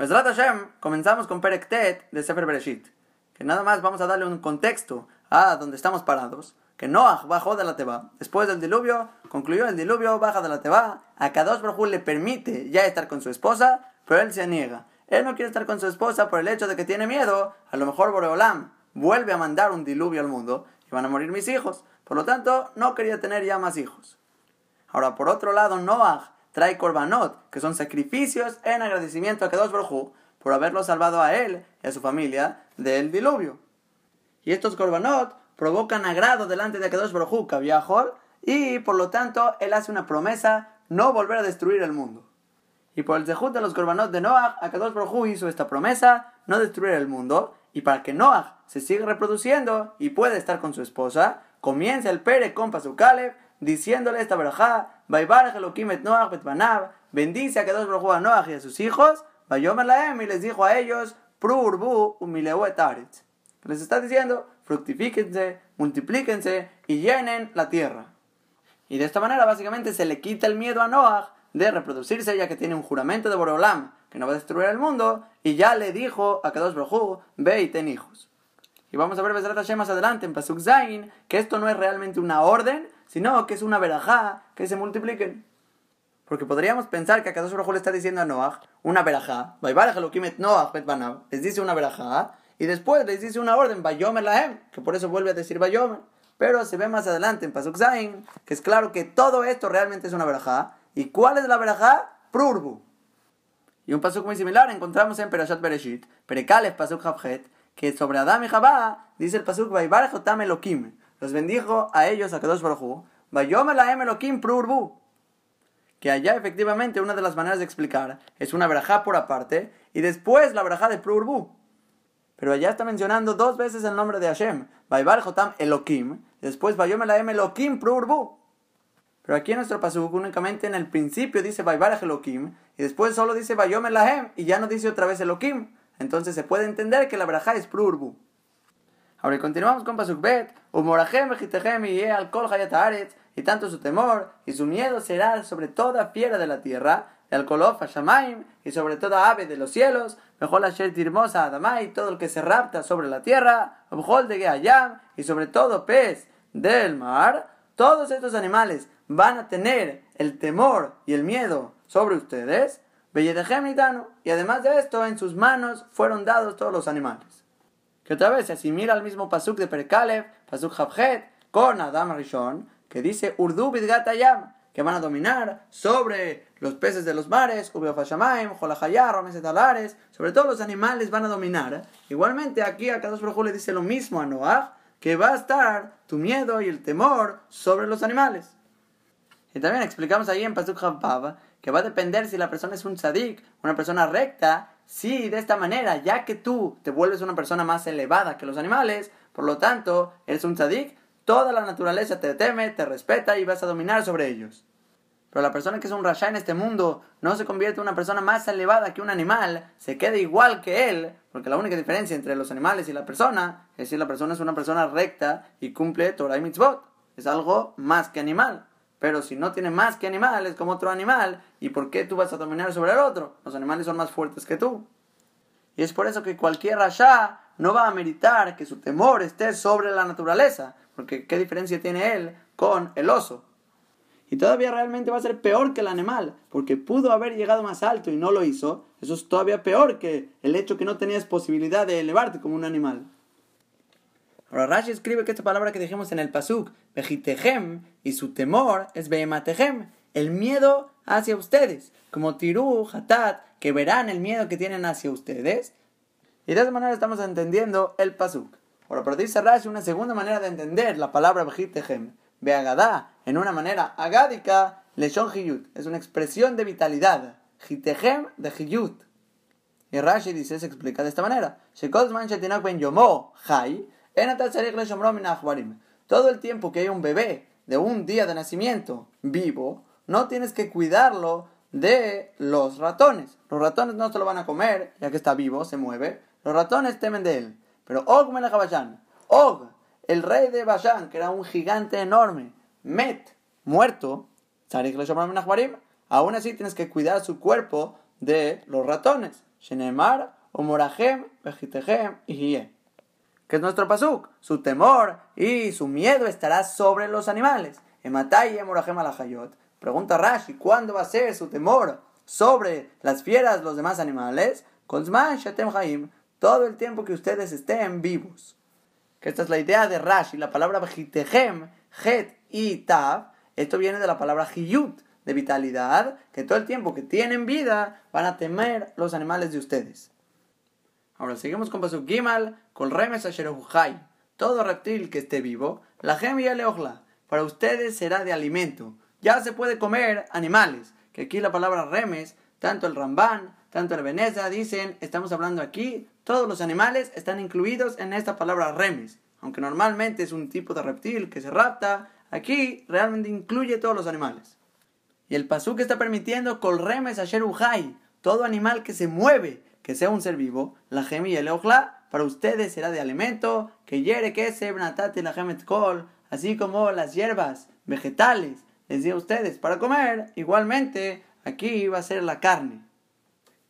Mesrat Hashem, comenzamos con Perek Tet de Sefer Bereshit. Que nada más vamos a darle un contexto a donde estamos parados. Que Noah bajó de la Teba. Después del diluvio, concluyó el diluvio, baja de la Teba. A Kadosh Baruj le permite ya estar con su esposa, pero él se niega. Él no quiere estar con su esposa por el hecho de que tiene miedo. A lo mejor Boreolam vuelve a mandar un diluvio al mundo y van a morir mis hijos. Por lo tanto, no quería tener ya más hijos. Ahora, por otro lado, Noah trae korbanot, que son sacrificios en agradecimiento a Kadosh Baruj por haberlo salvado a él y a su familia del diluvio. Y estos korbanot provocan agrado delante de Kadosh Baruj Kaviahol, y por lo tanto él hace una promesa no volver a destruir el mundo. Y por el zehut de los korbanot de Noah, Akadosh Baruj hizo esta promesa, no destruir el mundo, y para que Noah se siga reproduciendo y pueda estar con su esposa, comienza el Pere con Pasukalev diciéndole esta verajá, bendice a Kadosh Baruj a Noah y a sus hijos, y les dijo a ellos, Prurbu Les está diciendo, fructifíquense, multiplíquense y llenen la tierra. Y de esta manera básicamente se le quita el miedo a Noah de reproducirse ya que tiene un juramento de Boreolam que no va a destruir el mundo y ya le dijo a Kadosh Baruj ve y ten hijos. Y vamos a ver más adelante en Pasuk Zain que esto no es realmente una orden, sino que es una verajá que se multipliquen. Porque podríamos pensar que a Kadosh Baruj le está diciendo a Noah una verajá, les dice una verajá, y después les dice una orden, Lahem, que por eso vuelve a decir Bayomer. Pero se ve más adelante en Pasuk Zain que es claro que todo esto realmente es una verajá. ¿Y cuál es la verajá? Prurbu. Y un pasuk muy similar encontramos en Perashat Bereshit, Perekales Pasuk Javjet, que sobre Adam y Jabá dice el pasuk Vaibarejotam Elokim. Los bendijo a ellos, a Kadosh Baruj Vayomer Lahem Elokim Prurbu. Que allá efectivamente una de las maneras de explicar es una verajá por aparte y después la verajá de Prurbu. Pero allá está mencionando dos veces el nombre de Hashem. Vaibar Jotam Elokim. Después Lahem Elokim Prurbu. Pero aquí en nuestro pasuk únicamente en el principio dice Vaibar Elokim y después solo dice Vayomer Lahem y ya no dice otra vez Elokim. Entonces se puede entender que la verajá es Prurbu. Ahora continuamos con Pasuk Bet. Umorajem y al kol y tanto su temor y su miedo será sobre toda fiera de la tierra, el kolof shamaim y sobre toda ave de los cielos, mejor la tirmosa adamai, todo el que se rapta sobre la tierra, objol de Geayam y sobre todo pez del mar, todos estos animales van a tener el temor y el miedo sobre ustedes, y además de esto, en sus manos fueron dados todos los animales que otra vez se asimila al mismo pasuk de Perkalev, pasuk Habjet, con Adam Rishon, que dice Urdu Bidgatayam, que van a dominar sobre los peces de los mares, Ubeofashamaim, Jolahayar, Alares, sobre todos los animales van a dominar. Igualmente aquí a Kadosh Baruj le dice lo mismo a Noah, que va a estar tu miedo y el temor sobre los animales. Y también explicamos ahí en Pasuk Habab que va a depender si la persona es un tzadik, una persona recta, si de esta manera, ya que tú te vuelves una persona más elevada que los animales, por lo tanto, eres un tzadik, toda la naturaleza te teme, te respeta y vas a dominar sobre ellos. Pero la persona que es un rasha en este mundo no se convierte en una persona más elevada que un animal, se queda igual que él, porque la única diferencia entre los animales y la persona es si la persona es una persona recta y cumple Torah y mitzvot. Es algo más que animal. Pero si no tiene más que animales como otro animal, ¿y por qué tú vas a dominar sobre el otro? Los animales son más fuertes que tú. Y es por eso que cualquier rasha no va a meritar que su temor esté sobre la naturaleza, porque ¿qué diferencia tiene él con el oso? Y todavía realmente va a ser peor que el animal, porque pudo haber llegado más alto y no lo hizo. Eso es todavía peor que el hecho que no tenías posibilidad de elevarte como un animal. Ahora Rashi escribe que esta palabra que dijimos en el pasuk, vejitejem, y su temor es behematejem, el miedo hacia ustedes, como tiru, hatat, que verán el miedo que tienen hacia ustedes. Y de esa manera estamos entendiendo el pasuk. Ahora, pero dice Rashi una segunda manera de entender la palabra vejitejem, beagadá, en una manera agádica, leshon hiyut, es una expresión de vitalidad, jitejem de hiyut. Y Rashi dice, se explica de esta manera, shekol man ben yomo, hay, todo el tiempo que hay un bebé de un día de nacimiento vivo, no tienes que cuidarlo de los ratones. Los ratones no se lo van a comer, ya que está vivo, se mueve. Los ratones temen de él. Pero Og Melech Og, el rey de Bashan, que era un gigante enorme, Met, muerto, aún así tienes que cuidar su cuerpo de los ratones. Shenemar, Omorahem, Vejitehem y Que es nuestro pasuk. Su temor y su miedo estará sobre los animales. Ematai Emorahem alajayot. Pregunta Rashi, ¿cuándo va a ser su temor sobre las fieras, los demás animales? Kolzman Shatem Haim. Todo el tiempo que ustedes estén vivos. Que esta es la idea de Rashi, la palabra Vejitehem, Het y Tav. Esto viene de la palabra Hiyut de vitalidad, que todo el tiempo que tienen vida van a temer los animales de ustedes. Ahora seguimos con Pasuk Gimal, con Remes Asheruhai. Todo reptil que esté vivo, la gemia leojla, para ustedes será de alimento. Ya se puede comer animales, que aquí la palabra remes, tanto el Ramban, tanto el Veneza dicen, estamos hablando aquí, todos los animales están incluidos en esta palabra remes. Aunque normalmente es un tipo de reptil que se rapta, aquí realmente incluye todos los animales. Y el pasuk está permitiendo colremes asher ujai, todo animal que se mueve, que sea un ser vivo, la gemi y el ojla, para ustedes será de alimento, que yere que se y la gemet kol, así como las hierbas vegetales, les di a ustedes para comer, igualmente aquí va a ser la carne.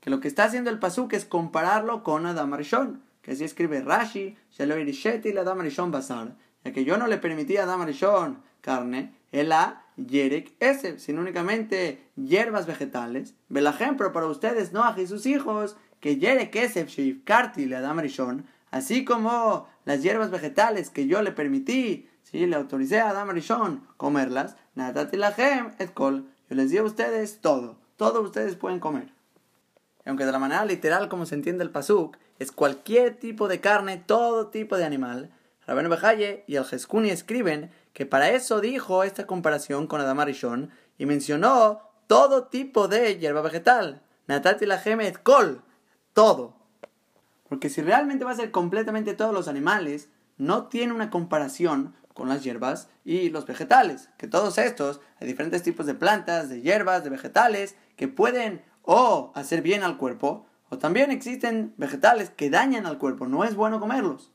Que lo que está haciendo el pasuk es compararlo con Adam Arishon, que así escribe Rashi, y la Adam Basar, ya que yo no le permití a Adam Arishon carne, el a Yerek Eseb, sino únicamente hierbas vegetales. ejemplo para ustedes, Noah y sus hijos, que Yerek Eseb Karti le Adam Rishon, así como las hierbas vegetales que yo le permití, si le autoricé a Adam Rishon comerlas, Natati Lahem et Kol, yo les di a ustedes todo, todo ustedes pueden comer. aunque de la manera literal como se entiende el pasuk, es cualquier tipo de carne, todo tipo de animal, Rabén Bejaye y el Jeskuni escriben que para eso dijo esta comparación con Adam Arishon y mencionó todo tipo de hierba vegetal. Natati la et kol, todo. Porque si realmente va a ser completamente todos los animales, no tiene una comparación con las hierbas y los vegetales. Que todos estos, hay diferentes tipos de plantas, de hierbas, de vegetales, que pueden o hacer bien al cuerpo, o también existen vegetales que dañan al cuerpo. No es bueno comerlos.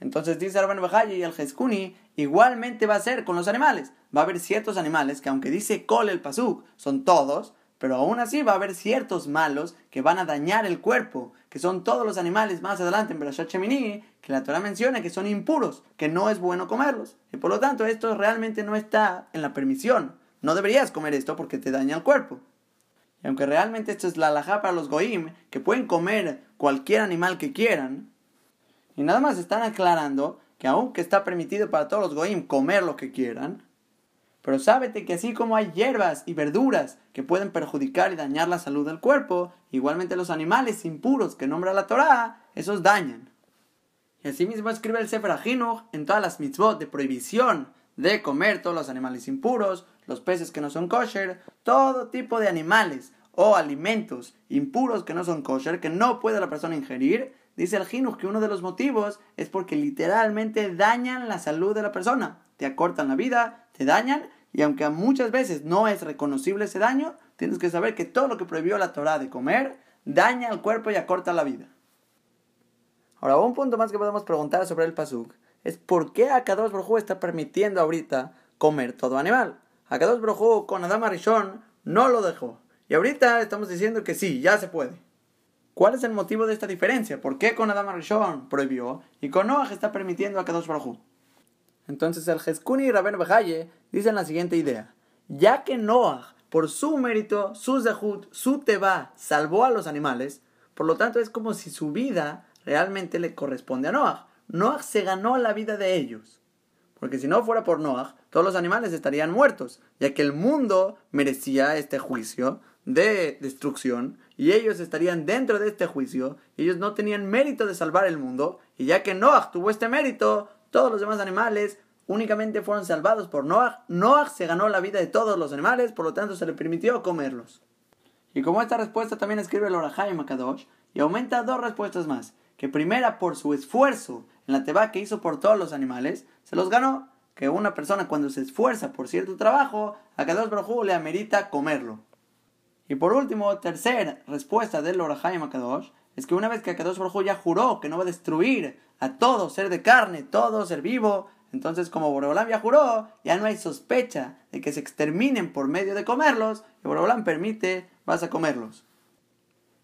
Entonces dice Rabban Bajayi y el Jeskuni, igualmente va a ser con los animales. Va a haber ciertos animales que aunque dice Kol el Pasuk, son todos, pero aún así va a haber ciertos malos que van a dañar el cuerpo, que son todos los animales más adelante en Berashat Shemini, que la Torah menciona que son impuros, que no es bueno comerlos. Y por lo tanto esto realmente no está en la permisión. No deberías comer esto porque te daña el cuerpo. Y aunque realmente esto es la alajá para los goim, que pueden comer cualquier animal que quieran, y nada más están aclarando que aunque está permitido para todos los goim comer lo que quieran, pero sábete que así como hay hierbas y verduras que pueden perjudicar y dañar la salud del cuerpo, igualmente los animales impuros que nombra la Torá, esos dañan. Y así mismo escribe el Sefer Ajinuch en todas las mitzvot de prohibición de comer todos los animales impuros, los peces que no son kosher, todo tipo de animales o alimentos impuros que no son kosher, que no puede la persona ingerir, Dice el Jinuj que uno de los motivos es porque literalmente dañan la salud de la persona. Te acortan la vida, te dañan, y aunque muchas veces no es reconocible ese daño, tienes que saber que todo lo que prohibió la Torah de comer daña el cuerpo y acorta la vida. Ahora, un punto más que podemos preguntar sobre el Pasuk es por qué Akadosh Brojú está permitiendo ahorita comer todo animal. Akadosh Brojú con Adam Arishon no lo dejó. Y ahorita estamos diciendo que sí, ya se puede. ¿Cuál es el motivo de esta diferencia? ¿Por qué con Adam Rishon prohibió y con Noah está permitiendo a Baruj Entonces el Jeskuni y Rabén Bejaye dicen la siguiente idea. Ya que Noah, por su mérito, su zehut, su teba, salvó a los animales, por lo tanto es como si su vida realmente le corresponde a Noah. Noah se ganó la vida de ellos. Porque si no fuera por Noah, todos los animales estarían muertos, ya que el mundo merecía este juicio de destrucción y ellos estarían dentro de este juicio, ellos no tenían mérito de salvar el mundo, y ya que Noah tuvo este mérito, todos los demás animales únicamente fueron salvados por Noah. Noah se ganó la vida de todos los animales, por lo tanto se le permitió comerlos. Y como esta respuesta también escribe el Orahai Makadosh, y aumenta dos respuestas más. Que primera, por su esfuerzo en la teba que hizo por todos los animales, se los ganó. Que una persona cuando se esfuerza por cierto trabajo, a Kadosh Baruj le amerita comerlo. Y por último, tercera respuesta del Orahaim Akadosh es que una vez que Akadosh Baruj ya juró que no va a destruir a todo ser de carne, todo ser vivo, entonces como Boreolam ya juró, ya no hay sospecha de que se exterminen por medio de comerlos, y permite, vas a comerlos.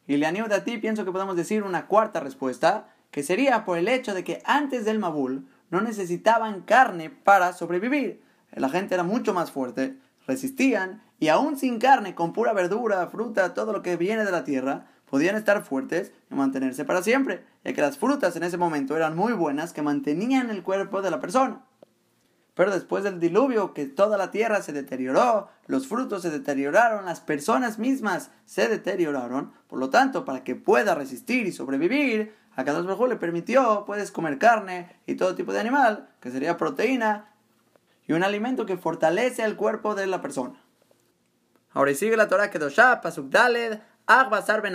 Y le animo a ti, pienso que podemos decir una cuarta respuesta, que sería por el hecho de que antes del Mabul no necesitaban carne para sobrevivir. La gente era mucho más fuerte, resistían, y aún sin carne, con pura verdura, fruta, todo lo que viene de la tierra, podían estar fuertes y mantenerse para siempre, ya que las frutas en ese momento eran muy buenas que mantenían el cuerpo de la persona. Pero después del diluvio, que toda la tierra se deterioró, los frutos se deterioraron, las personas mismas se deterioraron, por lo tanto, para que pueda resistir y sobrevivir, a cada uno le permitió, puedes comer carne y todo tipo de animal, que sería proteína, y un alimento que fortalece el cuerpo de la persona. Ahora sigue la Torah Kedoshá, Pasuk Daled, Agbasar ben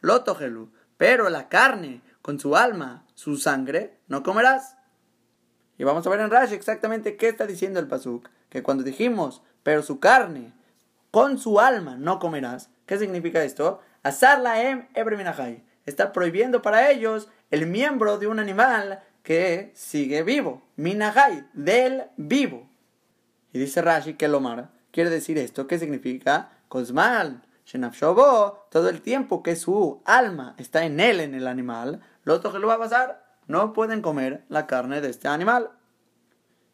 Lotogelu. Pero la carne, con su alma, su sangre, no comerás. Y vamos a ver en Rashi exactamente qué está diciendo el Pasuk. Que cuando dijimos, pero su carne, con su alma, no comerás. ¿Qué significa esto? Asar la em Está prohibiendo para ellos el miembro de un animal que sigue vivo. Minahai, del vivo. Y dice Rashi que Lomar quiere decir esto. ¿Qué significa? Cosmal, todo el tiempo que su alma está en él, en el animal, lo que lo va a pasar, no pueden comer la carne de este animal.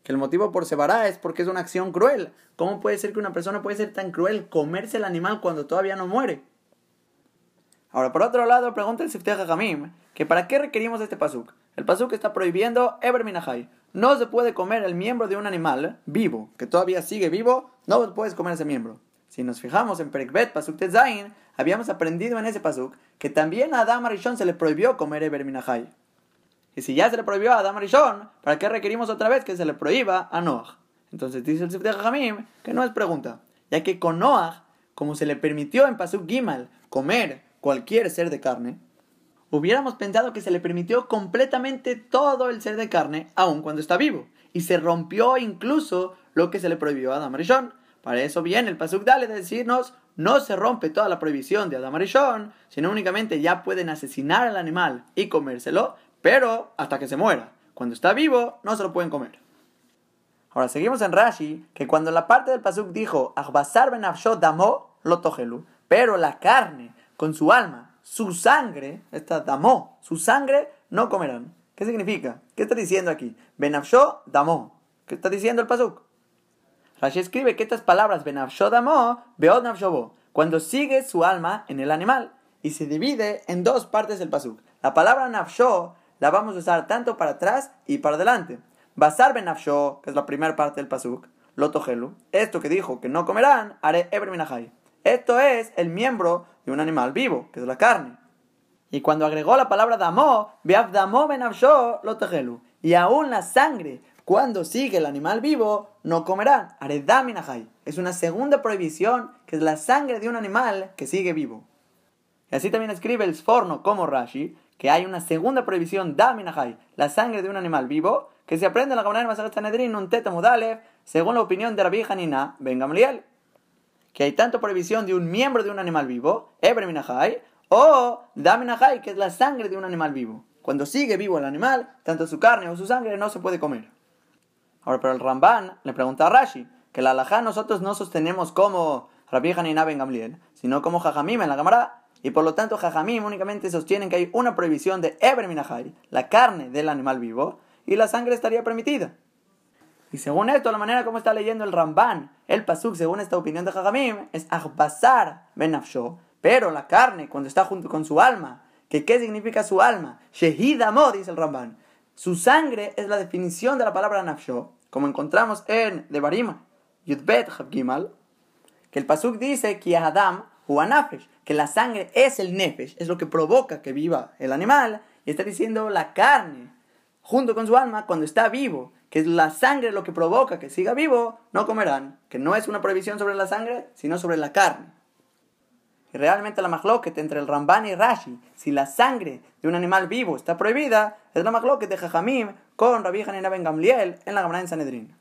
Que el motivo por separar es porque es una acción cruel. ¿Cómo puede ser que una persona puede ser tan cruel comerse el animal cuando todavía no muere? Ahora, por otro lado, pregunta el Sifteh Jamim que para qué requerimos este pasuk. El pasuk está prohibiendo Eber Minahai. No se puede comer el miembro de un animal vivo, que todavía sigue vivo, no puedes comer ese miembro. Si nos fijamos en Perikbet, Pasuk Tezain, habíamos aprendido en ese Pasuk que también a Adam Arishon se le prohibió comer Eber Minahai. Y si ya se le prohibió a Adam Arishon, ¿para qué requerimos otra vez que se le prohíba a Noah? Entonces dice el Sifteh Jamim que no es pregunta, ya que con Noah, como se le permitió en Pasuk Gimal comer cualquier ser de carne, hubiéramos pensado que se le permitió completamente todo el ser de carne, aun cuando está vivo, y se rompió incluso lo que se le prohibió a Adam Arishon. Para eso viene el Pasuk Dale de decirnos, no se rompe toda la prohibición de Adam Arishon, sino únicamente ya pueden asesinar al animal y comérselo, pero hasta que se muera. Cuando está vivo, no se lo pueden comer. Ahora seguimos en Rashi, que cuando la parte del Pasuk dijo, ben damo lo pero la carne con su alma, su sangre, esta damo, su sangre no comerán. ¿Qué significa? ¿Qué está diciendo aquí? Benafsho damo. ¿Qué está diciendo el Pasuk? Rashi escribe que estas palabras benafshodamo, beod cuando sigue su alma en el animal y se divide en dos partes del pasuk. La palabra nafsho la vamos a usar tanto para atrás y para adelante. Basar benafsho, que es la primera parte del pasuk, lotogelu, esto que dijo que no comerán, haré eber Esto es el miembro de un animal vivo, que es la carne. Y cuando agregó la palabra damo, beab damo benafsho lotogelu. Y aún la sangre cuando sigue el animal vivo, no comerán. Aredaminahai. Es una segunda prohibición que es la sangre de un animal que sigue vivo. Y así también escribe el Sforno como Rashi, que hay una segunda prohibición, Daminahai, la sangre de un animal vivo, que se aprende en la Gabanera Masajet Sanedrin, un teta según la opinión de Rabbi Hanina Ben Gamliel. Que hay tanto prohibición de un miembro de un animal vivo, Ebreminahai, o Daminahai, que es la sangre de un animal vivo. Cuando sigue vivo el animal, tanto su carne o su sangre no se puede comer. Ahora, pero el Ramban le pregunta a Rashi que la alajá nosotros no sostenemos como Rabbi Hanina Ben Gamliel, sino como Jajamim en la Gemara. Y por lo tanto, Jajamim únicamente sostienen que hay una prohibición de Eber Minahai, la carne del animal vivo, y la sangre estaría permitida. Y según esto, la manera como está leyendo el Ramban, el Pasuk, según esta opinión de Jajamim, es Ahbasar Ben pero la carne, cuando está junto con su alma, que ¿qué significa su alma? Shehidamo, dice el Ramban. Su sangre es la definición de la palabra nafsho, como encontramos en Devarim Yudbet Gimal, que el pasuk dice que Adam que la sangre es el nefesh, es lo que provoca que viva el animal, y está diciendo la carne, junto con su alma, cuando está vivo, que es la sangre lo que provoca que siga vivo, no comerán, que no es una prohibición sobre la sangre, sino sobre la carne. Y realmente la mahloket entre el Ramban y Rashi, si la sangre de un animal vivo está prohibida, es la mahloket de Jajamim con Rabbi Hanina Ben Gamliel en la Gemara en Sanedrín.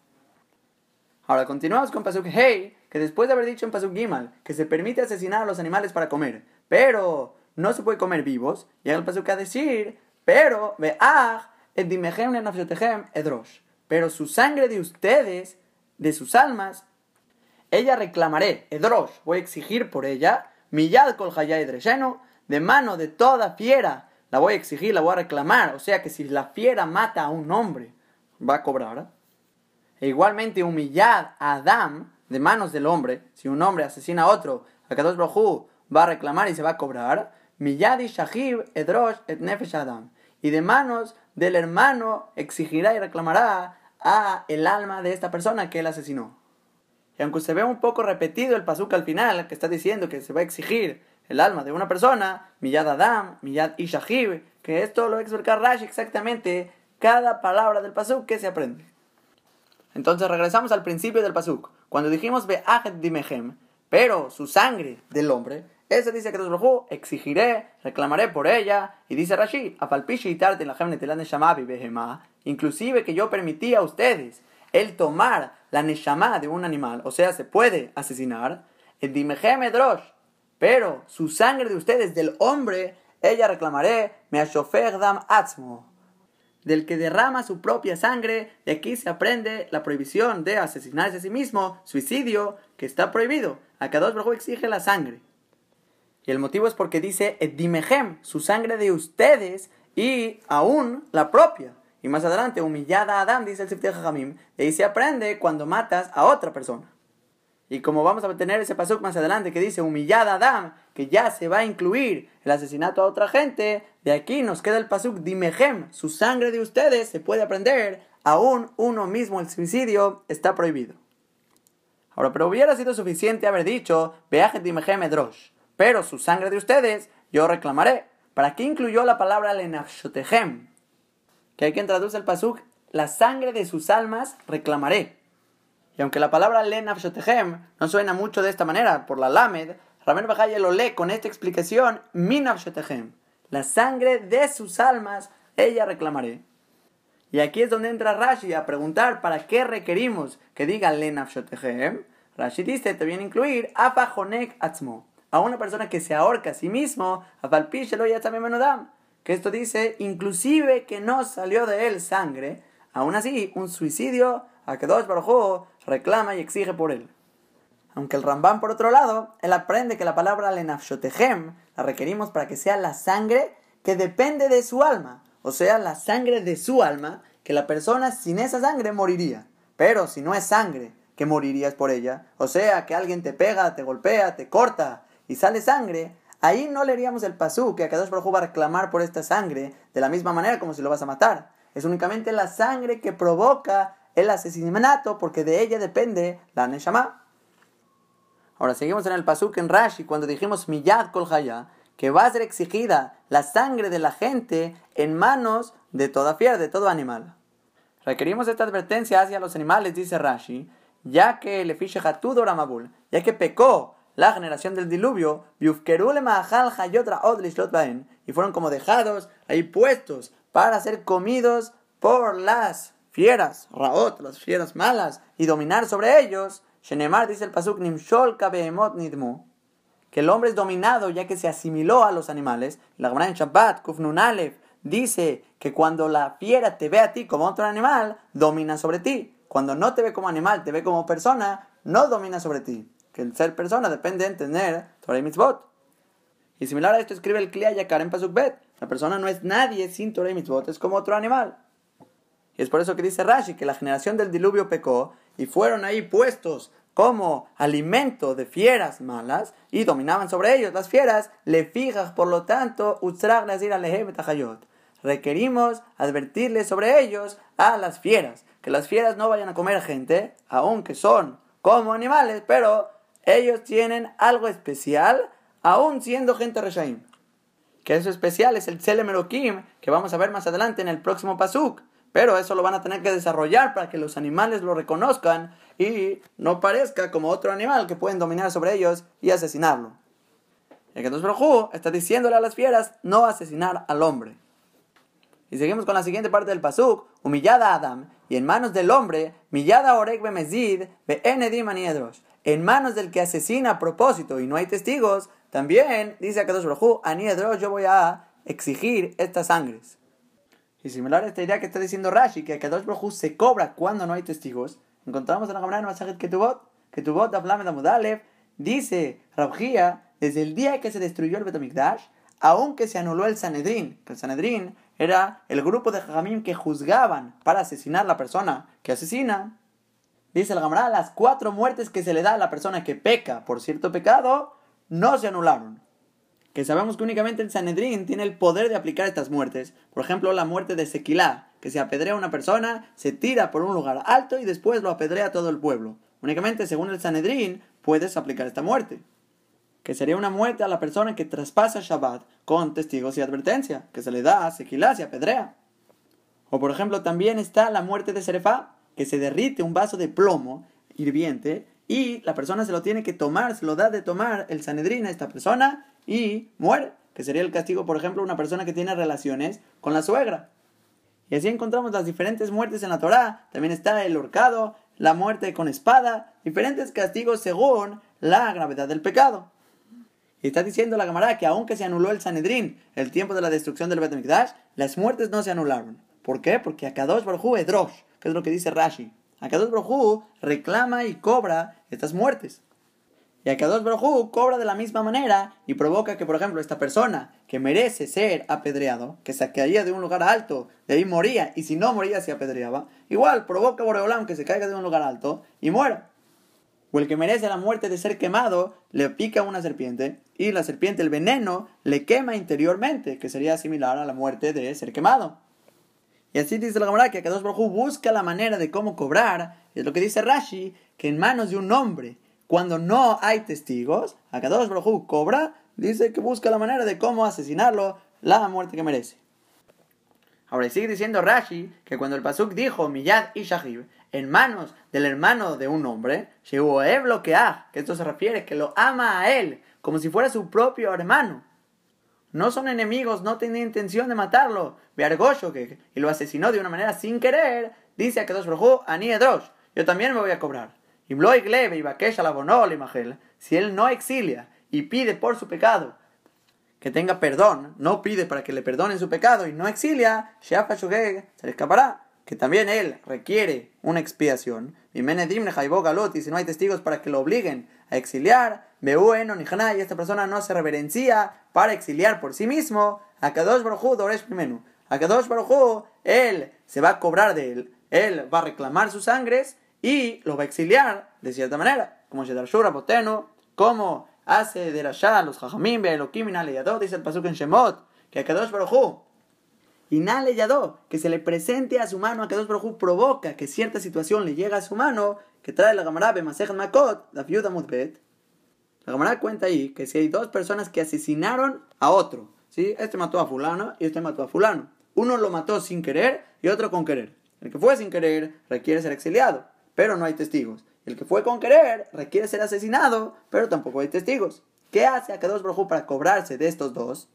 Ahora continuamos con Pasuk Hey, que después de haber dicho en Pasuk Gimal que se permite asesinar a los animales para comer, pero no se puede comer vivos, llega el Pasuk a decir, pero ve'ach et edrosh, pero su sangre de ustedes, de sus almas, ella reclamaré, edrosh, voy a exigir por ella, Miyad kol de mano de toda fiera, la voy a exigir, la voy a reclamar. O sea que si la fiera mata a un hombre, va a cobrar. E igualmente humillad a Adam de manos del hombre. Si un hombre asesina a otro, a Kadosh Brojú va a reclamar y se va a cobrar. Miyadi Shahib Edrosh et Nefesh Adam. Y de manos del hermano exigirá y reclamará a el alma de esta persona que él asesinó. Aunque se ve un poco repetido el pasuk al final, que está diciendo que se va a exigir el alma de una persona, Miyad Adam, Miyad Ishahib, que esto lo va a explicar Rashi exactamente cada palabra del pasuk que se aprende. Entonces regresamos al principio del pasuk. Cuando dijimos Be'ahet Dimehem, pero su sangre del hombre, ese dice que Dios exigiré, reclamaré por ella, y dice Rashi, Afalpishi la inclusive que yo permití a ustedes el tomar la Neshama de un animal, o sea, se puede asesinar, el pero su sangre de ustedes, del hombre, ella reclamaré, me dam atzmo, del que derrama su propia sangre, y aquí se aprende la prohibición de asesinarse a sí mismo, suicidio, que está prohibido. Acá dos Baruj exige la sangre. Y el motivo es porque dice dimehem, su sangre de ustedes y aún la propia. Y más adelante, humillada a Adán, dice el Sifte Jajamim, ahí se aprende cuando matas a otra persona. Y como vamos a tener ese pasuk más adelante que dice humillada Adam, que ya se va a incluir el asesinato a otra gente, de aquí nos queda el pasuk dimehem, su sangre de ustedes se puede aprender, aún uno mismo el suicidio está prohibido. Ahora, pero hubiera sido suficiente haber dicho veajet dimehem edrosh, pero su sangre de ustedes yo reclamaré. ¿Para qué incluyó la palabra lenafshotehem? Que hay quien traduce el pasuk la sangre de sus almas reclamaré. Y aunque la palabra le no suena mucho de esta manera por la lamed, Ramén Bajaya lo lee con esta explicación, mi la sangre de sus almas, ella reclamaré. Y aquí es donde entra Rashi a preguntar para qué requerimos que diga le Rashi dice, te viene a incluir afajonek atzmo, a una persona que se ahorca a sí mismo, afalpishelo también menudam, que esto dice, inclusive que no salió de él sangre, aún así, un suicidio, a que dos Baruj reclama y exige por él. Aunque el Rambam, por otro lado, él aprende que la palabra lenafshotehem la requerimos para que sea la sangre que depende de su alma, o sea, la sangre de su alma, que la persona sin esa sangre moriría. Pero si no es sangre, que morirías por ella, o sea, que alguien te pega, te golpea, te corta y sale sangre, ahí no leeríamos el pasú que Akadosh Baruj va a reclamar por esta sangre de la misma manera como si lo vas a matar. Es únicamente la sangre que provoca el asesinato porque de ella depende la Neshama. Ahora seguimos en el Pasuk en Rashi cuando dijimos Miyad Kol que va a ser exigida la sangre de la gente en manos de toda fiera, de todo animal. Requerimos esta advertencia hacia los animales, dice Rashi, ya que le fiche Ramabul, ya que pecó la generación del diluvio, y fueron como dejados ahí puestos para ser comidos por las fieras, raot, las fieras malas, y dominar sobre ellos, Shenemar dice el pasuk Nimshol Nidmu, que el hombre es dominado ya que se asimiló a los animales. La Gemara en Shabbat, Kufnun dice que cuando la fiera te ve a ti como otro animal, domina sobre ti. Cuando no te ve como animal, te ve como persona, no domina sobre ti. Que el ser persona depende de tener Torah y Mitzvot. Y similar a esto escribe el Kliya Yakar en Pasuk Bet. La persona no es nadie sin Torah y Mitzvot, es como otro animal. Y es por eso que dice Rashi que la generación del diluvio pecó y fueron ahí puestos como alimento de fieras malas y dominaban sobre ellos las fieras, le fijas, por lo tanto, requerimos advertirles sobre ellos a las fieras, que las fieras no vayan a comer gente, aunque son como animales, pero ellos tienen algo especial, aún siendo gente reshaim. Que eso especial es el Tselemerokim, que vamos a ver más adelante en el próximo Pasuk. Pero eso lo van a tener que desarrollar para que los animales lo reconozcan y no parezca como otro animal que pueden dominar sobre ellos y asesinarlo. El que nos está diciéndole a las fieras no asesinar al hombre. Y seguimos con la siguiente parte del pasuk, humillada Adam, y en manos del hombre, millada orek bemezid, be enedim En manos del que asesina a propósito y no hay testigos, también dice a Kadosh Baruj aniedros yo voy a exigir estas sangres. Y similar a esta idea que está diciendo Rashi, que Kadosh Baruj se cobra cuando no hay testigos, encontramos en la Gemara en Masajet Ketubot, Ketubot Aflamed Amudalev, dice Rabjía, desde el día que se destruyó el Betamikdash, aunque se anuló el Sanedrín, que el Sanedrín era el grupo de Jajamim que juzgaban para asesinar a la persona que asesina. Dice el Gamará, las cuatro muertes que se le da a la persona que peca por cierto pecado no se anularon. Que sabemos que únicamente el Sanedrín tiene el poder de aplicar estas muertes. Por ejemplo, la muerte de Sequilá, que se apedrea a una persona, se tira por un lugar alto y después lo apedrea todo el pueblo. Únicamente, según el Sanedrín, puedes aplicar esta muerte que sería una muerte a la persona que traspasa Shabbat con testigos y advertencia, que se le da a sequilá, y apedrea. O por ejemplo, también está la muerte de Serefá, que se derrite un vaso de plomo hirviente y la persona se lo tiene que tomar, se lo da de tomar el Sanedrín a esta persona y muere, que sería el castigo, por ejemplo, una persona que tiene relaciones con la suegra. Y así encontramos las diferentes muertes en la Torá. También está el horcado, la muerte con espada, diferentes castigos según la gravedad del pecado. Y está diciendo la camarada que aunque se anuló el Sanedrín, el tiempo de la destrucción del Bet las muertes no se anularon. ¿Por qué? Porque Akadosh Baruj es Drosh, que es lo que dice Rashi. Akadosh Baruj reclama y cobra estas muertes. Y Akadosh Baruj cobra de la misma manera y provoca que, por ejemplo, esta persona que merece ser apedreado, que se caía de un lugar alto, de ahí moría, y si no moría se apedreaba, igual provoca Boreolam que se caiga de un lugar alto y muera o el que merece la muerte de ser quemado, le pica una serpiente y la serpiente, el veneno, le quema interiormente, que sería similar a la muerte de ser quemado. Y así dice la Gemara que Akadosh Baruj busca la manera de cómo cobrar, es lo que dice Rashi, que en manos de un hombre, cuando no hay testigos, Akadosh Baruj cobra, dice que busca la manera de cómo asesinarlo, la muerte que merece. Ahora sigue diciendo Rashi que cuando el Pasuk dijo Miyad y Shahib, en manos del hermano de un hombre, que esto se refiere que lo ama a él como si fuera su propio hermano. No son enemigos, no tenía intención de matarlo. que y lo asesinó de una manera sin querer, dice a dos Brojú, Ani Edrosh, yo también me voy a cobrar. Y Glebe y Bakesha la si él no exilia y pide por su pecado que tenga perdón, no pide para que le perdonen su pecado y no exilia, se le escapará que también él requiere una expiación, y si no hay testigos para que lo obliguen a exiliar, Beueno ni y esta persona no se reverencia para exiliar por sí mismo, a Kadosh Baruj Doresh primero. A Kadosh Baruj él se va a cobrar de él, él va a reclamar sus sangres y lo va a exiliar de cierta manera, como Shedar Shura Boteno, como hace de Rasha los Jajamim, Be'elokim y dice el Pasuk en Shemot, que a Kadosh Baruj y Nale Yadó, que se le presente a su mano, a que Dios provoca que cierta situación le llega a su mano, que trae la Gamara Bemasejan Makot, la viuda Mutbet. La Gamara cuenta ahí que si hay dos personas que asesinaron a otro, ¿sí? este mató a fulano y este mató a fulano. Uno lo mató sin querer y otro con querer. El que fue sin querer requiere ser exiliado, pero no hay testigos. El que fue con querer requiere ser asesinado, pero tampoco hay testigos. ¿Qué hace a Kadosh Brojú para cobrarse de estos dos?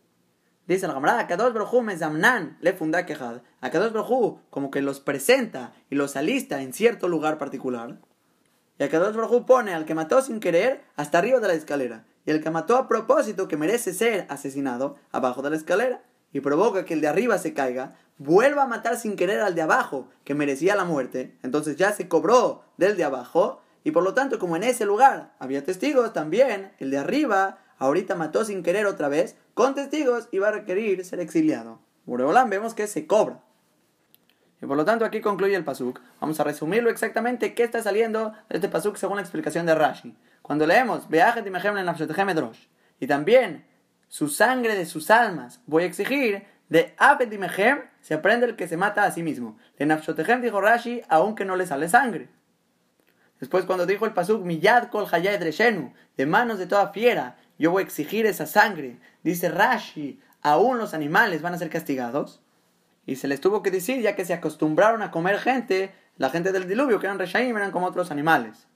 Dice la camarada, Kadosh Brojú Mezamnan le funda quejad. A Kadosh Brojú como que los presenta y los alista en cierto lugar particular. Y a Kadosh Brojú pone al que mató sin querer hasta arriba de la escalera. Y el que mató a propósito que merece ser asesinado abajo de la escalera. Y provoca que el de arriba se caiga, vuelva a matar sin querer al de abajo que merecía la muerte. Entonces ya se cobró del de abajo. Y por lo tanto, como en ese lugar había testigos, también el de arriba ahorita mató sin querer otra vez, con testigos, y va a requerir ser exiliado. Bureolán vemos que se cobra. Y por lo tanto aquí concluye el pasuk. Vamos a resumirlo exactamente qué está saliendo de este pasuk según la explicación de Rashi. Cuando leemos y también su sangre de sus almas voy a exigir de Abed se aprende el que se mata a sí mismo. De Nafshotehem dijo Rashi aunque no le sale sangre. Después cuando dijo el pasuk Miyad kol de manos de toda fiera yo voy a exigir esa sangre. Dice Rashi, aún los animales van a ser castigados. Y se les tuvo que decir, ya que se acostumbraron a comer gente, la gente del diluvio, que eran Reshaim, eran como otros animales.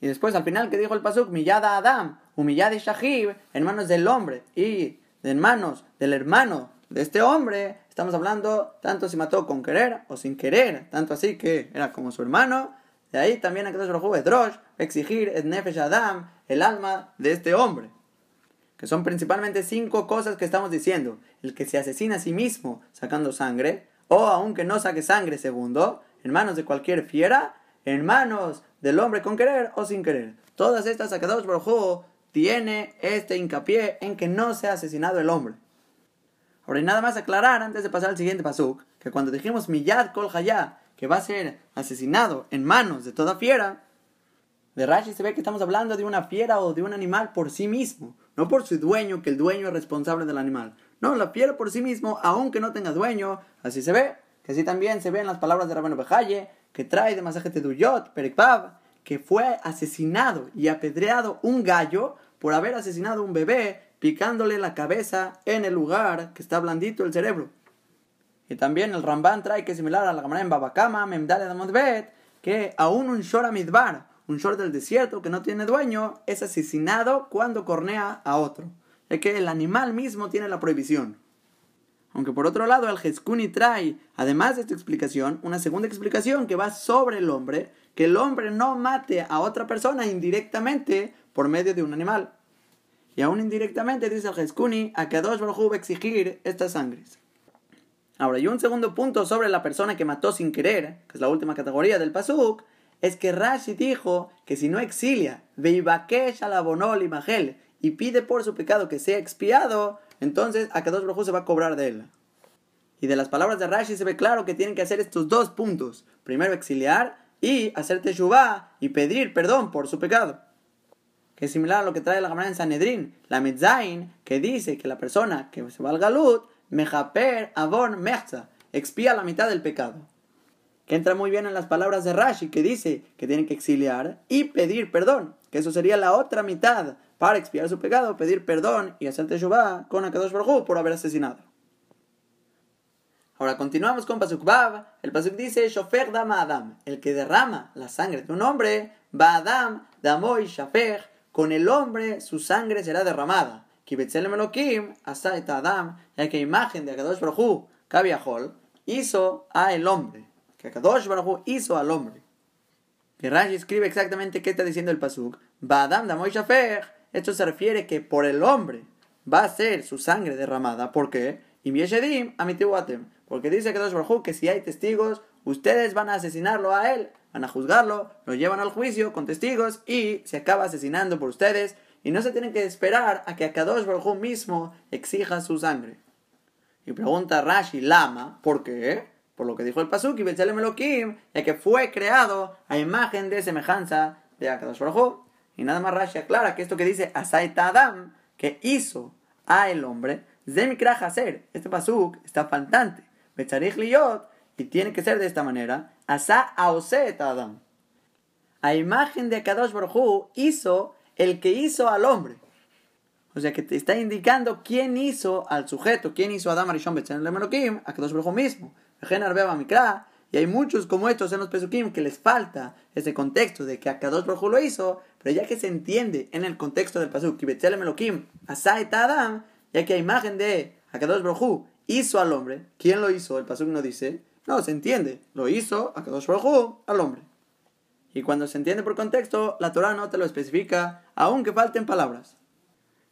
Y después, al final, que dijo el Pasuk, Millada Adam, humillada y Shahib, en manos del hombre, y en manos del hermano de este hombre, estamos hablando tanto si mató con querer o sin querer, tanto así que era como su hermano. De ahí también a que Drosh, exigir el Nefesh Adam, el alma de este hombre que son principalmente cinco cosas que estamos diciendo. El que se asesina a sí mismo sacando sangre, o aunque no saque sangre, segundo, en manos de cualquier fiera, en manos del hombre con querer o sin querer. Todas estas sacados por juego tiene este hincapié en que no se ha asesinado el hombre. Ahora, y nada más aclarar antes de pasar al siguiente pasuk, que cuando dijimos Miyad Kol Hayá, que va a ser asesinado en manos de toda fiera, de Rashi se ve que estamos hablando de una fiera o de un animal por sí mismo, no por su dueño, que el dueño es responsable del animal. No, la fiera por sí mismo, aunque no tenga dueño, así se ve. Que así también se ve en las palabras de Rabino Bejaye, que trae de masaje Duyot, Perikpav, que fue asesinado y apedreado un gallo por haber asesinado un bebé picándole la cabeza en el lugar que está blandito el cerebro. Y también el Ramban trae que es similar a la Gemara en Babakama, Memdale de que aún un Shora Midbar, un short del desierto que no tiene dueño, es asesinado cuando cornea a otro. Es que el animal mismo tiene la prohibición. Aunque por otro lado el Jeskuni trae, además de esta explicación, una segunda explicación que va sobre el hombre, que el hombre no mate a otra persona indirectamente por medio de un animal. Y aún indirectamente dice el Jeskuni a que dos Baruj va a exigir estas sangres. Ahora, y un segundo punto sobre la persona que mató sin querer, que es la última categoría del Pasuk, es que Rashi dijo que si no exilia, y y pide por su pecado que sea expiado, entonces Akadosh Baruj se va a cobrar de él. Y de las palabras de Rashi se ve claro que tienen que hacer estos dos puntos. Primero exiliar y hacer teshuvah y pedir perdón por su pecado. Que es similar a lo que trae la Gemara en Sanedrin, la Medzain, que dice que la persona que se va al galut, mejaper avon mechza, expía la mitad del pecado entra muy bien en las palabras de Rashi, que dice que tienen que exiliar y pedir perdón, que eso sería la otra mitad para expiar su pecado, pedir perdón y hacer teshuvah con Akadosh Baruj por haber asesinado. Ahora continuamos con Pasuk Bab. El Pasuk dice, Shofer Dama Adam, el que derrama la sangre de un hombre, va Adam, Damoy Shafer, con el hombre su sangre será derramada. Kibetzelem Elohim, Adam, ya que imagen de Akadosh Baruj Kaviahol, hizo a el hombre que Kadosh Baruj hizo al hombre. Que Rashi escribe exactamente qué está diciendo el pasuk. Badam da Shafer. Esto se refiere que por el hombre va a ser su sangre derramada. ¿Por qué? Y amitiwatem. Porque dice Kadosh Baruj que si hay testigos, ustedes van a asesinarlo a él, van a juzgarlo, lo llevan al juicio con testigos y se acaba asesinando por ustedes. Y no se tienen que esperar a que Kadosh Baruj mismo exija su sangre. Y pregunta Rashi, Lama, ¿por qué? Por lo que dijo el Pasuk, y Elohim, ya que fue creado a imagen de semejanza de Akadosh Baruj Y nada más Rashi aclara que esto que dice Asaita Adam, que hizo a el hombre, Zemikra Haser, este Pasuk está faltante, Becharich Liyot, y tiene que ser de esta manera, Asa Aoset Adam. A imagen de Akadosh Baruj hizo el que hizo al hombre. O sea que te está indicando quién hizo al sujeto, quién hizo a Adam Arishon Becharich Elohim, Akadosh Baruj mismo. Y hay muchos como estos en los Pesukim que les falta ese contexto de que Akadosh Baruj lo hizo, pero ya que se entiende en el contexto del Pasuk, Elohim, Adam, ya que a imagen de Akadosh Baruj hizo al hombre, ¿quién lo hizo? El Pasuk no dice, no, se entiende, lo hizo Akadosh Baruj al hombre. Y cuando se entiende por contexto, la Torah no te lo especifica, aunque falten palabras.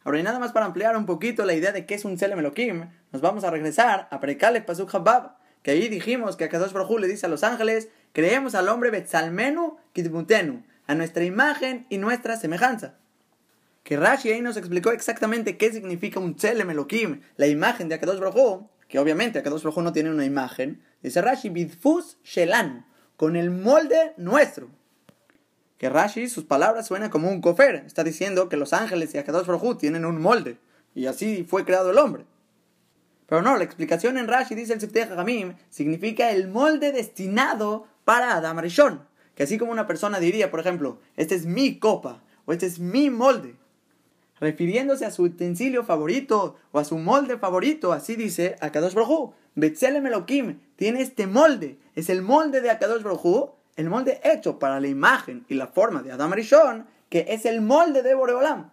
Ahora, y nada más para ampliar un poquito la idea de qué es un Selem Elohim, nos vamos a regresar a Prekale Pasuk Habab, que ahí dijimos que Akadosh Baruj le dice a los ángeles, creemos al hombre Betzalmenu Kitbutenu, a nuestra imagen y nuestra semejanza. Que Rashi ahí nos explicó exactamente qué significa un Tzelem Elohim, la imagen de Akadosh Baruj que obviamente Akadosh Baruj no tiene una imagen. Dice Rashi, Bidfus Shelan, con el molde nuestro. Que Rashi, sus palabras suenan como un cofer. Está diciendo que los ángeles y Akadosh Baruj tienen un molde. Y así fue creado el hombre. Pero no, la explicación en Rashi, dice el Sifteh Hagamim, significa el molde destinado para Adam Rishon. Que así como una persona diría, por ejemplo, este es mi copa o este es mi molde, refiriéndose a su utensilio favorito o a su molde favorito, así dice Akadosh Brohu. Betzelem Elohim tiene este molde, es el molde de Akadosh Brohu, el molde hecho para la imagen y la forma de Adam Rishon, que es el molde de Boreolam.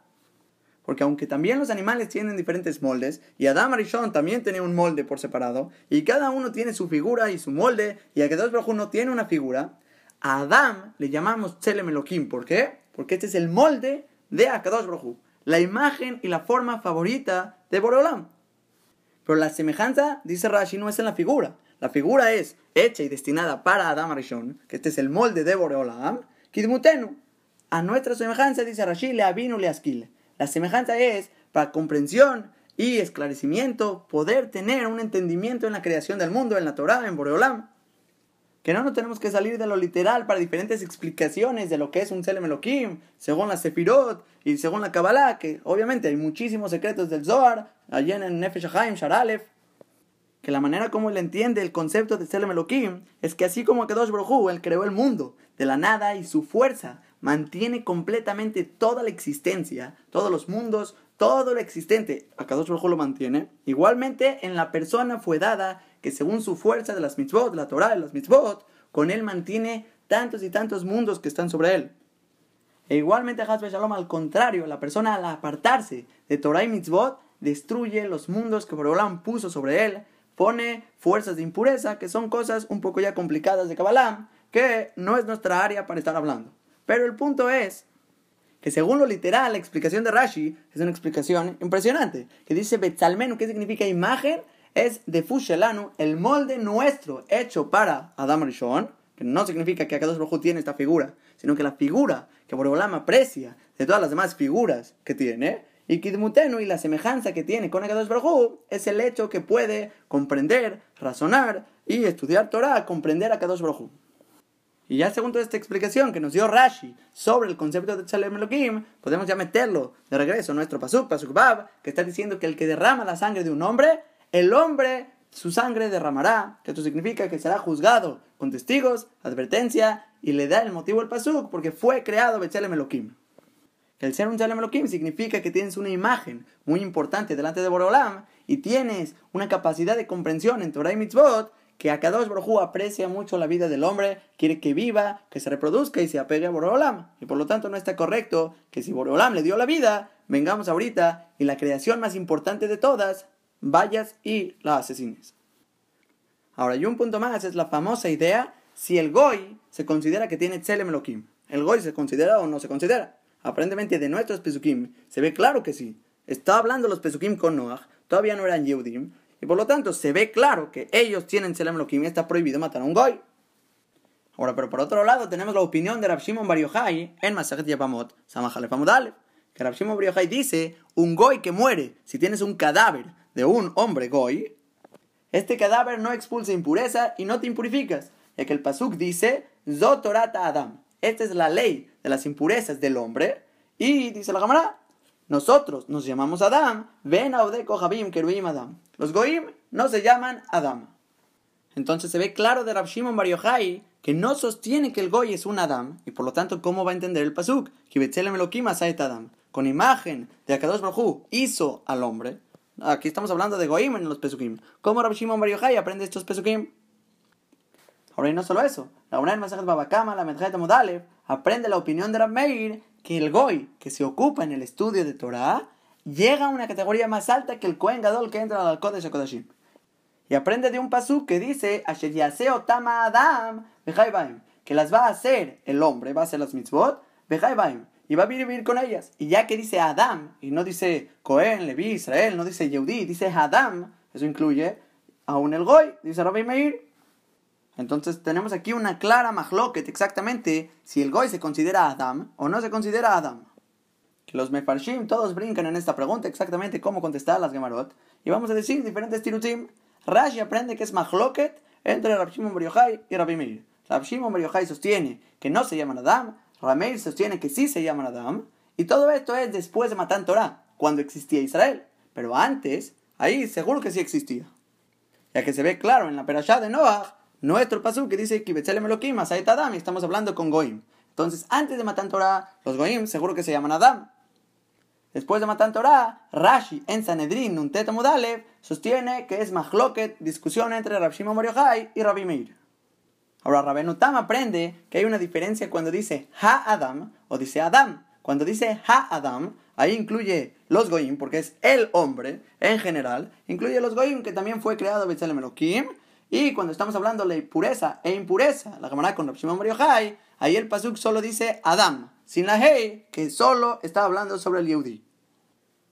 Porque aunque también los animales tienen diferentes moldes, y Adam Arishon también tenía un molde por separado, y cada uno tiene su figura y su molde, y Akadosh Baruj no tiene una figura, a Adam le llamamos Tselem. ¿Por qué? Porque este es el molde de Akadosh Baruj la imagen y la forma favorita de Borolam. Pero la semejanza, dice Rashi, no es en la figura. La figura es hecha y destinada para Adam Arishon, que este es el molde de Boreolam, Kidmutenu. A nuestra semejanza, dice Rashi, le avinu le asquile la semejanza es para comprensión y esclarecimiento, poder tener un entendimiento en la creación del mundo, en la Torah, en Boreolam. Que no nos tenemos que salir de lo literal para diferentes explicaciones de lo que es un Selem Elohim, según la Sefirot y según la Kabbalah, que obviamente hay muchísimos secretos del Zohar, allí en Nefesh Haim, Sharalef, que la manera como él entiende el concepto de Selem Elohim es que así como Kadosh Baruj él creó el mundo de la nada y su fuerza mantiene completamente toda la existencia, todos los mundos, todo lo existente, Akadosh Baruj lo mantiene. Igualmente en la persona fue dada que según su fuerza de las mitzvot, la Torah de las mitzvot, con él mantiene tantos y tantos mundos que están sobre él. E igualmente Hazbe Shalom, al contrario, la persona al apartarse de Torah y mitzvot, destruye los mundos que Borolam puso sobre él, pone fuerzas de impureza, que son cosas un poco ya complicadas de Kabbalah, que no es nuestra área para estar hablando. Pero el punto es que según lo literal, la explicación de Rashi es una explicación impresionante, que dice Betzalmenu, ¿qué significa imagen? Es de Fushelanu, el molde nuestro hecho para Adam Rishon, que no significa que Akadosh Baruj tiene esta figura, sino que la figura que Boreolam aprecia de todas las demás figuras que tiene, y Kidmutenu y la semejanza que tiene con Akadosh Baruj es el hecho que puede comprender, razonar y estudiar Torah, comprender a Akadosh y ya según toda esta explicación que nos dio Rashi sobre el concepto de Tzalem Elohim, podemos ya meterlo de regreso a nuestro Pasuk, Pasuk Bab, que está diciendo que el que derrama la sangre de un hombre, el hombre su sangre derramará, que esto significa que será juzgado con testigos, advertencia, y le da el motivo al Pasuk porque fue creado Betzelem Elohim. Que el ser un Tzalem Elohim significa que tienes una imagen muy importante delante de Borolam y tienes una capacidad de comprensión en Torah y Mitzvot que Akadosh Baruj aprecia mucho la vida del hombre, quiere que viva, que se reproduzca y se apegue a Borolam. Y por lo tanto no está correcto que si Borolam le dio la vida, vengamos ahorita y la creación más importante de todas, vayas y la asesines. Ahora, y un punto más es la famosa idea si el Goy se considera que tiene Tselem Elohim. ¿El Goy se considera o no se considera? Aparentemente de nuestros Pesukim se ve claro que sí. Está hablando los Pesukim con Noah, todavía no eran Yehudim, y por lo tanto se ve claro que ellos tienen Selem Elohim y está prohibido matar a un Goy. Ahora, pero por otro lado tenemos la opinión de Rav Shimon Bar en Masajet Yabamot, Samachalef Amudalev, que Rav Shimon Bar dice, un Goy que muere, si tienes un cadáver de un hombre Goy, este cadáver no expulsa impureza y no te impurificas, ya que el Pasuk dice, Zotorata Adam, esta es la ley de las impurezas del hombre, y dice la cámara, nosotros nos llamamos Adam, ven a Odeko Habim Keruim Adam. Los Goim no se llaman Adam. Entonces se ve claro de Rav Shimon Bar Yochai que no sostiene que el Goy es un Adam, y por lo tanto, ¿cómo va a entender el Pasuk? Adam. Con imagen de Akadosh Baruj hizo al hombre. Aquí estamos hablando de Goim en los Pesukim. ¿Cómo Rav Shimon Bar Yochai aprende estos Pesukim? Ahora, y no solo eso. La una Masajet Babakama, la Medjet Modalev, aprende la opinión de Rav Meir que el Goy, que se ocupa en el estudio de Torah, llega a una categoría más alta que el Kohen Gadol que entra al Kodesh HaKodashim. Y aprende de un pasú que dice, Adam, que las va a hacer el hombre, va a hacer las mitzvot, y va a vivir con ellas. Y ya que dice Adam, y no dice Cohen, Levi, Israel, no dice Yehudi, dice Adam, eso incluye aún el Goy, dice Rabbi Meir, entonces tenemos aquí una clara mahloket exactamente si el goy se considera Adam o no se considera Adam. Los mefarshim todos brincan en esta pregunta exactamente cómo contestar las gemarot. Y vamos a decir diferentes tirutim. Rashi aprende que es mahloket entre Rab Shimon y Rabbi Meir. Rab sostiene que no se llaman Adam, Rabbi sostiene que sí se llaman Adam. Y todo esto es después de Matan Torah, cuando existía Israel. Pero antes, ahí seguro que sí existía. Ya que se ve claro en la perashá de Noah nuestro paso que dice que Elohim, Adam, y estamos hablando con Goim. Entonces, antes de Matan Torah, los Goim seguro que se llaman Adam. Después de Matan Torah, Rashi en Sanedrin, Nuntet Mudalev, sostiene que es Mahloket, discusión entre Rav Shimon y Rabbi Meir. Ahora, Rabenutam aprende que hay una diferencia cuando dice Ha-Adam o dice Adam. Cuando dice Ha-Adam, ahí incluye los Goim, porque es el hombre en general. Incluye los Goim, que también fue creado Betzelem Elohim y cuando estamos hablando de pureza e impureza, la camarada con Rav Shimon ahí el pasuk solo dice Adam, sin la hey, que solo está hablando sobre el Yehudi.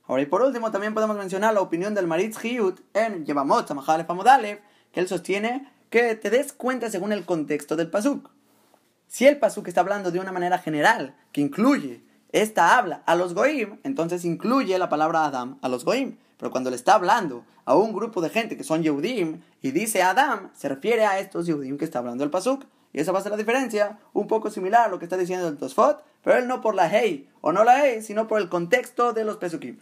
Ahora, y por último, también podemos mencionar la opinión del Maritz Hiyut en Yevamot Samachalef Amodalev, que él sostiene que te des cuenta según el contexto del pasuk. Si el pasuk está hablando de una manera general, que incluye esta habla a los goim, entonces incluye la palabra Adam a los goim. Pero cuando le está hablando a un grupo de gente que son Yehudim y dice Adam, se refiere a estos Yehudim que está hablando el Pasuk. Y esa va a ser la diferencia, un poco similar a lo que está diciendo el Tosfot, pero él no por la Hey o no la Hey, sino por el contexto de los Pesukim.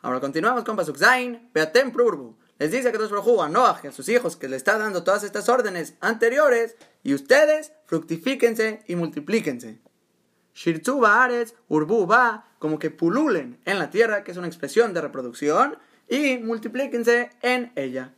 Ahora continuamos con Pasuk Zain, Beatem Prurbu. Les dice que Dios a Noah y a sus hijos que le está dando todas estas órdenes anteriores, y ustedes fructifíquense y multiplíquense. Shirtzu Baaretz, Urbu Ba, como que pululen en la tierra, que es una expresión de reproducción, y multiplíquense en ella.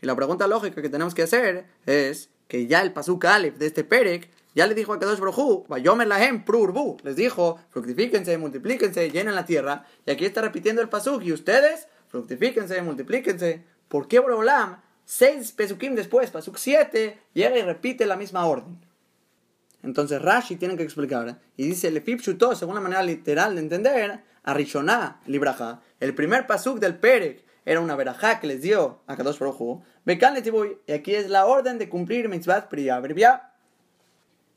Y la pregunta lógica que tenemos que hacer es que ya el Pasuk Aleph de este Perek ya le dijo a Kadosh Brojú, Vayomer Lahem Prurbu, les dijo, fructifíquense, multiplíquense, llenen la tierra, y aquí está repitiendo el Pasuk, y ustedes fructifíquense, multiplíquense. ¿Por qué Borolam, seis Pesukim después, Pasuk 7, llega y repite la misma orden? Entonces Rashi tiene que explicar, y dice, le Chuto, según la manera literal de entender, a Rishoná, Libraja, el primer pasuk del Perek era una verajá que les dio a Kadosh Baruj y aquí es la orden de cumplir mitzvah priya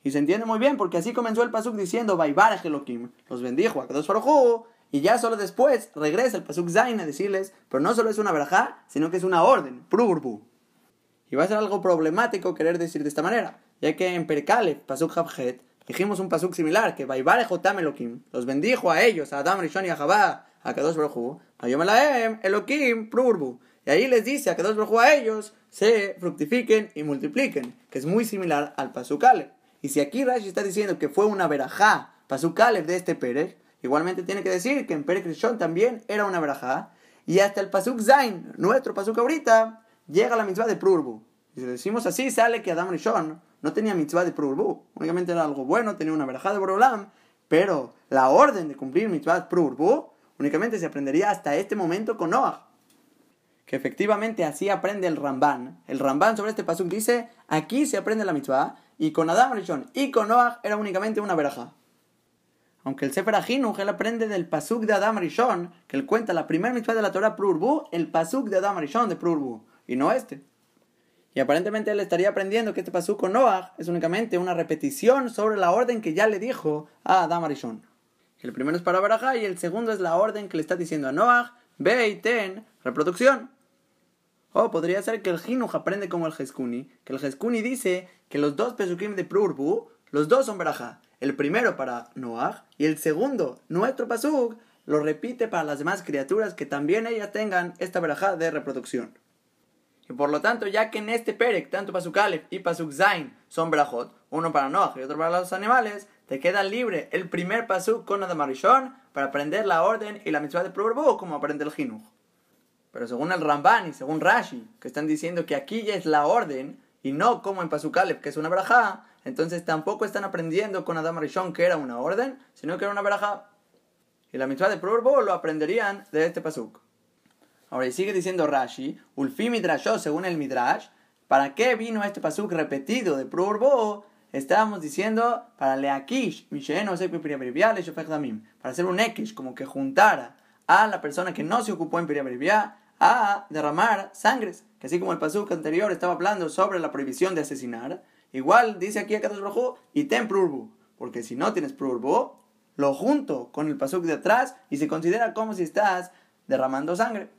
Y se entiende muy bien, porque así comenzó el pasuk diciendo, Vaibaraj Elohim, los bendijo a Kadosh Baruj y ya solo después regresa el pasuk Zain a decirles, pero no solo es una verajá, sino que es una orden, prurbu. Y va a ser algo problemático querer decir de esta manera ya que en Perkale, Pasuk Habjet, dijimos un Pasuk similar, que Baibare Jotam Elohim, los bendijo a ellos, a Adam, Rishon y a Jabá, a Kadosh Baruj Ayomelaem, Elohim, Prurbu. Y ahí les dice a Kadosh Baruj a ellos, se fructifiquen y multipliquen, que es muy similar al Pasuk Y si aquí Rashi está diciendo que fue una verajá, Pasuk de este Pérez, igualmente tiene que decir que en Pérez Rishon también era una verajá, y hasta el Pasuk Zain, nuestro Pasuk ahorita, llega la mitzvah de Prurbu. Y si decimos así, sale que Adam Rishon no tenía mitzvah de Prurbu, únicamente era algo bueno, tenía una verajá de Borolam, pero la orden de cumplir mitzvah Prurbu únicamente se aprendería hasta este momento con Noah. Que efectivamente así aprende el Ramban. El Ramban sobre este pasuk dice, aquí se aprende la mitzvah, y con Adam Rishon y con Noah era únicamente una verajá. Aunque el Sefer Ajinuj, él aprende del pasuk de Adam Rishon, que él cuenta la primera mitzvah de la Torah Prurbu, el pasuk de Adam Rishon de Prurbu, y no este. Y aparentemente él estaría aprendiendo que este pasú con Noah es únicamente una repetición sobre la orden que ya le dijo a Adam Arishon. El primero es para Barajá y el segundo es la orden que le está diciendo a Noah, ve y ten, reproducción. O podría ser que el Jinuj aprende como el Jeskuni, que el Jeskuni dice que los dos pesukim de Prurbu, los dos son Barajá. El primero para Noah y el segundo, nuestro pasuk, lo repite para las demás criaturas que también ellas tengan esta Barajá de reproducción. Y por lo tanto, ya que en este Perek, tanto Pasuk Aleph y Pasuk Zain son brajot, uno para Noah y otro para los animales, te queda libre el primer Pasuk con Adamarishon para aprender la orden y la mitzvah de Proverbo como aprende el Jinuj. Pero según el Ramban y según Rashi, que están diciendo que aquí ya es la orden y no como en Pasuk Aleph, que es una braja, entonces tampoco están aprendiendo con Adam que era una orden, sino que era una braja. Y la mitzvah de Proverbo lo aprenderían de este Pasuk. Ahora, y sigue diciendo Rashi, Ulfi Midrashó, según el Midrash, ¿para qué vino este pasuk repetido de Prurbo? Estábamos diciendo para Leakish, para hacer un Ekish, como que juntara a la persona que no se ocupó en Piriabrivia a derramar sangres. Que así como el pasuk anterior estaba hablando sobre la prohibición de asesinar, igual dice aquí a Kadosh y ten Prurbu. Porque si no tienes Prurbu, lo junto con el pasuk de atrás y se considera como si estás derramando sangre.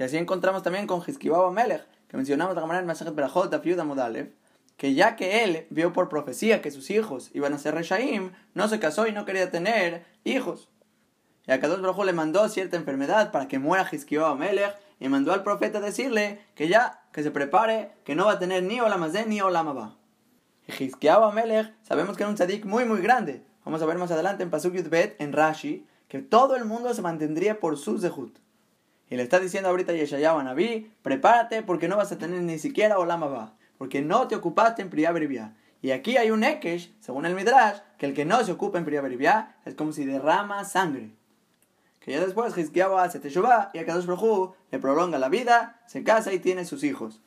Que así encontramos también con Hiskibaba Melech, que mencionamos de la manera en Masajet Berachot Afiuda Modalev, que ya que él vio por profecía que sus hijos iban a ser Reshaim, no se casó y no quería tener hijos. Y a Kadosh Baruj le mandó cierta enfermedad para que muera Hiskibaba Melech y mandó al profeta decirle que ya, que se prepare, que no va a tener ni Olamazé ni Olamaba. Y Hiskibaba Melech sabemos que era un tzadik muy muy grande. Vamos a ver más adelante en Pasuk Bet, en Rashi, que todo el mundo se mantendría por su zehut. Y le está diciendo ahorita a Yeshayahu a Naví, prepárate porque no vas a tener ni siquiera Olama porque no te ocupaste en Priya Y aquí hay un Ekesh, según el Midrash, que el que no se ocupa en Priya es como si derrama sangre. Que ya después Hizkiyahu hace Teshuvah y a Kadosh Baruj le prolonga la vida, se casa y tiene sus hijos.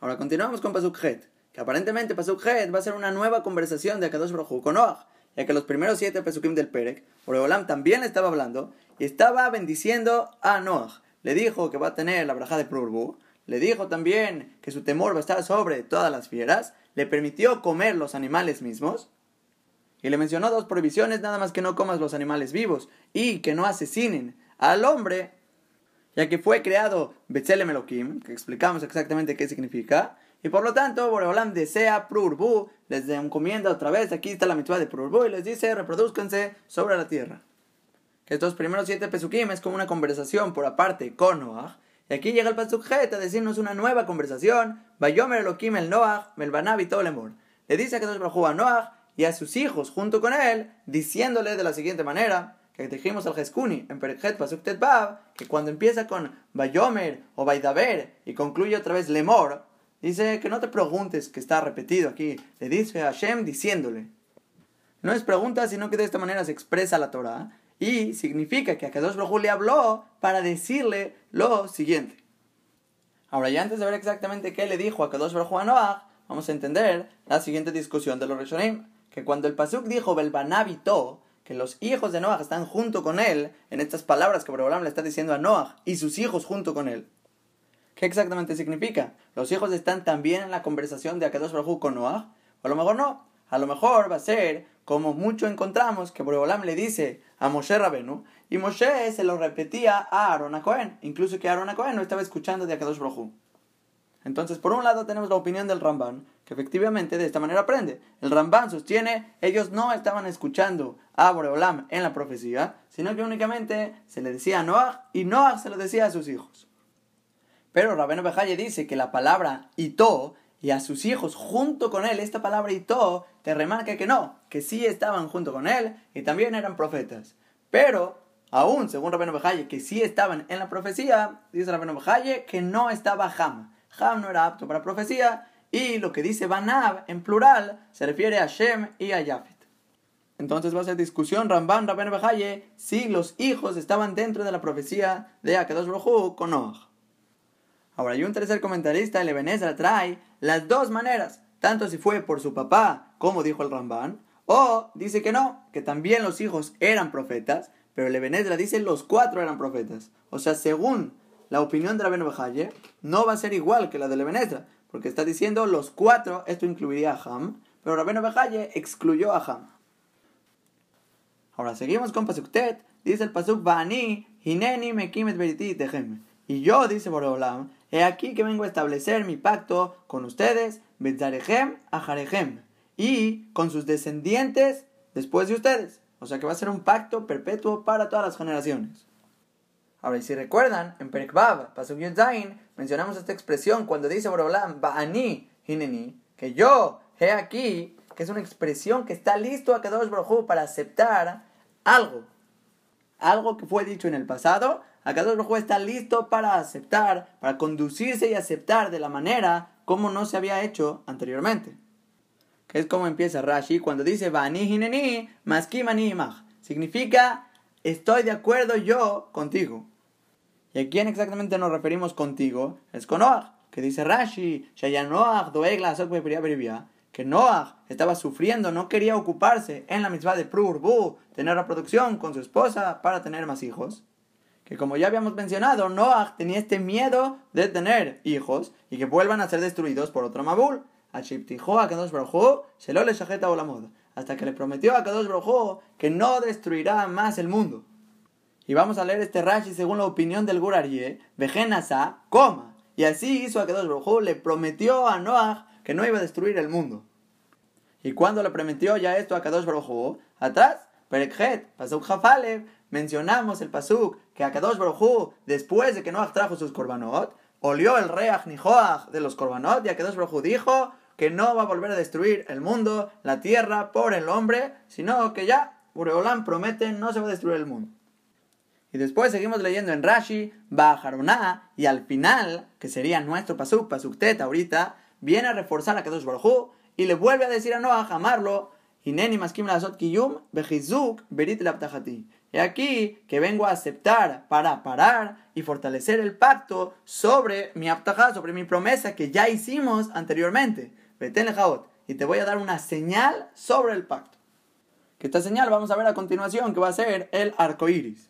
Ahora continuamos con Pasuk Het, que aparentemente Pasuk Het va a ser una nueva conversación de Kadosh Baruj con Noach, ya que los primeros siete Pesukim del Perek, Oreolam también estaba hablando y estaba bendiciendo a Noah. Le dijo que va a tener la braja de Prurbu, le dijo también que su temor va a estar sobre todas las fieras, le permitió comer los animales mismos, y le mencionó dos prohibiciones, nada más que no comas los animales vivos y que no asesinen al hombre, ya que fue creado Betzelem Elohim, que explicamos exactamente qué significa, y por lo tanto, Boreolam desea Prurbu, les encomienda otra vez, aquí está la mitzvah de Prurbu, y les dice, reproduzcanse sobre la tierra. Que estos primeros siete pesukim es como una conversación por aparte con Noah, y aquí llega el pasuk a decirnos una nueva conversación, Bayomer Elohim el Noah, Melbanab y Tolemor. Le dice a Kadosh Baruj a Noah y a sus hijos junto con él, diciéndole de la siguiente manera, que dijimos al Jeskuni en Perekhet Pasuk Tetbav, que cuando empieza con Bayomer o Baidaber y concluye otra vez Lemor, Dice que no te preguntes, que está repetido aquí. Le dice a Hashem diciéndole. No es pregunta, sino que de esta manera se expresa la Torah. Y significa que a Kadosh Baruj le habló para decirle lo siguiente. Ahora, ya antes de ver exactamente qué le dijo a Kadosh Baruj a Noah, vamos a entender la siguiente discusión de los Rishonim. Que cuando el Pasuk dijo Belbanabito, que los hijos de Noah están junto con él, en estas palabras que Borobolam le está diciendo a Noah y sus hijos junto con él. ¿Qué exactamente significa? ¿Los hijos están también en la conversación de Akadosh Baruj con Noah? O a lo mejor no. A lo mejor va a ser como mucho encontramos que Boreolam le dice a Moshe Rabenu y Moshe se lo repetía a Aaron a Cohen, incluso que Aaron a Cohen no estaba escuchando de Akadosh Baruj entonces, por un lado tenemos la opinión del Ramban, que efectivamente de esta manera aprende. El Ramban sostiene, ellos no estaban escuchando a Boreolam en la profecía, sino que únicamente se le decía a Noah y Noah se lo decía a sus hijos. Pero Rabeno Bejaye dice que la palabra Ito y a sus hijos junto con él, esta palabra Ito te remarca que no, que sí estaban junto con él y también eran profetas. Pero, aún según Rabeno Bejaye, que sí estaban en la profecía, dice Rabeno Bejaye que no estaba Ham. Ham no era apto para profecía y lo que dice Banab en plural se refiere a Shem y a Yafet. Entonces va a ser discusión Ramban, Rabeno Bejaye, si los hijos estaban dentro de la profecía de Akadosh con Noach. Ahora, hay un tercer comentarista, el Ebenezer, trae las dos maneras, tanto si fue por su papá, como dijo el Ramban, o dice que no, que también los hijos eran profetas, pero el Ebenezer dice los cuatro eran profetas. O sea, según la opinión de la Bajaye, no va a ser igual que la del Ebenezer, porque está diciendo los cuatro, esto incluiría a Ham, pero Rabeno Bejaye excluyó a Ham. Ahora seguimos con Pasuktet, dice el Pasuk Bani, Hineni Mekimet Beriti Tehem. Y yo, dice Boreolam, He aquí que vengo a establecer mi pacto con ustedes, Betzarejem Ajarejem, y con sus descendientes después de ustedes. O sea que va a ser un pacto perpetuo para todas las generaciones. Ahora, y si recuerdan, en Perekbab, Pasuk Zain, mencionamos esta expresión cuando dice Borolam, Ba'ani Hineni, que yo, he aquí, que es una expresión que está listo a Kadosh Baruj para aceptar algo. Algo que fue dicho en el pasado, Akadosh Baruj está listo para aceptar, para conducirse y aceptar de la manera como no se había hecho anteriormente. Que es como empieza Rashi cuando dice Bani hineni maskimani imach. Significa estoy de acuerdo yo contigo. ¿Y a quién exactamente nos referimos contigo? Es con Noach, que dice Rashi, que Noach estaba sufriendo, no quería ocuparse en la misma de Prurbu, tener reproducción con su esposa para tener más hijos que como ya habíamos mencionado, Noah tenía este miedo de tener hijos y que vuelvan a ser destruidos por otro Mabul. Hasta que le prometió a Kadosh Baruj que no destruirá más el mundo. Y vamos a leer este Rashi según la opinión del Gurarie, Vejenasa, coma. Y así hizo a Kadosh Baruj le prometió a Noah que no iba a destruir el mundo. Y cuando le prometió ya esto a Kadosh Baruj atrás, Perekhet, Pasuk Jafalev, mencionamos el pasuk que Akadosh Baruj después de que Noach trajo sus korbanot, olió el reach nijoach de los korbanot y Akadosh Baruj dijo que no va a volver a destruir el mundo, la tierra, por el hombre, sino que ya Ureolam promete no se va a destruir el mundo. Y después seguimos leyendo en Rashi, Bajaroná, y al final, que sería nuestro pasuk, pasuk tet ahorita, viene a reforzar a Kadosh Baruj y le vuelve a decir a Noach amarlo, Hineni maskim kiyum, bejizuk berit y aquí que vengo a aceptar para parar y fortalecer el pacto sobre mi aptajá, sobre mi promesa que ya hicimos anteriormente. Vete y te voy a dar una señal sobre el pacto. Que esta señal vamos a ver a continuación que va a ser el arco iris.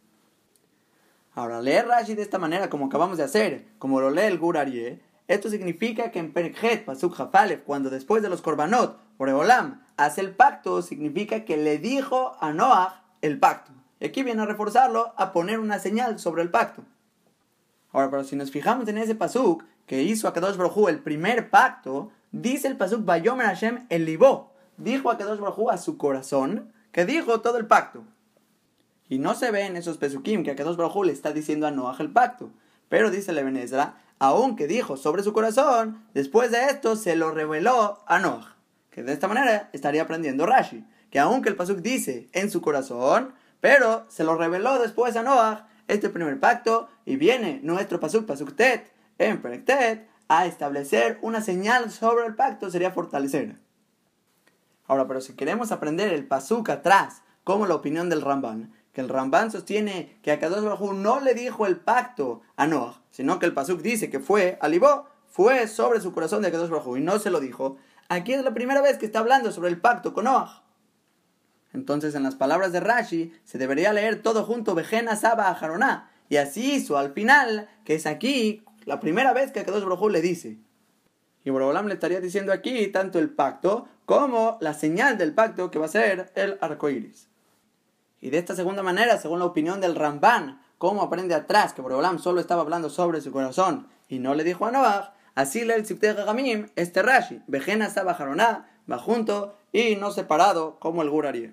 Ahora, leer Rashi de esta manera, como acabamos de hacer, como lo lee el Gurarie, esto significa que en Perkhet, Pasuk Jafalev, cuando después de los Korbanot, Oreolam hace el pacto, significa que le dijo a Noah el pacto. Y aquí viene a reforzarlo, a poner una señal sobre el pacto. Ahora, pero si nos fijamos en ese pasuk que hizo a Kadosh Baruj el primer pacto, dice el pasuk Bayomer Hashem el libó. Dijo a Kadosh Baruj a su corazón que dijo todo el pacto. Y no se ve en esos pesukim que a Kadosh Baruj le está diciendo a Noah el pacto. Pero dice la aunque dijo sobre su corazón, después de esto se lo reveló a Noah. Que de esta manera estaría aprendiendo Rashi. Que aunque el pasuk dice en su corazón, pero se lo reveló después a Noah este primer pacto y viene nuestro pasuk, pasuk tet, en Perektet, a establecer una señal sobre el pacto sería fortalecer. Ahora, pero si queremos aprender el pasuk atrás, como la opinión del Ramban, que el Ramban sostiene que a Kadosh Baruj no le dijo el pacto a Noah, sino que el pasuk dice que fue alibó, fue sobre su corazón de Kadosh Baruj y no se lo dijo. Aquí es la primera vez que está hablando sobre el pacto con Noah. Entonces, en las palabras de Rashi, se debería leer todo junto, Vejena Saba Jaroná. Y así hizo al final, que es aquí la primera vez que Kadosh Baruj le dice. Y Borobolam le estaría diciendo aquí tanto el pacto como la señal del pacto que va a ser el arco iris. Y de esta segunda manera, según la opinión del Ramban, como aprende atrás que Borobolam solo estaba hablando sobre su corazón y no le dijo a Noah, así lee el Sifte Gamim, este Rashi, Vejena Jaroná, va junto y no separado como el Gurarie.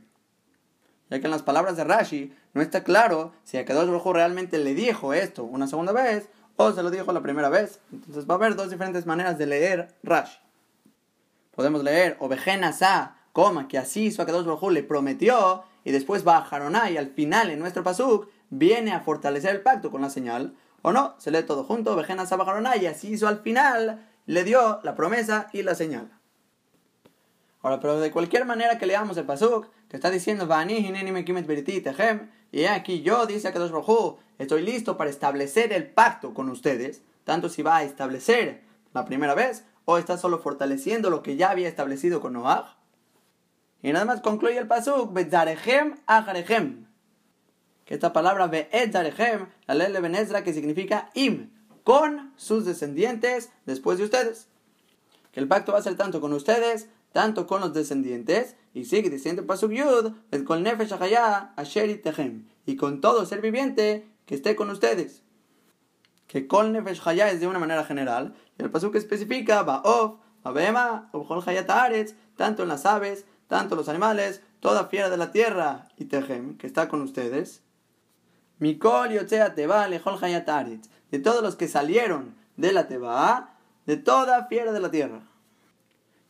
Ya que en las palabras de Rashi no está claro si a Kadosh Baruj realmente le dijo esto una segunda vez o se lo dijo la primera vez. Entonces va a haber dos diferentes maneras de leer Rashi. Podemos leer Ovejena Sa, coma, que así hizo a Kadosh Baruj le prometió y después va a Jaroná y al final en nuestro pasuk viene a fortalecer el pacto con la señal. O no, se lee todo junto, Ovejena Sa Jaroná y así hizo al final, le dio la promesa y la señal. Ahora, pero de cualquier manera que leamos el pasuk, que está diciendo, y aquí yo, dice Akadosh Rojú, estoy listo para establecer el pacto con ustedes, tanto si va a establecer la primera vez, o está solo fortaleciendo lo que ya había establecido con Noah. Y nada más concluye el pasuk, Betzarehem Ajarehem. Que esta palabra Betzarehem, la ley de Benezra, que significa im, con sus descendientes después de ustedes. Que el pacto va a ser tanto con ustedes tanto con los descendientes, y sigue diciendo Pasuk Yud, con Nefesh Asher y con todo ser viviente que esté con ustedes. Que con Nefesh es de una manera general, y el Pasuk especifica Ba'of, Abema, Ubhol Hayat Aretz, tanto en las aves, tanto los animales, toda fiera de la tierra, y Tehem, que está con ustedes. Mikol Yotzea Teba, Aretz, de todos los que salieron de la Teba, de toda fiera de la tierra.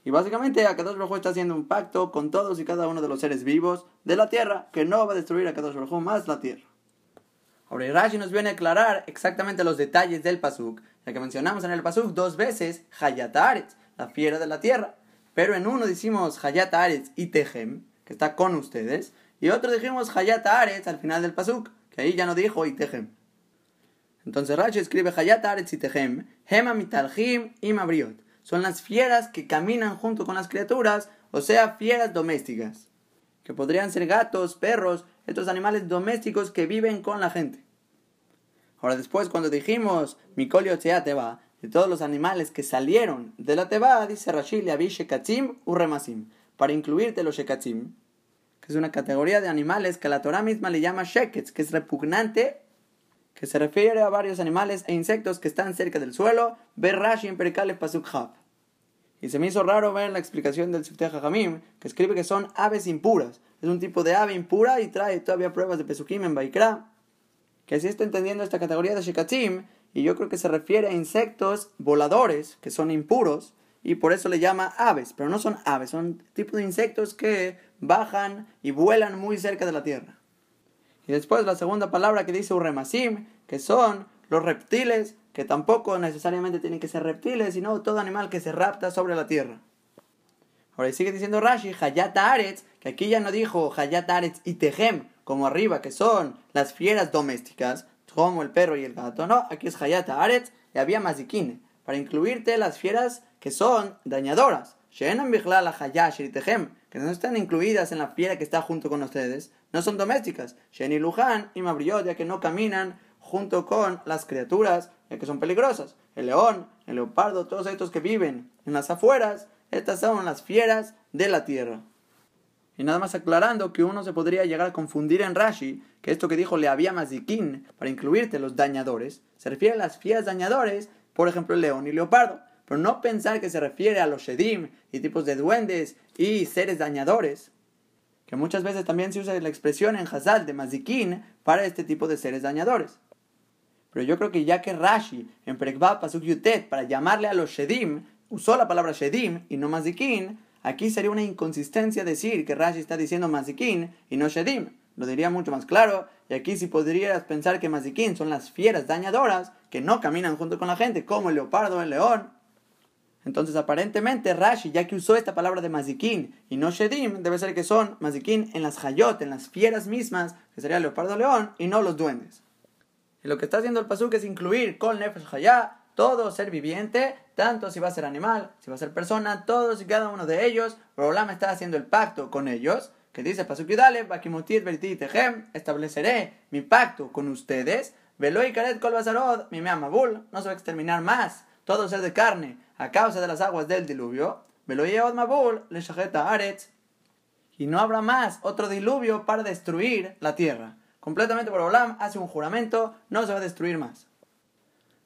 Y básicamente Akadosh Baruj está haciendo un pacto con todos y cada uno de los seres vivos de la tierra, que no va a destruir a Akadosh más la tierra. Ahora Rashi nos viene a aclarar exactamente los detalles del pasuk, ya que mencionamos en el pasuk dos veces Hayataretz, la fiera de la tierra. Pero en uno decimos Hayataretz y Tehem, que está con ustedes, y otro dijimos Hayataretz al final del pasuk, que ahí ya no dijo y Tehem. Entonces Rashi escribe Hayataretz y Tehem, Hema mitalhim y mabriot son las fieras que caminan junto con las criaturas, o sea, fieras domésticas, que podrían ser gatos, perros, estos animales domésticos que viven con la gente. Ahora después, cuando dijimos Mikolio Teba, de todos los animales que salieron de la Teba, dice Rashid Avi Shekatzim Urremasim, para incluirte los Shekatzim, que es una categoría de animales que la Torah misma le llama Sheketz, que es repugnante que se refiere a varios animales e insectos que están cerca del suelo, ver Rashi en Perikale Pasuk Y se me hizo raro ver la explicación del Sifteh Jamim, que escribe que son aves impuras. Es un tipo de ave impura y trae todavía pruebas de Pesukim en Baikra. Que así estoy entendiendo esta categoría de Shekatim, y yo creo que se refiere a insectos voladores, que son impuros, y por eso le llama aves, pero no son aves, son tipos de insectos que bajan y vuelan muy cerca de la tierra. Y después la segunda palabra que dice urremasim, que son los reptiles, que tampoco necesariamente tienen que ser reptiles, sino todo animal que se rapta sobre la tierra. Ahora sigue diciendo Rashi, Hayat Aretz, que aquí ya no dijo Hayat Aretz y Tehem, como arriba, que son las fieras domésticas, como el perro y el gato. No, aquí es Hayat Aretz y había Mazikin, para incluirte las fieras que son dañadoras. Que no están incluidas en la fiera que está junto con ustedes, no son domésticas. Sheni Lujan y Mabriot, ya que no caminan junto con las criaturas, ya que son peligrosas. El león, el leopardo, todos estos que viven en las afueras, estas son las fieras de la tierra. Y nada más aclarando que uno se podría llegar a confundir en Rashi, que esto que dijo le había mazikin para incluirte los dañadores, se refiere a las fieras dañadores, por ejemplo el león y leopardo, pero no pensar que se refiere a los shedim y tipos de duendes y seres dañadores, que muchas veces también se usa la expresión en Hazal de mazikin para este tipo de seres dañadores. Pero yo creo que ya que Rashi en Prekba Pasuk Yutet para llamarle a los shedim usó la palabra shedim y no mazikin, Aquí sería una inconsistencia decir que Rashi está diciendo Mazikin y no Shedim. Lo diría mucho más claro. Y aquí sí podrías pensar que Mazikin son las fieras dañadoras que no caminan junto con la gente, como el leopardo el león. Entonces, aparentemente, Rashi, ya que usó esta palabra de Mazikin y no Shedim, debe ser que son Mazikin en las Hayot, en las fieras mismas, que sería el leopardo león, y no los duendes. Y lo que está haciendo el Pasuk es incluir Kol Nefesh Hayah todo ser viviente, tanto si va a ser animal, si va a ser persona, todos y cada uno de ellos, me está haciendo el pacto con ellos, que dice Pasukidale, estableceré mi pacto con ustedes, Velo y Karet Kol mi Meamabul, no se va a exterminar más. Todo ser de carne a causa de las aguas del diluvio, Velo y Mabul, le Aretz, y no habrá más otro diluvio para destruir la tierra. Completamente por Olam hace un juramento, no se va a destruir más.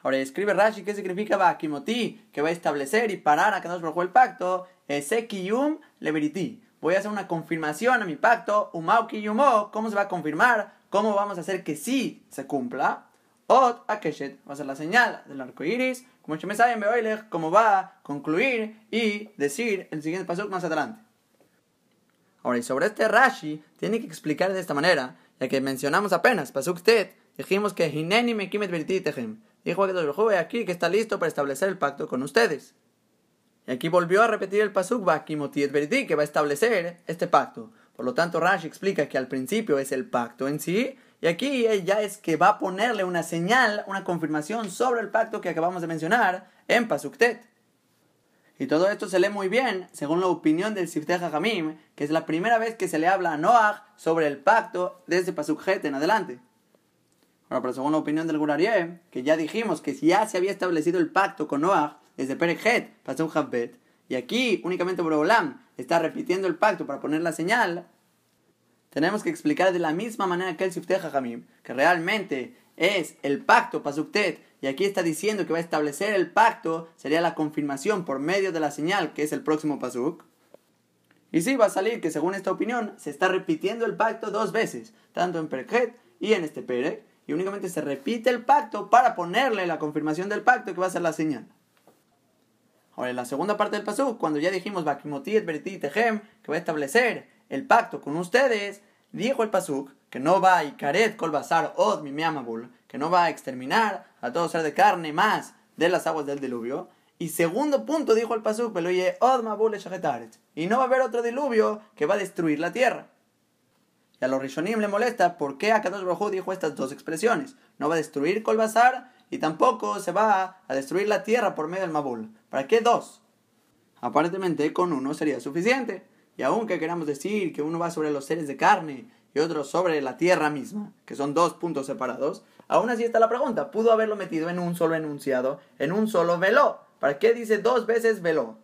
Ahora escribe Rashi qué significa Bakimoti, que va a establecer y parar a nos Baruj el pacto, Esekiyum leveriti. Voy a hacer una confirmación a mi pacto, Umau Kiyumo, ¿cómo se va a confirmar? ¿Cómo vamos a hacer que sí se cumpla? Ot Akeshet, va a ser la señal del arco iris, como en Beoilech, cómo va a concluir y decir el siguiente paso más adelante. Ahora, y sobre este Rashi, tiene que explicar de esta manera, ya que mencionamos apenas, Pasuk Tet, dijimos que Hineni Mekimet Tehem Dijo a aquí que está listo para establecer el pacto con ustedes. Y aquí volvió a repetir el pasuk Verdi, que va a establecer este pacto. Por lo tanto, Rashi explica que al principio es el pacto en sí, y aquí ya es que va a ponerle una señal, una confirmación sobre el pacto que acabamos de mencionar en Pasuktet. Y todo esto se lee muy bien, según la opinión del Sifteh Jamim, que es la primera vez que se le habla a Noah sobre el pacto desde Pasukhet en adelante. Ahora, pero según la opinión del Gurarie, que ya dijimos que ya se había establecido el pacto con Noah desde Perekhet, un Habet, y aquí únicamente Borobolam está repitiendo el pacto para poner la señal, tenemos que explicar de la misma manera que el Sifteh Jamim, que realmente es el pacto Pasuktet, y aquí está diciendo que va a establecer el pacto, sería la confirmación por medio de la señal, que es el próximo Pasuk. Y sí, va a salir que según esta opinión se está repitiendo el pacto dos veces, tanto en Perekhet y en este Perek, y únicamente se repite el pacto para ponerle la confirmación del pacto que va a ser la señal. Ahora, en la segunda parte del pasuk, cuando ya dijimos Bakimotit, Tehem, que va a establecer el pacto con ustedes, dijo el pasuk que no va a Ikaret Kol Basar Od Mimiamabul, que no va a exterminar a todo ser de carne más de las aguas del diluvio. Y segundo punto dijo el pasuk, Od Mabul y no va a haber otro diluvio que va a destruir la tierra. Y a los Rishonim le molesta por qué Akadosh Baruj dijo estas dos expresiones. No va a destruir Kolbazar y tampoco se va a destruir la tierra por medio del Mabul. ¿Para qué dos? Aparentemente con uno sería suficiente. Y aunque queramos decir que uno va sobre los seres de carne y otro sobre la tierra misma, que son dos puntos separados, aún así está la pregunta. ¿Pudo haberlo metido en un solo enunciado, en un solo velo? ¿Para qué dice dos veces velo?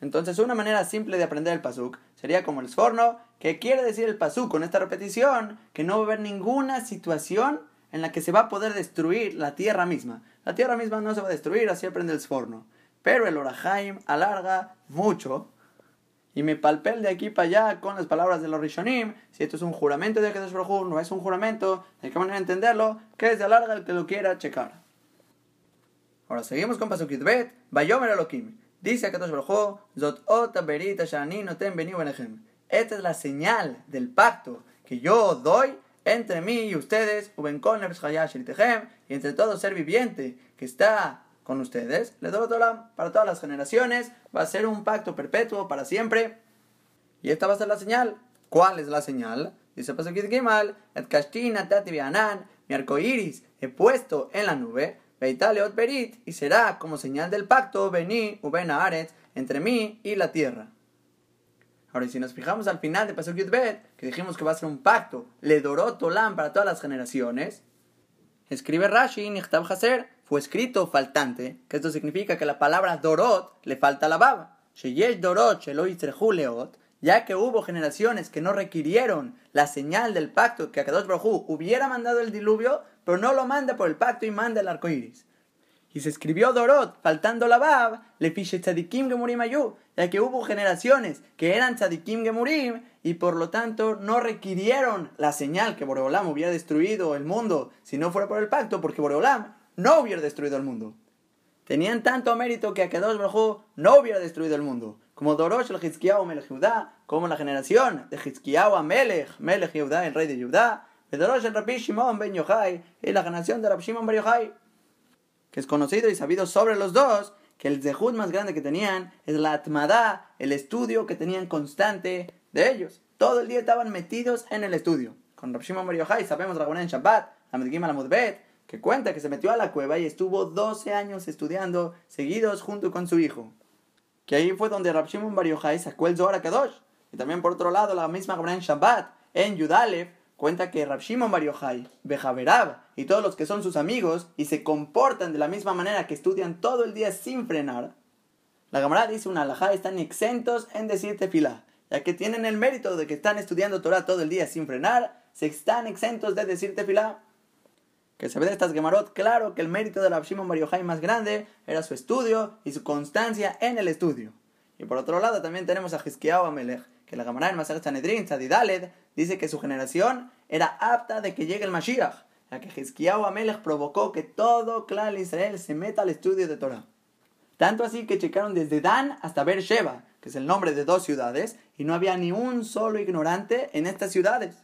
Entonces, una manera simple de aprender el pasuk sería como el sforno, que quiere decir el pasuk con esta repetición, que no va a haber ninguna situación en la que se va a poder destruir la tierra misma. La tierra misma no se va a destruir, así aprende el sforno. Pero el Orahaim alarga mucho y me palpé de aquí para allá con las palabras de los Rishonim. Si esto es un juramento de Kedesh Baruj no es un juramento, ¿de qué manera entenderlo? Que se alarga el que lo quiera checar. Ahora seguimos con Pasukit Bet, Bayomer Elohim. Dice Akadosh Baruj Zot berita shani noten beni Esta es la señal del pacto que yo doy entre mí y ustedes, y entre todo ser viviente que está con ustedes, le doy para todas las generaciones, va a ser un pacto perpetuo para siempre. Y esta va a ser la señal. ¿Cuál es la señal? Dice Pasukit Gimal, et kashtina tati mi arco iris he puesto en la nube, Berit, y será como señal del pacto, Beni, Uben Aretz, entre mí y la tierra. Ahora, si nos fijamos al final de Pasuk Bet, que dijimos que va a ser un pacto, le doró Tolam para todas las generaciones, escribe Rashi, Nichtav Haser, fue escrito faltante, que esto significa que la palabra Dorot le falta la baba. Sheyesh Dorot Leot, ya que hubo generaciones que no requirieron la señal del pacto que Akadosh Baruj hubiera mandado el diluvio, pero no lo manda por el pacto y manda el arco iris. Y se escribió Dorot, faltando la Bab, le fiche tzadikim gemurim ayu, ya que hubo generaciones que eran tzadikim gemurim y por lo tanto no requirieron la señal que Boreolam hubiera destruido el mundo si no fuera por el pacto, porque Boreolam no hubiera destruido el mundo. Tenían tanto mérito que Akadosh Baruj no hubiera destruido el mundo, como Dorosh el Hizkiyahu Melech Yudá, como la generación de Hizkiyahu Melech, Melech Yudá, el rey de Yudá, de Dorosh el Rabbi Shimon ben Yochai, y la generación de Rabbi Shimon ben Yochai que es conocido y sabido sobre los dos, que el zehut más grande que tenían es la atmadá, el estudio que tenían constante de ellos. Todo el día estaban metidos en el estudio. Con Rav Shimon Bar sabemos en Shabbat, la que cuenta que se metió a la cueva y estuvo 12 años estudiando seguidos junto con su hijo. Que ahí fue donde Rav Shimon Bar sacó el Zohar. Y también por otro lado la misma en Shabbat, en Yudalev, cuenta que Rav Shimon Bar Yochai, Bejaverab y todos los que son sus amigos y se comportan de la misma manera que estudian todo el día sin frenar, la camarada dice una alajá, están exentos en decir tefilá, ya que tienen el mérito de que están estudiando Torah todo el día sin frenar, se están exentos de decir tefilá. Que se ve de estas gemarot, claro que el mérito de Rav Shimon Bar más grande era su estudio y su constancia en el estudio. Y por otro lado también tenemos a Hizkiyahu Amelech, que la camarada en Maser Sanedrin, Tzadidaled, dice que su generación era apta de que llegue el Mashiach, ya que Hizkiyahu Amelech provocó que todo clan Israel se meta al estudio de Torah. Tanto así que checaron desde Dan hasta Beersheba, que es el nombre de dos ciudades, y no había ni un solo ignorante en estas ciudades.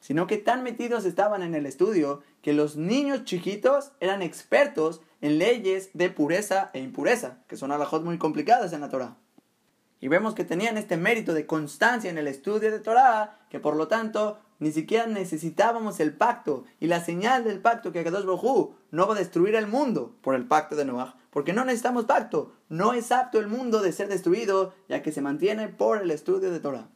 Sino que tan metidos estaban en el estudio que los niños chiquitos eran expertos en leyes de pureza e impureza, que son alajot muy complicadas en la Torah. Y vemos que tenían este mérito de constancia en el estudio de Torah, que por lo tanto ni siquiera necesitábamos el pacto y la señal del pacto que Akadosh Baruj no va a destruir el mundo por el pacto de Noah, porque no necesitamos pacto, no es apto el mundo de ser destruido, ya que se mantiene por el estudio de Torah.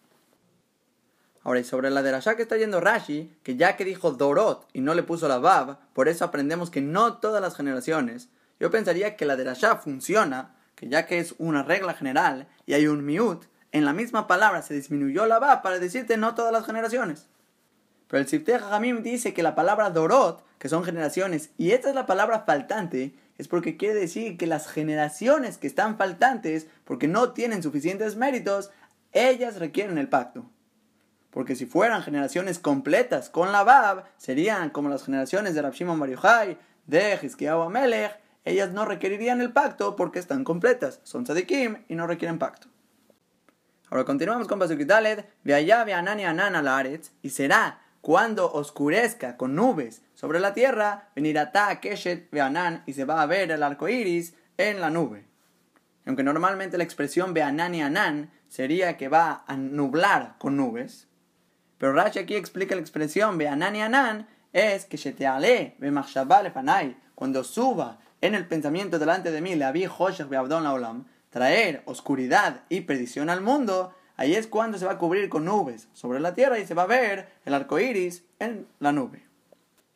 Ahora, y sobre la de Rasha que está yendo Rashi, que ya que dijo Dorot y no le puso la Bab, por eso aprendemos que no todas las generaciones, yo pensaría que la de Rasha funciona que ya que es una regla general y hay un miut, en la misma palabra se disminuyó la va para decirte no todas las generaciones. Pero el Sifteh Hamim dice que la palabra Dorot, que son generaciones, y esta es la palabra faltante, es porque quiere decir que las generaciones que están faltantes, porque no tienen suficientes méritos, ellas requieren el pacto. Porque si fueran generaciones completas con la Bab, serían como las generaciones de Rav Shimon de Hizkiyahu Amelech, ellas no requerirían el pacto porque están completas, son tzadikim y no requieren pacto. Ahora continuamos con Pasukidaled, ve allá, ve anani anan la aretz, y será cuando oscurezca con nubes sobre la tierra, venirá keshet ve anan, y se va a ver el arco iris en la nube. Aunque normalmente la expresión ve anani anan sería que va a nublar con nubes, pero Rashi aquí explica la expresión ve anan es que se te ale ve panay, cuando suba en el pensamiento delante de mí, le había Olam, traer oscuridad y perdición al mundo, ahí es cuando se va a cubrir con nubes sobre la tierra y se va a ver el arco iris en la nube.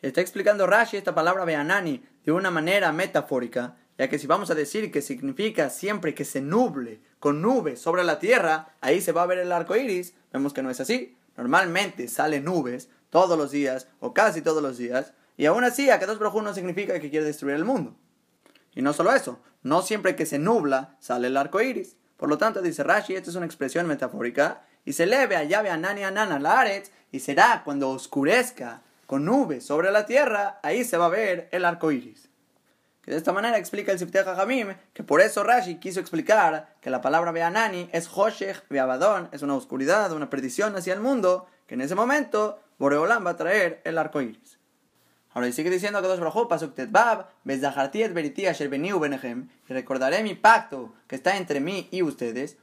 Está explicando Rashi esta palabra Beanani de una manera metafórica, ya que si vamos a decir que significa siempre que se nuble con nubes sobre la tierra, ahí se va a ver el arco iris, vemos que no es así. Normalmente salen nubes todos los días o casi todos los días, y aún así, a dos no significa que quiere destruir el mundo. Y no solo eso, no siempre que se nubla sale el arco iris. Por lo tanto, dice Rashi, esta es una expresión metafórica, y se leve a llave a nani a la aretz, y será cuando oscurezca con nubes sobre la tierra, ahí se va a ver el arco iris. Que de esta manera explica el Sifteh Jamim que por eso Rashi quiso explicar que la palabra Beanani es Hoshech Beabadón, es una oscuridad, una perdición hacia el mundo, que en ese momento Boreolam va a traer el arco iris. Ahora sigue diciendo que dos y recordaré mi pacto que está entre mí y ustedes,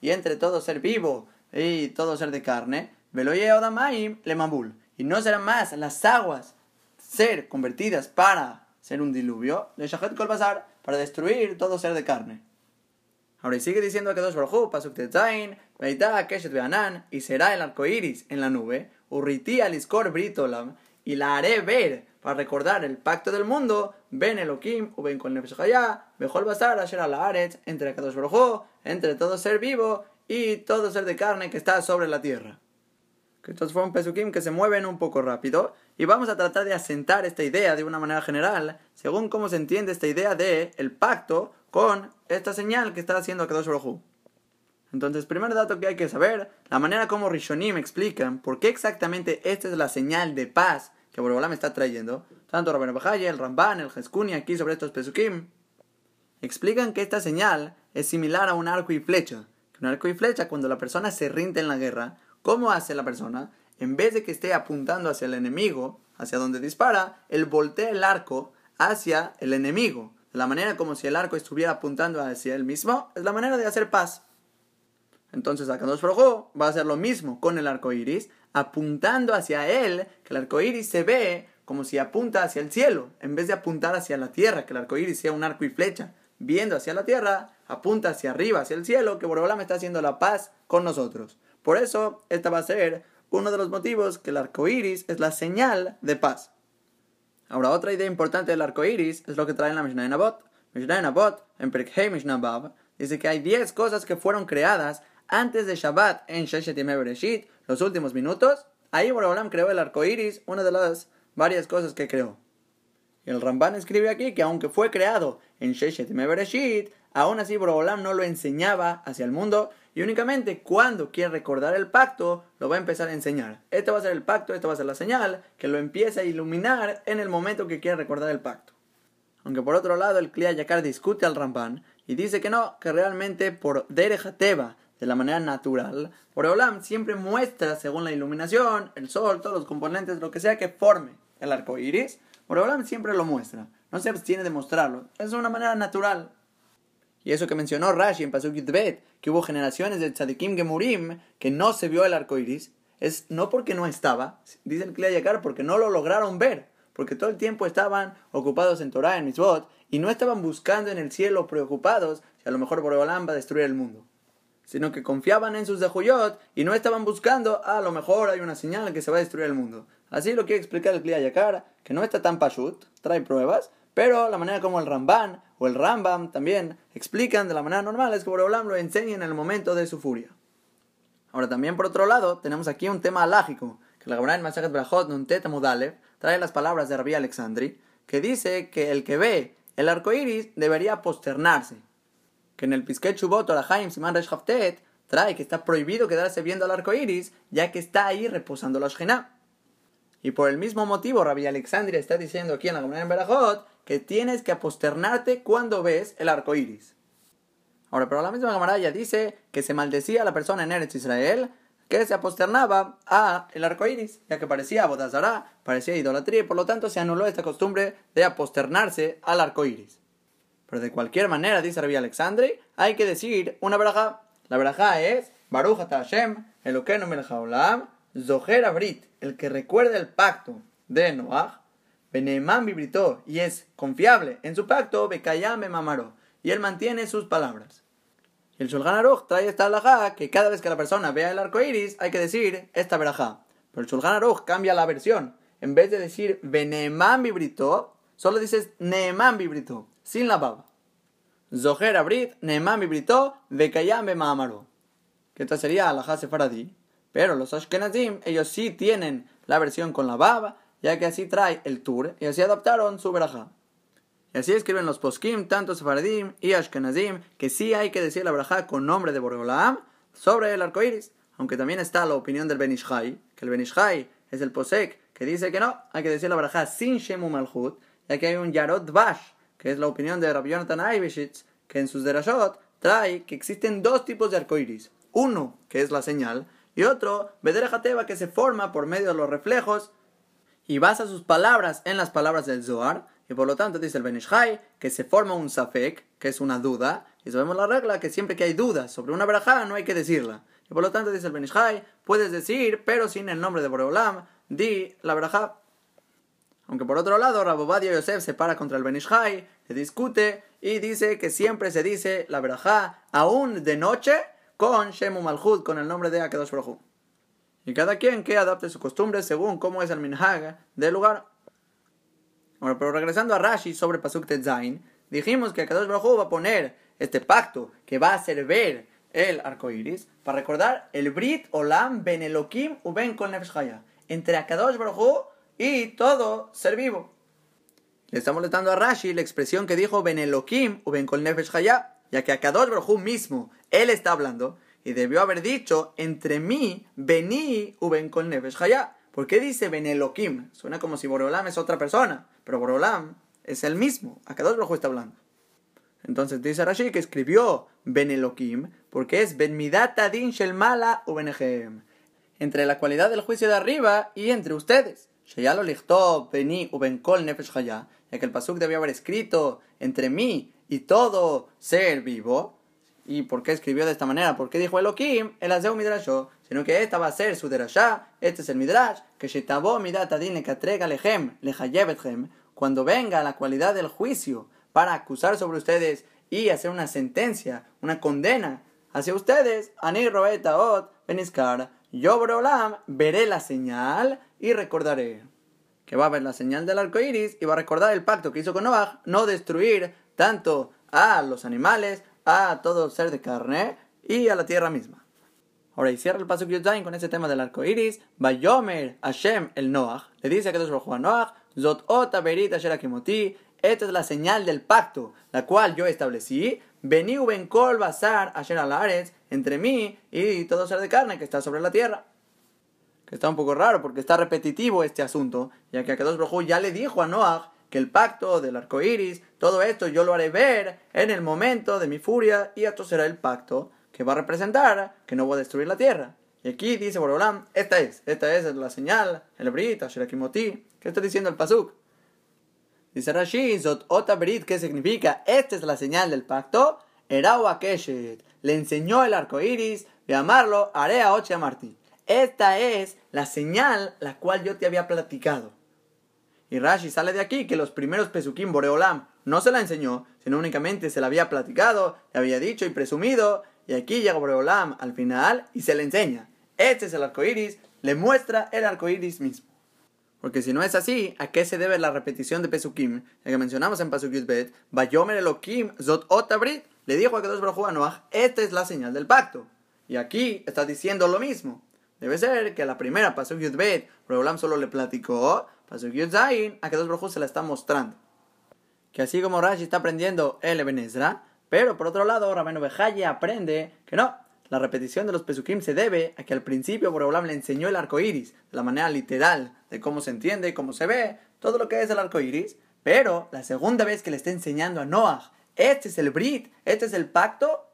y entre todo ser vivo y todo ser de carne, le y no serán más las aguas ser convertidas para ser un diluvio, de shahet kol para destruir todo ser de carne. Ahora sigue diciendo que dos brajos, pasuk tetzain, veita keshet beanan, y será el arco iris en la nube, Urriti aliscor britolam, y la haré ver para recordar el pacto del mundo, ven Elohim, o ven con Nefesh Hayah, Bejol Basar, Asher Alaharetz, entre Kadosh Baruj entre todo ser vivo y todo ser de carne que está sobre la tierra. Que estos fueron pesukim que se mueven un poco rápido y vamos a tratar de asentar esta idea de una manera general, según cómo se entiende esta idea de el pacto con esta señal que está haciendo Kadosh Baruj entonces, primer dato que hay que saber, la manera como Rishonim explican por qué exactamente esta es la señal de paz que Borobolam está trayendo. Tanto Rabben Bajaya, el Ramban, el Jeskuni aquí sobre estos pesukim, explican que esta señal es similar a un arco y flecha. Un arco y flecha, cuando la persona se rinde en la guerra, ¿cómo hace la persona? En vez de que esté apuntando hacia el enemigo, hacia donde dispara, él voltea el arco hacia el enemigo. De la manera como si el arco estuviera apuntando hacia él mismo, es la manera de hacer paz. Entonces Akadosh Baruj va a hacer lo mismo con el arco iris, apuntando hacia él, que el arco iris se ve como si apunta hacia el cielo, en vez de apuntar hacia la tierra, que el arco iris sea un arco y flecha, viendo hacia la tierra, apunta hacia arriba, hacia el cielo, que me está haciendo la paz con nosotros. Por eso, esta va a ser uno de los motivos que el arco iris es la señal de paz. Ahora, otra idea importante del arco iris es lo que trae en la Mishnah de Nabot. Mishnah de Nabot, en Perkhei Mishnah Bab, dice que hay 10 cosas que fueron creadas antes de Shabbat en Sheshet Bereshit, los últimos minutos, ahí Borobolam creó el arco iris, una de las varias cosas que creó. El Ramban escribe aquí que aunque fue creado en Sheshet Bereshit, aún así Borobolam no lo enseñaba hacia el mundo y únicamente cuando quiere recordar el pacto lo va a empezar a enseñar. Este va a ser el pacto, esta va a ser la señal que lo empieza a iluminar en el momento que quiere recordar el pacto. Aunque por otro lado el Kliya Yakar discute al Ramban y dice que no, que realmente por Derejateva, de la manera natural, Boreolam siempre muestra, según la iluminación, el sol, todos los componentes, lo que sea que forme el arco iris, Boreolam siempre lo muestra. No se abstiene de mostrarlo. Es una manera natural. Y eso que mencionó Rashi en Pasuk Bet, que hubo generaciones de Tzadikim Gemurim que no se vio el arco iris, es no porque no estaba, dice el Yakar, porque no lo lograron ver, porque todo el tiempo estaban ocupados en Torah, en Mitzvot, y no estaban buscando en el cielo preocupados si a lo mejor Boreolam va a destruir el mundo sino que confiaban en sus dejuyot y no estaban buscando, ah, a lo mejor hay una señal que se va a destruir el mundo. Así lo quiere explicar el Kliya Yakar, que no está tan pashut, trae pruebas, pero la manera como el Ramban o el Rambam también explican de la manera normal es que Boreolam lo enseña en el momento de su furia. Ahora también por otro lado tenemos aquí un tema alágico, que la Gemara en Masajet Brachot Nuntet Mudalev trae las palabras de Rabbi Alexandri, que dice que el que ve el arco iris debería posternarse, que en el Pisquet Chubot o la Haim Siman Resh trae que está prohibido quedarse viendo al arco iris, ya que está ahí reposando la Shekhinah. Y por el mismo motivo, Rabbi Alexandria está diciendo aquí en la comunidad en Berajot que tienes que aposternarte cuando ves el arco iris. Ahora, pero la misma camarada dice que se maldecía a la persona en Eretz Israel que se aposternaba a el arco iris, ya que parecía bodazara, parecía idolatría, y por lo tanto se anuló esta costumbre de aposternarse al arco iris. Pero de cualquier manera, dice Rabbi Alexandre, hay que decir una braja. La braja es Baruch Hashem, Elokeinu melech haolam, Zoher Abrit, el que recuerda el pacto de Noah, Beneman vibrito y es confiable en su pacto, Bekayam mamaro, y él mantiene sus palabras. El Shulchan Aruch trae esta braja que cada vez que la persona vea el arco iris hay que decir esta braja. Pero el Shulchan Aruch cambia la versión. En vez de decir Beneman vibrito, solo dices Neeman vibrito sin la baba. Zoher abrit, Neemam vibrito, Bekayam Ma'amaru. Que esta sería la Sefaradí. Pero los Ashkenazim, ellos sí tienen la versión con la baba, ya que así trae el Tur, y así adaptaron su braja. Y así escriben los poskim, tanto Sefaradim y Ashkenazim, que sí hay que decir la braja con nombre de Boreolam sobre el arco iris. Aunque también está la opinión del Benishai, que el Benishai es el posek que dice que no, hay que decir la braja sin Shemu Malchut, ya que hay un Yarot Bash, que es la opinión de Rabbi Jonathan Eibeshitz, que en sus derashot trae que existen dos tipos de arcoiris. Uno, que es la señal, y otro, Bederajateva, que se forma por medio de los reflejos y basa sus palabras en las palabras del Zohar, y por lo tanto dice el Benishai que se forma un Safek, que es una duda, y sabemos la regla que siempre que hay dudas sobre una verajá no hay que decirla. Y por lo tanto dice el Benishai, puedes decir, pero sin el nombre de Boreolam, di la verajá aunque por otro lado, Rabobadia Yosef se para contra el Benishai, se discute y dice que siempre se dice la verajá aún de noche con Shemu Malchut, con el nombre de Akedosh Baruj Y cada quien que adapte su costumbre según cómo es el minhag del lugar. Ahora, pero regresando a Rashi sobre Pasuk Tetzain, dijimos que Kadosh Baruj va a poner este pacto que va a hacer ver el arco iris para recordar el Brit Olam Ben Elohim Uben Kol entre Akadosh Baruj y todo ser vivo. Le está molestando a Rashi la expresión que dijo Ben Elohim Uben Kol ya que Akadosh Baruj mismo, él está hablando y debió haber dicho entre mí, Beni Uben Kol Nefesh Chaya. ¿Por qué dice Ben Elohim? Suena como si Boreolam es otra persona, pero Boreolam es el mismo. Akadosh Baruj está hablando. Entonces dice Rashi que escribió Ben Elohim porque es Ben Midat Adin Shel Mala u Entre la cualidad del juicio de arriba y entre ustedes. ya lo lichtó Beni u Kol Nefesh ya que el Pasuk debía haber escrito entre mí y todo ser vivo. ¿Y por qué escribió de esta manera? ¿Por qué dijo Elohim? El Azeu Midrasho. Sino que esta va a ser su derashá. Este es el Midrash. Que Shetabo Midat Adin Lekatrega Lehem Lehayevethem. Cuando venga la cualidad del juicio para acusar sobre ustedes y hacer una sentencia, una condena hacia ustedes, Ani Roetaot Beniskar, yo Brolam veré la señal y recordaré. Que va a ver la señal del arco iris y va a recordar el pacto que hizo con Noah, no destruir tanto a los animales, a todo ser de carne y a la tierra misma. Ahora, y cierra el paso Yudzain con ese tema del arco iris. Bayomer Hashem el Noah. Le dice a que a Noah, Zot ota berita esta es la señal del pacto, la cual yo establecí. Vení ben kol basar ayer alares entre mí y todo ser de carne que está sobre la tierra. Que está un poco raro porque está repetitivo este asunto, ya que Akadosh Brojú ya le dijo a Noah que el pacto del arco iris, todo esto yo lo haré ver en el momento de mi furia y esto será el pacto que va a representar que no voy a destruir la tierra. Y aquí dice Borolam, esta es, esta es la señal, el Brit, Asherakimoti. ¿Qué está diciendo el Pasuk? Dice Rashi, Zot ¿qué significa? Esta es la señal del pacto. Erawa Keshet le enseñó el arco iris, de amarlo, Area Oche Martí. Esta es la señal la cual yo te había platicado. Y Rashi sale de aquí que los primeros Pesukim Boreolam no se la enseñó, sino únicamente se la había platicado, le había dicho y presumido, y aquí llega Boreolam al final y se le enseña. Este es el arco iris, le muestra el arco iris mismo. Porque si no es así, ¿a qué se debe la repetición de Pesukim? El que mencionamos en Pasuk Yudbet, Bayomer Elohim Zot Otabrit, le dijo a Kadosh Baruj a esta es la señal del pacto. Y aquí está diciendo lo mismo. Debe ser que la primera Pasuk Yudbet, Reolam solo le platicó, Pasuk Yudzain, a Kadosh Baruj se la está mostrando. Que así como Rashi está aprendiendo el Ebenezra, pero por otro lado, Rabenu Bejaye aprende que no, la repetición de los Pesukim se debe a que al principio Boreolam le enseñó el arco iris, de la manera literal, de cómo se entiende, cómo se ve, todo lo que es el arco iris. Pero la segunda vez que le está enseñando a Noah, este es el Brit, este es el pacto,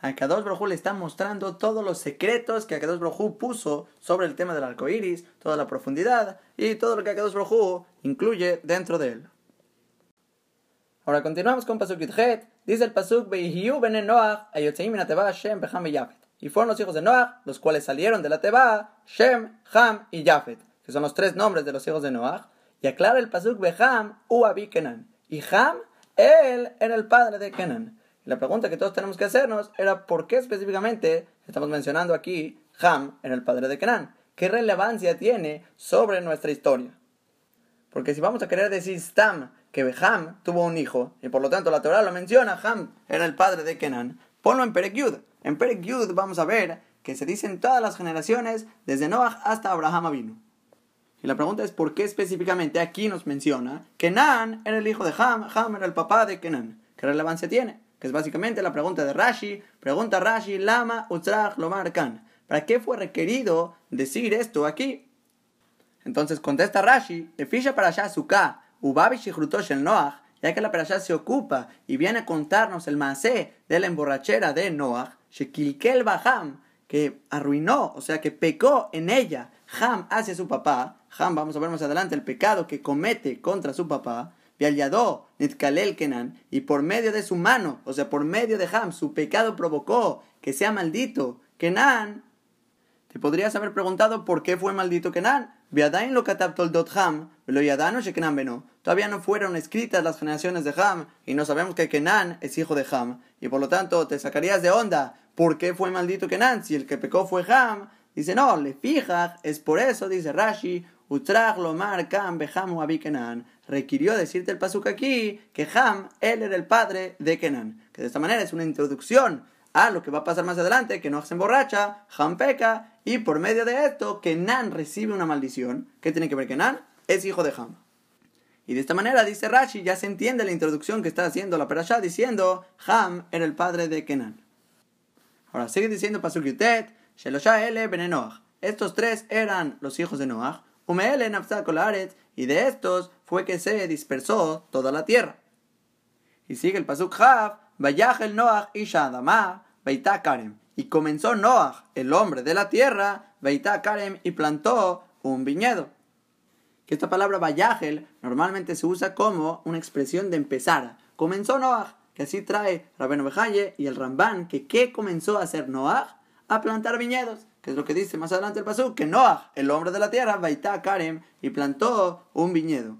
a Kadosh Brojú le está mostrando todos los secretos que Kadosh Brojú puso sobre el tema del arco iris, toda la profundidad y todo lo que Kadosh Brojú incluye dentro de él. Ahora continuamos con Pasuk Yudhet. Dice el Pasuk, ben Noach, Shem, Beham y Yafet. Y fueron los hijos de Noach, los cuales salieron de la Teba, Shem, Ham y Yafet, que son los tres nombres de los hijos de Noach. Y aclara el Pasuk, Beham, Uabi Kenan. Y Ham, él era el padre de Kenan. La pregunta que todos tenemos que hacernos era, ¿por qué específicamente estamos mencionando aquí Ham era el padre de Kenan? ¿Qué relevancia tiene sobre nuestra historia? Porque si vamos a querer decir Stam, que Ham tuvo un hijo, y por lo tanto la Torah lo menciona, Ham era el padre de Kenan, ponlo en Perek. En Perek vamos a ver que se dicen todas las generaciones, desde Noah hasta Abraham Avinu. Y la pregunta es, ¿por qué específicamente aquí nos menciona Kenan era el hijo de Ham, Ham era el papá de Kenan? ¿Qué relevancia tiene? Que es básicamente la pregunta de Rashi, pregunta Rashi, Lama, Utzrach, Lomar. ¿Para qué fue requerido decir esto aquí? Entonces contesta Rashi, Efisha para allá Ubabi el Noach, ya que la perashá se ocupa y viene a contarnos el maasé de la emborrachera de Noach, Shekilkel Baham, que arruinó, o sea, que pecó en ella Ham hacia su papá. Ham, vamos a ver más adelante el pecado que comete contra su papá. Nitkalel Kenan, y por medio de su mano, o sea, por medio de Ham, su pecado provocó que sea maldito. Kenan, te podrías haber preguntado por qué fue maldito Kenan. Viadain lo dot Ham, lo yadano Kenan beno. Todavía no fueron escritas las generaciones de Ham y no sabemos que Kenan es hijo de Ham. Y por lo tanto te sacarías de onda. ¿Por qué fue maldito Kenan? Si el que pecó fue Ham. Dice, no, le fija, es por eso, dice Rashi, Utrach lomar kam behamu abikenan. Requirió decirte el pasuk aquí que Ham, él era el padre de Kenan. Que de esta manera es una introducción a lo que va a pasar más adelante, que no se emborracha, Ham peca, y por medio de esto, Kenan recibe una maldición. ¿Qué tiene que ver Kenan? Es hijo de Ham. Y de esta manera, dice Rashi, ya se entiende la introducción que está haciendo la perashá diciendo Ham era el padre de Kenan. Ahora sigue diciendo Pasuk Yutet, Shelosha Ele Ben Estos tres eran los hijos de Noach, Umeele Nafzal y de estos fue que se dispersó toda la tierra. Y sigue el Pasuk Hav, el Noach Isha Adama, Beitá Karem. Y comenzó Noach, el hombre de la tierra, Beitá Karem, y plantó un viñedo que esta palabra Vayagel normalmente se usa como una expresión de empezar. Comenzó Noah, que así trae Rabeno Bejaye y el Ramban, que ¿qué comenzó a hacer Noah? A plantar viñedos, que es lo que dice más adelante el pasú, que Noah, el hombre de la tierra, Baitá Karem, y plantó un viñedo.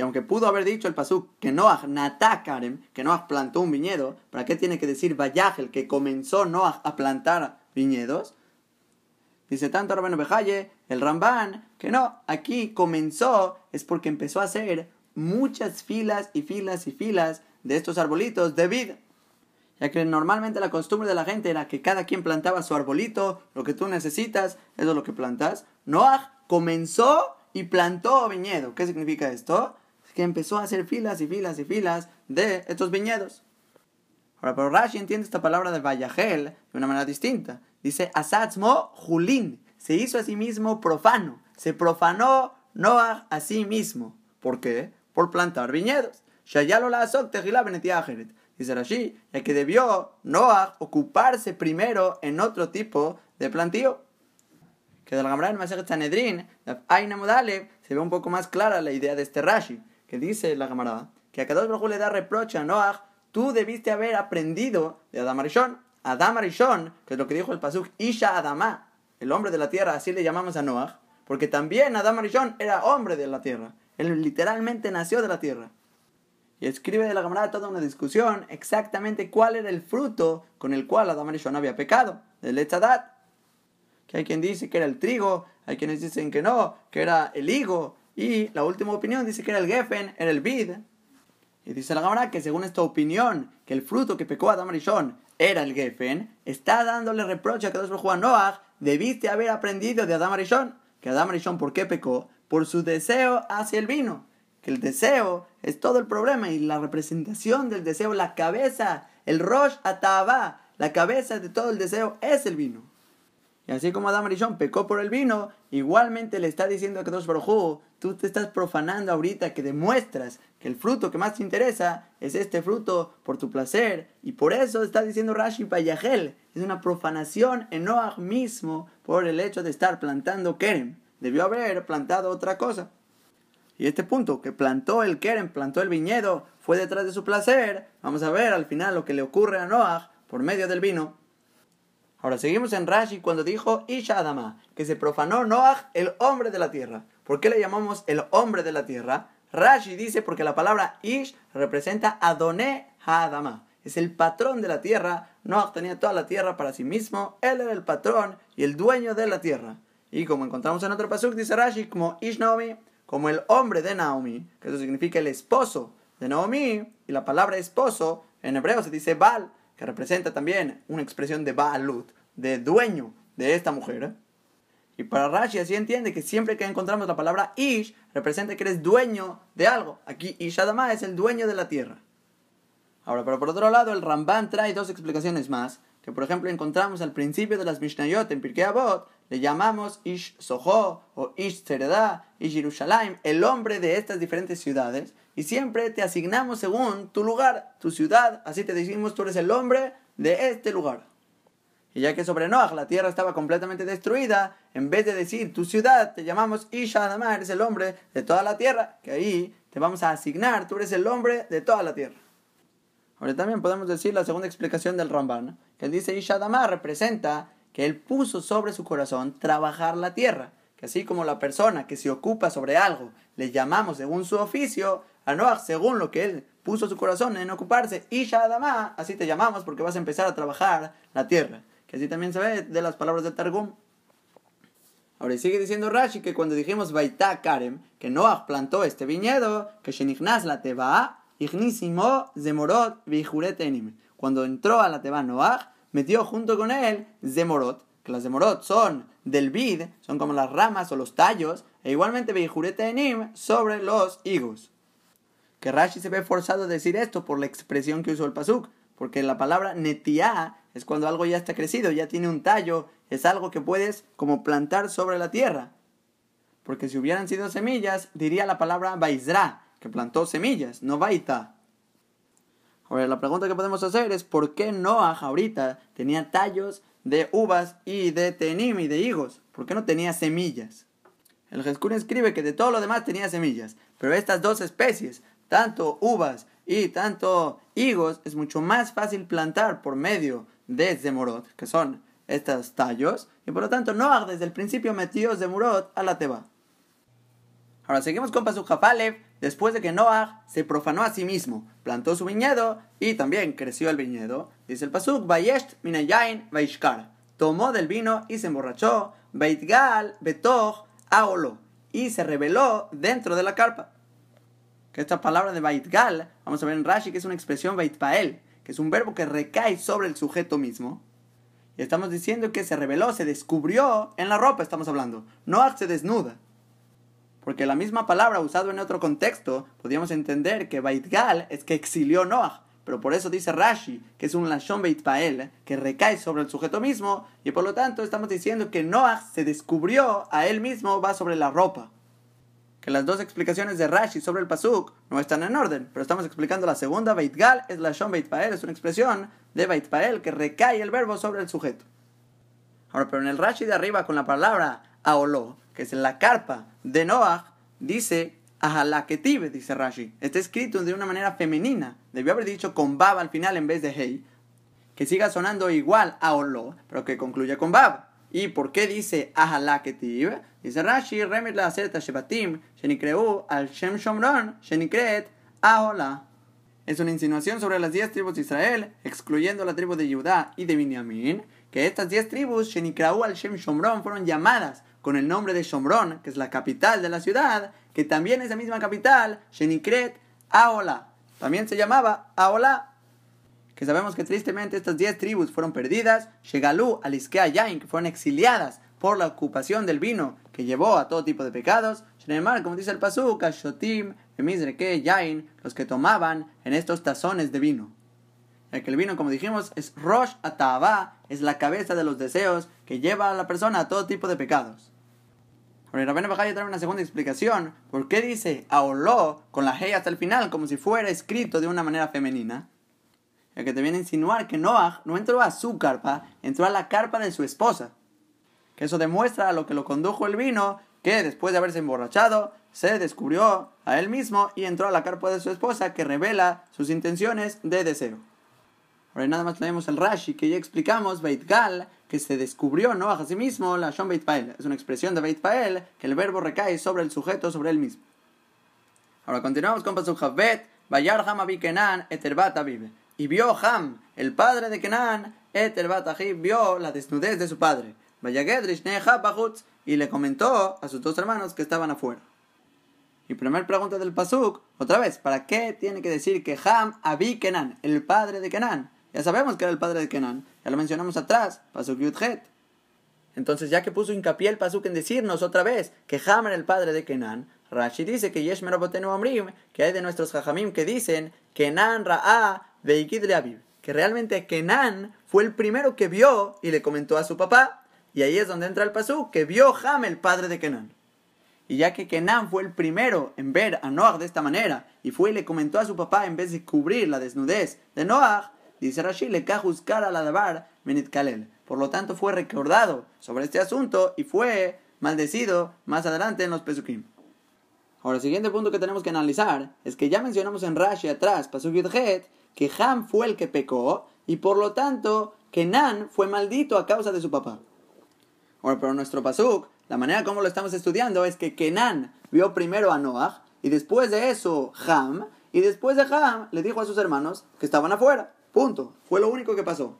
Y aunque pudo haber dicho el pasú que Noah natá Karem, que Noah plantó un viñedo, ¿para qué tiene que decir Vayagel, que comenzó Noah a plantar viñedos? Dice tanto Rabeno Bejaye, el Ramban, que no, aquí comenzó, es porque empezó a hacer muchas filas y filas y filas de estos arbolitos de vida. Ya que normalmente la costumbre de la gente era que cada quien plantaba su arbolito, lo que tú necesitas, eso es lo que plantas. Noah comenzó y plantó viñedo. ¿Qué significa esto? Que empezó a hacer filas y filas y filas de estos viñedos. Ahora, pero Rashi entiende esta palabra de Vayagel de una manera distinta. Dice, Asatzmo Julín, se hizo a sí mismo profano, se profanó Noah a sí mismo. ¿Por qué? Por plantar viñedos. Dice Rashi, ya que debió Noah ocuparse primero en otro tipo de plantío. Que de la Gamara en Masechet Sanedrin, se ve un poco más clara la idea de este Rashi, que dice la Gamara, que a cada uno le da reproche a Noah, tú debiste haber aprendido de Adam Arishon Adam Arishon, que es lo que dijo el Pasuk, Isha Adama, el hombre de la tierra, así le llamamos a Noah, porque también Adam Arishon era hombre de la tierra. Él literalmente nació de la tierra. Y escribe de la camarada toda una discusión exactamente cuál era el fruto con el cual Adam Arishon había pecado, del Etzadat. Que hay quien dice que era el trigo, hay quienes dicen que no, que era el higo, y la última opinión dice que era el Geffen, era el vid. Y dice la cámara que según esta opinión, que el fruto que pecó Adam Arishon era el Geffen, está dándole reproche a Kadosh Baruj Noah, debiste haber aprendido de Adam Arishon. Que Adam Arishon, ¿por qué pecó? Por su deseo hacia el vino. Que el deseo es todo el problema y la representación del deseo, la cabeza, el Rosh Ataba, la cabeza de todo el deseo es el vino. Y así como Adam Arishon pecó por el vino, igualmente le está diciendo a Kadosh Baruj tú te estás profanando ahorita que demuestras que el fruto que más te interesa es este fruto por tu placer. Y por eso está diciendo Rashi Payahel, es una profanación en Noah mismo por el hecho de estar plantando Kerem. Debió haber plantado otra cosa. Y este punto, que plantó el Kerem, plantó el viñedo, fue detrás de su placer. Vamos a ver al final lo que le ocurre a Noah por medio del vino. Ahora seguimos en Rashi cuando dijo Isha Adama, que se profanó Noach, el hombre de la tierra. ¿Por qué le llamamos el hombre de la tierra? Rashi dice porque la palabra Ish representa Adoné Adama. Es el patrón de la tierra. Noach tenía toda la tierra para sí mismo. Él era el patrón y el dueño de la tierra. Y como encontramos en otro pasuk, dice Rashi, como Ish Naomi, como el hombre de Naomi, que eso significa el esposo de Naomi. Y la palabra esposo en hebreo se dice Baal que representa también una expresión de Baalut, de dueño de esta mujer. Y para Rashi así entiende que siempre que encontramos la palabra Ish, representa que eres dueño de algo. Aquí Ish Adama es el dueño de la tierra. Ahora, pero por otro lado, el Ramban trae dos explicaciones más, que por ejemplo encontramos al principio de las Mishnayot en Pirkei Avot, le llamamos Ish Soho o Ish Tzeredah, Ish Yerushalayim, el hombre de estas diferentes ciudades, y siempre te asignamos según tu lugar, tu ciudad, así te decimos tú eres el hombre de este lugar. Y ya que sobre Noach la tierra estaba completamente destruida, en vez de decir tu ciudad, te llamamos Isha Adama, eres el hombre de toda la tierra, que ahí te vamos a asignar, tú eres el hombre de toda la tierra. Ahora también podemos decir la segunda explicación del Ramban, que dice Isha Adama representa que él puso sobre su corazón trabajar la tierra, que así como la persona que se ocupa sobre algo le llamamos según su oficio, a Noah según lo que él puso su corazón en ocuparse, Isha Adama, así te llamamos porque vas a empezar a trabajar la tierra. Que así también se ve de las palabras de Targum. Ahora sigue diciendo Rashi que cuando dijimos Baita Karem, que Noah plantó este viñedo, que Shenichnas la Teba, Ignisimo Zemorot Vijuret Enim. Cuando entró a la Teba Noah, metió junto con él Zemorot, que las Zemorot son del vid, son como las ramas o los tallos, e igualmente Vijuret Enim sobre los higos. Que Rashi se ve forzado a decir esto por la expresión que usó el Pasuk, porque la palabra netiá es cuando algo ya está crecido, ya tiene un tallo, es algo que puedes como plantar sobre la tierra. Porque si hubieran sido semillas, diría la palabra baizra, que plantó semillas, no baita. Ahora, la pregunta que podemos hacer es ¿por qué Noah ahorita tenía tallos de uvas y de tenim y de higos? ¿Por qué no tenía semillas? El Jescún escribe que de todo lo demás tenía semillas, pero estas dos especies, tanto uvas y tanto higos, es mucho más fácil plantar por medio de Zemorot, que son estos tallos, y por lo tanto Noah desde el principio metió Zemorot a la Teba. Ahora seguimos con Pasuk después de que Noah se profanó a sí mismo, plantó su viñedo y también creció el viñedo. Dice el Pasuk, Vayesht minayain vaishkar. Tomó del vino y se emborrachó, Beitgal betoch aolo. Y se reveló dentro de la carpa. Que esta palabra de Baitgal, vamos a ver en Rashi que es una expresión Baitpael, que es un verbo que recae sobre el sujeto mismo. Y estamos diciendo que se reveló, se descubrió en la ropa, estamos hablando. Noah se desnuda. Porque la misma palabra usada en otro contexto, podríamos entender que Baitgal es que exilió Noah. Pero por eso dice Rashi, que es un Lashon Beitpael, que recae sobre el sujeto mismo, y por lo tanto estamos diciendo que Noah se descubrió a él mismo, va sobre la ropa que las dos explicaciones de Rashi sobre el Pasuk no están en orden, pero estamos explicando la segunda, Beitgal es la Shon Beitpael, es una expresión de Beitpael que recae el verbo sobre el sujeto. Ahora, pero en el Rashi de arriba con la palabra Aolo, que es la carpa de Noah, dice Ahalaketiv, dice Rashi. Está escrito de una manera femenina. Debió haber dicho con Bab al final en vez de Hey. Que siga sonando igual a pero que concluya con Bab. ¿Y por qué dice Ahalaketiv? Dice Rashi, Remit la Acerta Shebatim, Shenikreu al Shem Shomron, Shenikret Ahola. Es una insinuación sobre las diez tribus de Israel, excluyendo la tribu de Judá y de Binyamin, que estas diez tribus, Shenikreu al Shem Shomron, fueron llamadas con el nombre de Shomron, que es la capital de la ciudad, que también es la misma capital, Shenikret Ahola. También se llamaba Ahola que sabemos que tristemente estas 10 tribus fueron perdidas, Shegalú, Aliskea, Yain, que fueron exiliadas por la ocupación del vino que llevó a todo tipo de pecados, Shneemar, como dice el Pasuk, Shotim, Emizreke, Yain, los que tomaban en estos tazones de vino. Ya que el vino, como dijimos, es Rosh Ataba, es la cabeza de los deseos que lleva a la persona a todo tipo de pecados. Ahora, Rabén Bajaya trae una segunda explicación. ¿Por qué dice Aoló con la G hasta el final como si fuera escrito de una manera femenina? El que te viene a insinuar que Noah no entró a su carpa, entró a la carpa de su esposa. Que eso demuestra lo que lo condujo el vino, que después de haberse emborrachado, se descubrió a él mismo y entró a la carpa de su esposa, que revela sus intenciones de deseo. Ahora nada más leemos el Rashi, que ya explicamos, Beit Gal, que se descubrió Noah a sí mismo, la Shon Beit Pael. Es una expresión de Beit Pael, que el verbo recae sobre el sujeto, sobre él mismo. Ahora continuamos con Pasuk Havbet, Bayar Eterbata vive. Y vio Ham, el padre de Kenan, Eter vio la desnudez de su padre. Y le comentó a sus dos hermanos que estaban afuera. Y primer pregunta del Pasuk, otra vez, ¿para qué tiene que decir que Ham Abi Kenan, el padre de Kenan? Ya sabemos que era el padre de Kenan, ya lo mencionamos atrás, Pasuk Yudhet. Entonces, ya que puso hincapié el Pasuk en decirnos otra vez que Ham era el padre de Kenan, Rashi dice que Yesh Amrim, que hay de nuestros Jajamim que dicen Kenan Ra'a que realmente Kenan fue el primero que vio y le comentó a su papá, y ahí es donde entra el pasú, que vio Ham, el padre de Kenan. Y ya que Kenan fue el primero en ver a Noah de esta manera, y fue y le comentó a su papá en vez de cubrir la desnudez de Noah, dice Rashi, le buscar a la dabar menit kalel. Por lo tanto, fue recordado sobre este asunto y fue maldecido más adelante en los Pesukim. Ahora, el siguiente punto que tenemos que analizar es que ya mencionamos en Rashi atrás, Pasuk Het, que Ham fue el que pecó y por lo tanto Kenan fue maldito a causa de su papá. Ahora, pero nuestro Pasuk, la manera como lo estamos estudiando es que Kenan vio primero a Noah y después de eso Ham y después de Ham le dijo a sus hermanos que estaban afuera. Punto. Fue lo único que pasó.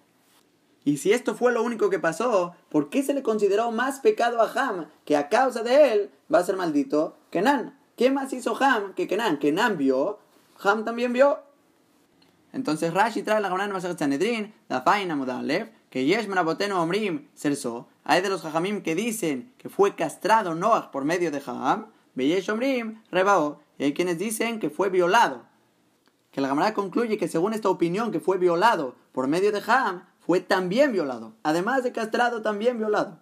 Y si esto fue lo único que pasó, ¿por qué se le consideró más pecado a Ham que a causa de él va a ser maldito Kenan? ¿Qué más hizo Ham que Kenan? Kenan vio, Ham también vio. Entonces Rashi trae la Gaonán Masaj Sanedrin, la Faina Mudalev, que Yesh Maraboteno Omrim Serso. Hay de los Jajamim que dicen que fue castrado Noach por medio de Ham, Beyesh Omrim Rebao. Y hay quienes dicen que fue violado. Que la Gamará concluye que según esta opinión que fue violado por medio de Ham, fue también violado. Además de castrado, también violado.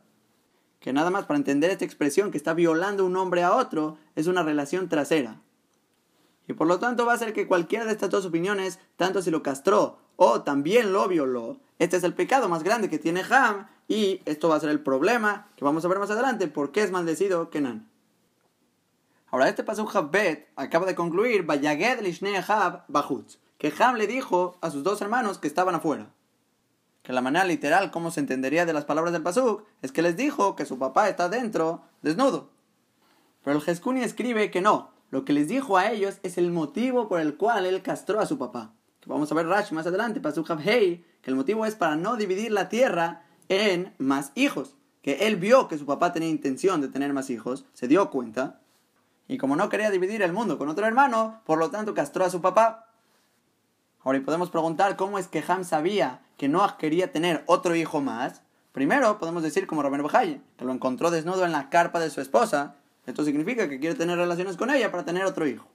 Que nada más para entender esta expresión que está violando un hombre a otro es una relación trasera. Y por lo tanto va a ser que cualquiera de estas dos opiniones, tanto si lo castró o también lo violó, este es el pecado más grande que tiene Ham y esto va a ser el problema que vamos a ver más adelante, por qué es maldecido Kenan. Ahora este paso Habbet acaba de concluir Bayaged Lishnei Hab que Ham le dijo a sus dos hermanos que estaban afuera que la manera literal, como se entendería de las palabras del Pasuk, es que les dijo que su papá está dentro, desnudo. Pero el Jeskuni escribe que no, lo que les dijo a ellos es el motivo por el cual él castró a su papá. Vamos a ver Rashi más adelante, Pasuk Hey, que el motivo es para no dividir la tierra en más hijos. Que él vio que su papá tenía intención de tener más hijos, se dio cuenta, y como no quería dividir el mundo con otro hermano, por lo tanto castró a su papá. Ahora, y podemos preguntar cómo es que Ham sabía que Noah quería tener otro hijo más. Primero, podemos decir como Rabén Bajay, que lo encontró desnudo en la carpa de su esposa. Esto significa que quiere tener relaciones con ella para tener otro hijo.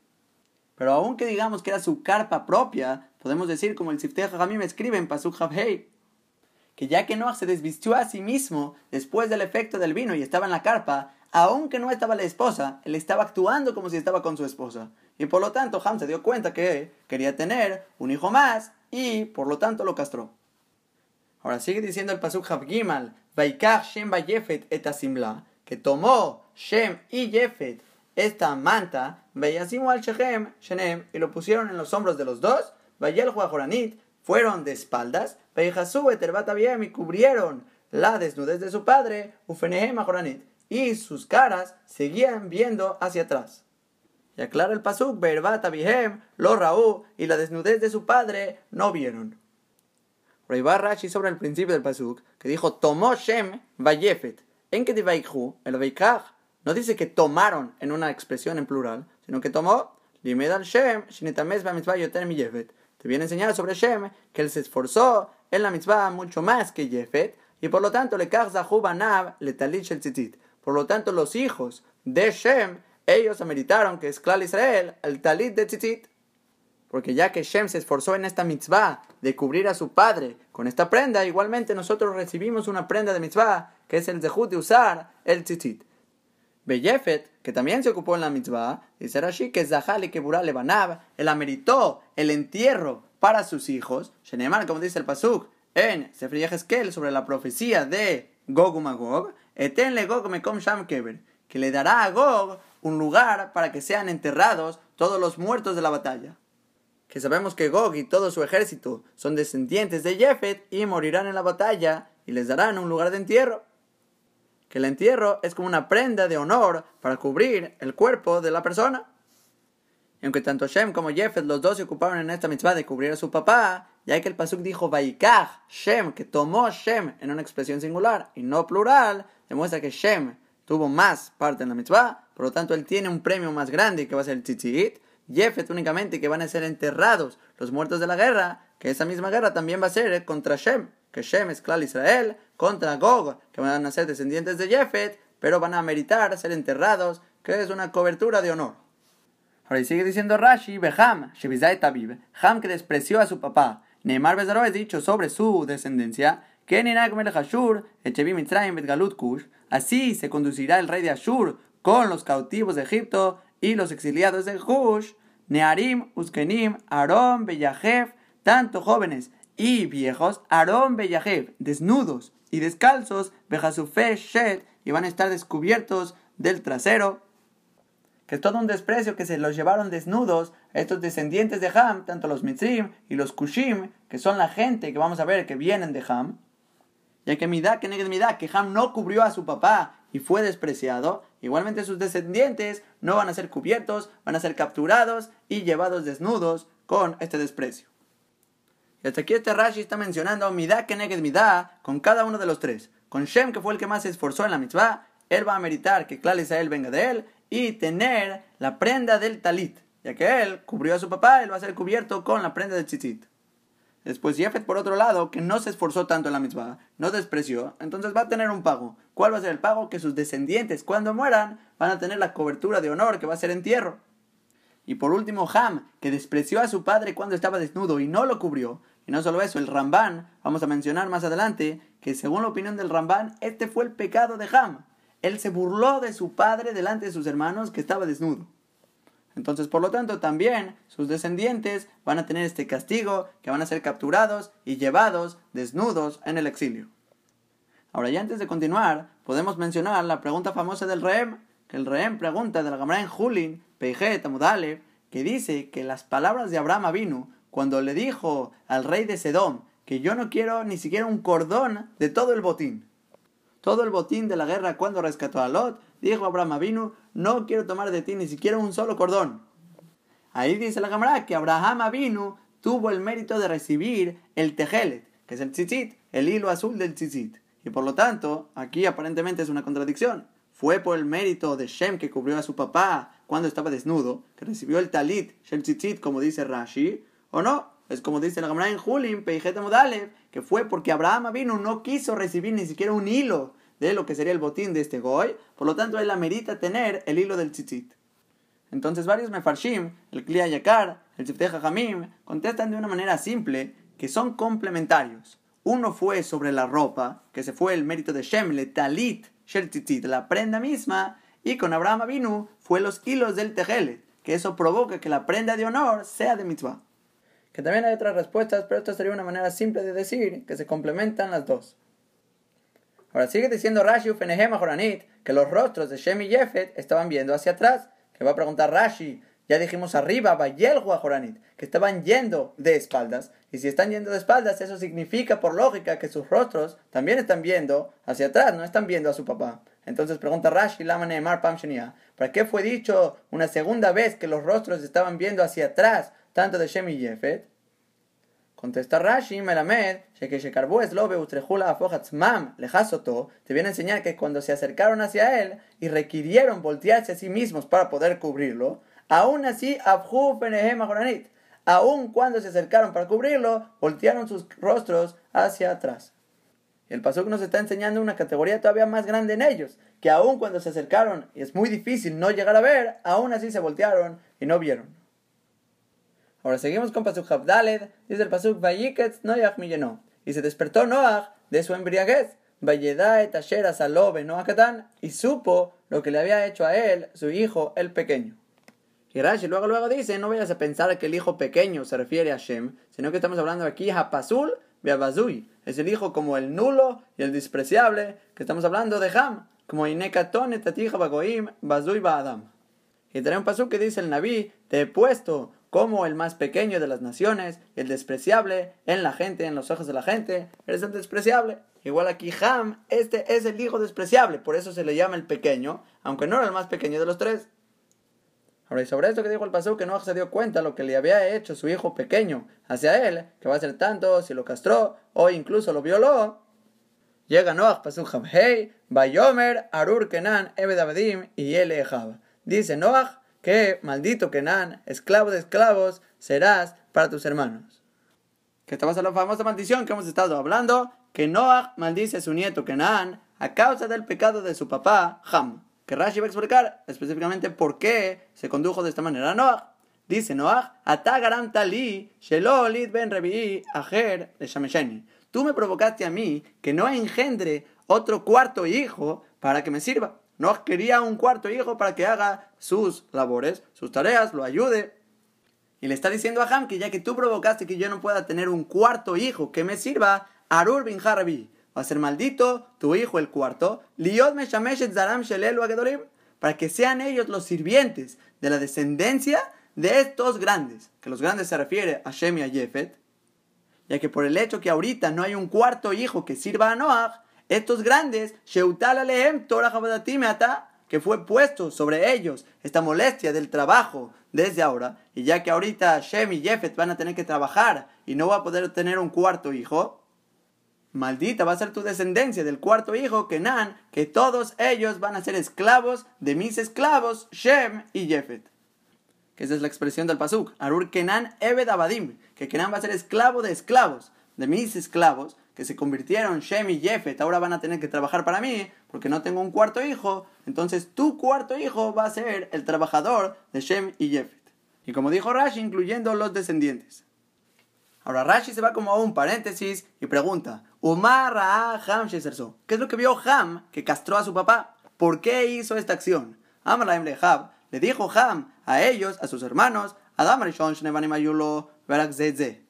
Pero aunque digamos que era su carpa propia, podemos decir como el Sifteh me escribe en Pasuk Havhei, que ya que Noah se desvistió a sí mismo después del efecto del vino y estaba en la carpa, aunque no estaba la esposa, él estaba actuando como si estaba con su esposa. Y por lo tanto, Ham se dio cuenta que quería tener un hijo más y por lo tanto lo castró. Ahora sigue diciendo el Pasuk Gimal, Vaikach Shem Bayefet et Asimla, que tomó Shem y Jefet esta manta, Vayasimu al Shechem, Shenem, y lo pusieron en los hombros de los dos, Vayel Joranit, fueron de espaldas, Vayahasu eterbat y cubrieron la desnudez de su padre, Ufenehem Joranit, y sus caras seguían viendo hacia atrás. Y aclara el pasuk, Berbat Abihem, lo Raú, y la desnudez de su padre no vieron. Reibar Rashi sobre el principio del pasuk, que dijo, tomó Shem Vayefet. En que el Veikach, no dice que tomaron en una expresión en plural, sino que tomó, Shem. Te viene a enseñar sobre Shem que él se esforzó en la mitzvah mucho más que Yefet, y por lo tanto le le Talit el Tzitzit. Por lo tanto, los hijos de Shem ellos ameritaron que es Israel el talit de tzitzit. Porque ya que Shem se esforzó en esta mitzvah de cubrir a su padre con esta prenda, igualmente nosotros recibimos una prenda de mitzvah que es el zehut de usar el tzitzit. Beyefet, que también se ocupó en la mitzvah, dice Rashi que Zahal y Keburah Lebanab, él ameritó el entierro para sus hijos, Sheneman, como dice el Pasuk, en Sefer Yehezkel sobre la profecía de Gog Magog, Eten Gog Mekom Sham Keber, que le dará a Gog un lugar para que sean enterrados todos los muertos de la batalla. Que sabemos que Gog y todo su ejército son descendientes de Jefet y morirán en la batalla y les darán un lugar de entierro. Que el entierro es como una prenda de honor para cubrir el cuerpo de la persona. Y aunque tanto Shem como Jefet los dos se ocuparon en esta mitzvah de cubrir a su papá, ya que el pasuk dijo Vaikach Shem, que tomó Shem en una expresión singular y no plural, demuestra que Shem tuvo más parte en la mitzvah, por lo tanto él tiene un premio más grande que va a ser el tzitzit. Jefet únicamente que van a ser enterrados los muertos de la guerra, que esa misma guerra también va a ser contra Shem, que Shem es Klal Israel, contra Gog, que van a ser descendientes de Jefet, pero van a meritar ser enterrados, que es una cobertura de honor. Ahora sigue diciendo Rashi, Beham, Shebizai Tabib, Ham que despreció a su papá. Neymar Bezaro es dicho sobre su descendencia, que Hashur, Mitzrayim Bet Kush, Así se conducirá el rey de Ashur con los cautivos de Egipto y los exiliados de Hush, Nearim, Uskenim, Aarón, Bellajev, tanto jóvenes y viejos, Aarón, Bellajev, desnudos y descalzos, Bejasufe, Shed, y van a estar descubiertos del trasero, que es todo un desprecio que se los llevaron desnudos estos descendientes de Ham, tanto los Mitzrim y los Kushim, que son la gente que vamos a ver que vienen de Ham, ya que Midah, que Midah, que Ham no cubrió a su papá y fue despreciado, igualmente sus descendientes no van a ser cubiertos, van a ser capturados y llevados desnudos con este desprecio. Y hasta aquí este Rashi está mencionando Midah Keneged Midah con cada uno de los tres. Con Shem, que fue el que más se esforzó en la mitzvah, él va a meritar que Klal él venga de él y tener la prenda del talit, ya que él cubrió a su papá, él va a ser cubierto con la prenda del tzitzit. Después Jefet, por otro lado, que no se esforzó tanto en la mitzvah, no despreció, entonces va a tener un pago. ¿Cuál va a ser el pago? Que sus descendientes, cuando mueran, van a tener la cobertura de honor, que va a ser entierro. Y por último, Ham, que despreció a su padre cuando estaba desnudo y no lo cubrió. Y no solo eso, el Ramban, vamos a mencionar más adelante, que según la opinión del Ramban, este fue el pecado de Ham. Él se burló de su padre delante de sus hermanos que estaba desnudo. Entonces, por lo tanto, también sus descendientes van a tener este castigo, que van a ser capturados y llevados desnudos en el exilio. Ahora, ya antes de continuar, podemos mencionar la pregunta famosa del Rehem, que el Rehem pregunta de la Gamara en Julin, Peijet, que dice que las palabras de Abraham vino cuando le dijo al rey de Sedom que yo no quiero ni siquiera un cordón de todo el botín. Todo el botín de la guerra cuando rescató a Lot, dijo Abraham Avinu, no quiero tomar de ti ni siquiera un solo cordón. Ahí dice la cámara que Abraham Avinu tuvo el mérito de recibir el tejelet, que es el tzitzit, el hilo azul del tzitzit. Y por lo tanto, aquí aparentemente es una contradicción. Fue por el mérito de Shem que cubrió a su papá cuando estaba desnudo, que recibió el talit, Shem tzitzit, como dice Rashi, o no, es como dice la Gemara en Julim, Peijet Modalev, que fue porque Abraham vino, no quiso recibir ni siquiera un hilo de lo que sería el botín de este Goy, por lo tanto él amerita tener el hilo del tzitzit. Entonces varios mefarshim, el Kliya Yakar, el Tzifte Jamim, contestan de una manera simple que son complementarios. Uno fue sobre la ropa, que se fue el mérito de Shem, le talit, shel tzitzit, la prenda misma, y con Abraham vino fue los hilos del tejelet, que eso provoca que la prenda de honor sea de mitzvah que también hay otras respuestas, pero esta sería una manera simple de decir que se complementan las dos. Ahora sigue diciendo Rashi Ufenehema Joranit que los rostros de Shem y Jefet estaban viendo hacia atrás. Que va a preguntar Rashi, ya dijimos arriba, Bayelhua Joranit, que estaban yendo de espaldas. Y si están yendo de espaldas, eso significa por lógica que sus rostros también están viendo hacia atrás, no están viendo a su papá. Entonces pregunta Rashi, Lama Neemar Pam ¿para qué fue dicho una segunda vez que los rostros estaban viendo hacia atrás tanto de Shem y Jefet. Contesta Rashi, Melamed, te viene a enseñar que cuando se acercaron hacia él y requirieron voltearse a sí mismos para poder cubrirlo, aún así, aún cuando se acercaron para cubrirlo, voltearon sus rostros hacia atrás. El Pasuk nos está enseñando una categoría todavía más grande en ellos, que aún cuando se acercaron y es muy difícil no llegar a ver, aún así se voltearon y no vieron. Ahora seguimos con Pasuk Habdaled, dice el Pasuk Vayiketz Noach millenó. Y se despertó Noach de su embriaguez, et Asher Salobe Noachatan, y supo lo que le había hecho a él, su hijo, el pequeño. Y Rashi luego, luego dice, no vayas a pensar que el hijo pequeño se refiere a Shem, sino que estamos hablando aquí a Pasul Beabazui. Es el hijo como el nulo y el despreciable, que estamos hablando de Ham, como Inekatone Tatija Bagoim Bazui Baadam. Y tenemos un que dice el Naví, te he puesto como el más pequeño de las naciones, el despreciable en la gente, en los ojos de la gente, eres el despreciable. Igual aquí Ham, este es el hijo despreciable, por eso se le llama el pequeño, aunque no era el más pequeño de los tres. Ahora, y sobre esto que dijo el pasú, que Noah se dio cuenta lo que le había hecho su hijo pequeño hacia él, que va a ser tanto si lo castró o incluso lo violó. Llega Noah, pasú Hey, Bayomer, Arur Kenan, Ebed y Ele Dice Noah, que, maldito Kenan, esclavo de esclavos, serás para tus hermanos. Que esta va a ser la famosa maldición que hemos estado hablando, que Noah maldice a su nieto Kenan a causa del pecado de su papá Ham. Que Rashi va a explicar específicamente por qué se condujo de esta manera a Noah. Dice Noah, Atagaram tali, ben revi, ajer de Tú me provocaste a mí que no engendre otro cuarto hijo para que me sirva. No quería un cuarto hijo para que haga sus labores, sus tareas, lo ayude. Y le está diciendo a Ham que ya que tú provocaste que yo no pueda tener un cuarto hijo que me sirva, Arur bin Harbi, va a ser maldito tu hijo el cuarto, Liot zaram para que sean ellos los sirvientes de la descendencia de estos grandes, que los grandes se refiere a Shem y a Jefet, ya que por el hecho que ahorita no hay un cuarto hijo que sirva a Noah, estos grandes, que fue puesto sobre ellos esta molestia del trabajo desde ahora, y ya que ahorita Shem y Jefet van a tener que trabajar y no va a poder tener un cuarto hijo, maldita va a ser tu descendencia del cuarto hijo, Kenan, que todos ellos van a ser esclavos de mis esclavos, Shem y Jefet. Que esa es la expresión del Pasuk. Arur Kenan Ebed Abadim, que Kenan va a ser esclavo de esclavos, de mis esclavos, que se convirtieron Shem y Jefet, ahora van a tener que trabajar para mí, porque no tengo un cuarto hijo, entonces tu cuarto hijo va a ser el trabajador de Shem y Jefet. Y como dijo Rashi, incluyendo los descendientes. Ahora Rashi se va como a un paréntesis y pregunta, Umar Ham ¿qué es lo que vio Ham que castró a su papá? ¿Por qué hizo esta acción? Amalaim Lehab le dijo Ham a ellos, a sus hermanos, Adam Rishon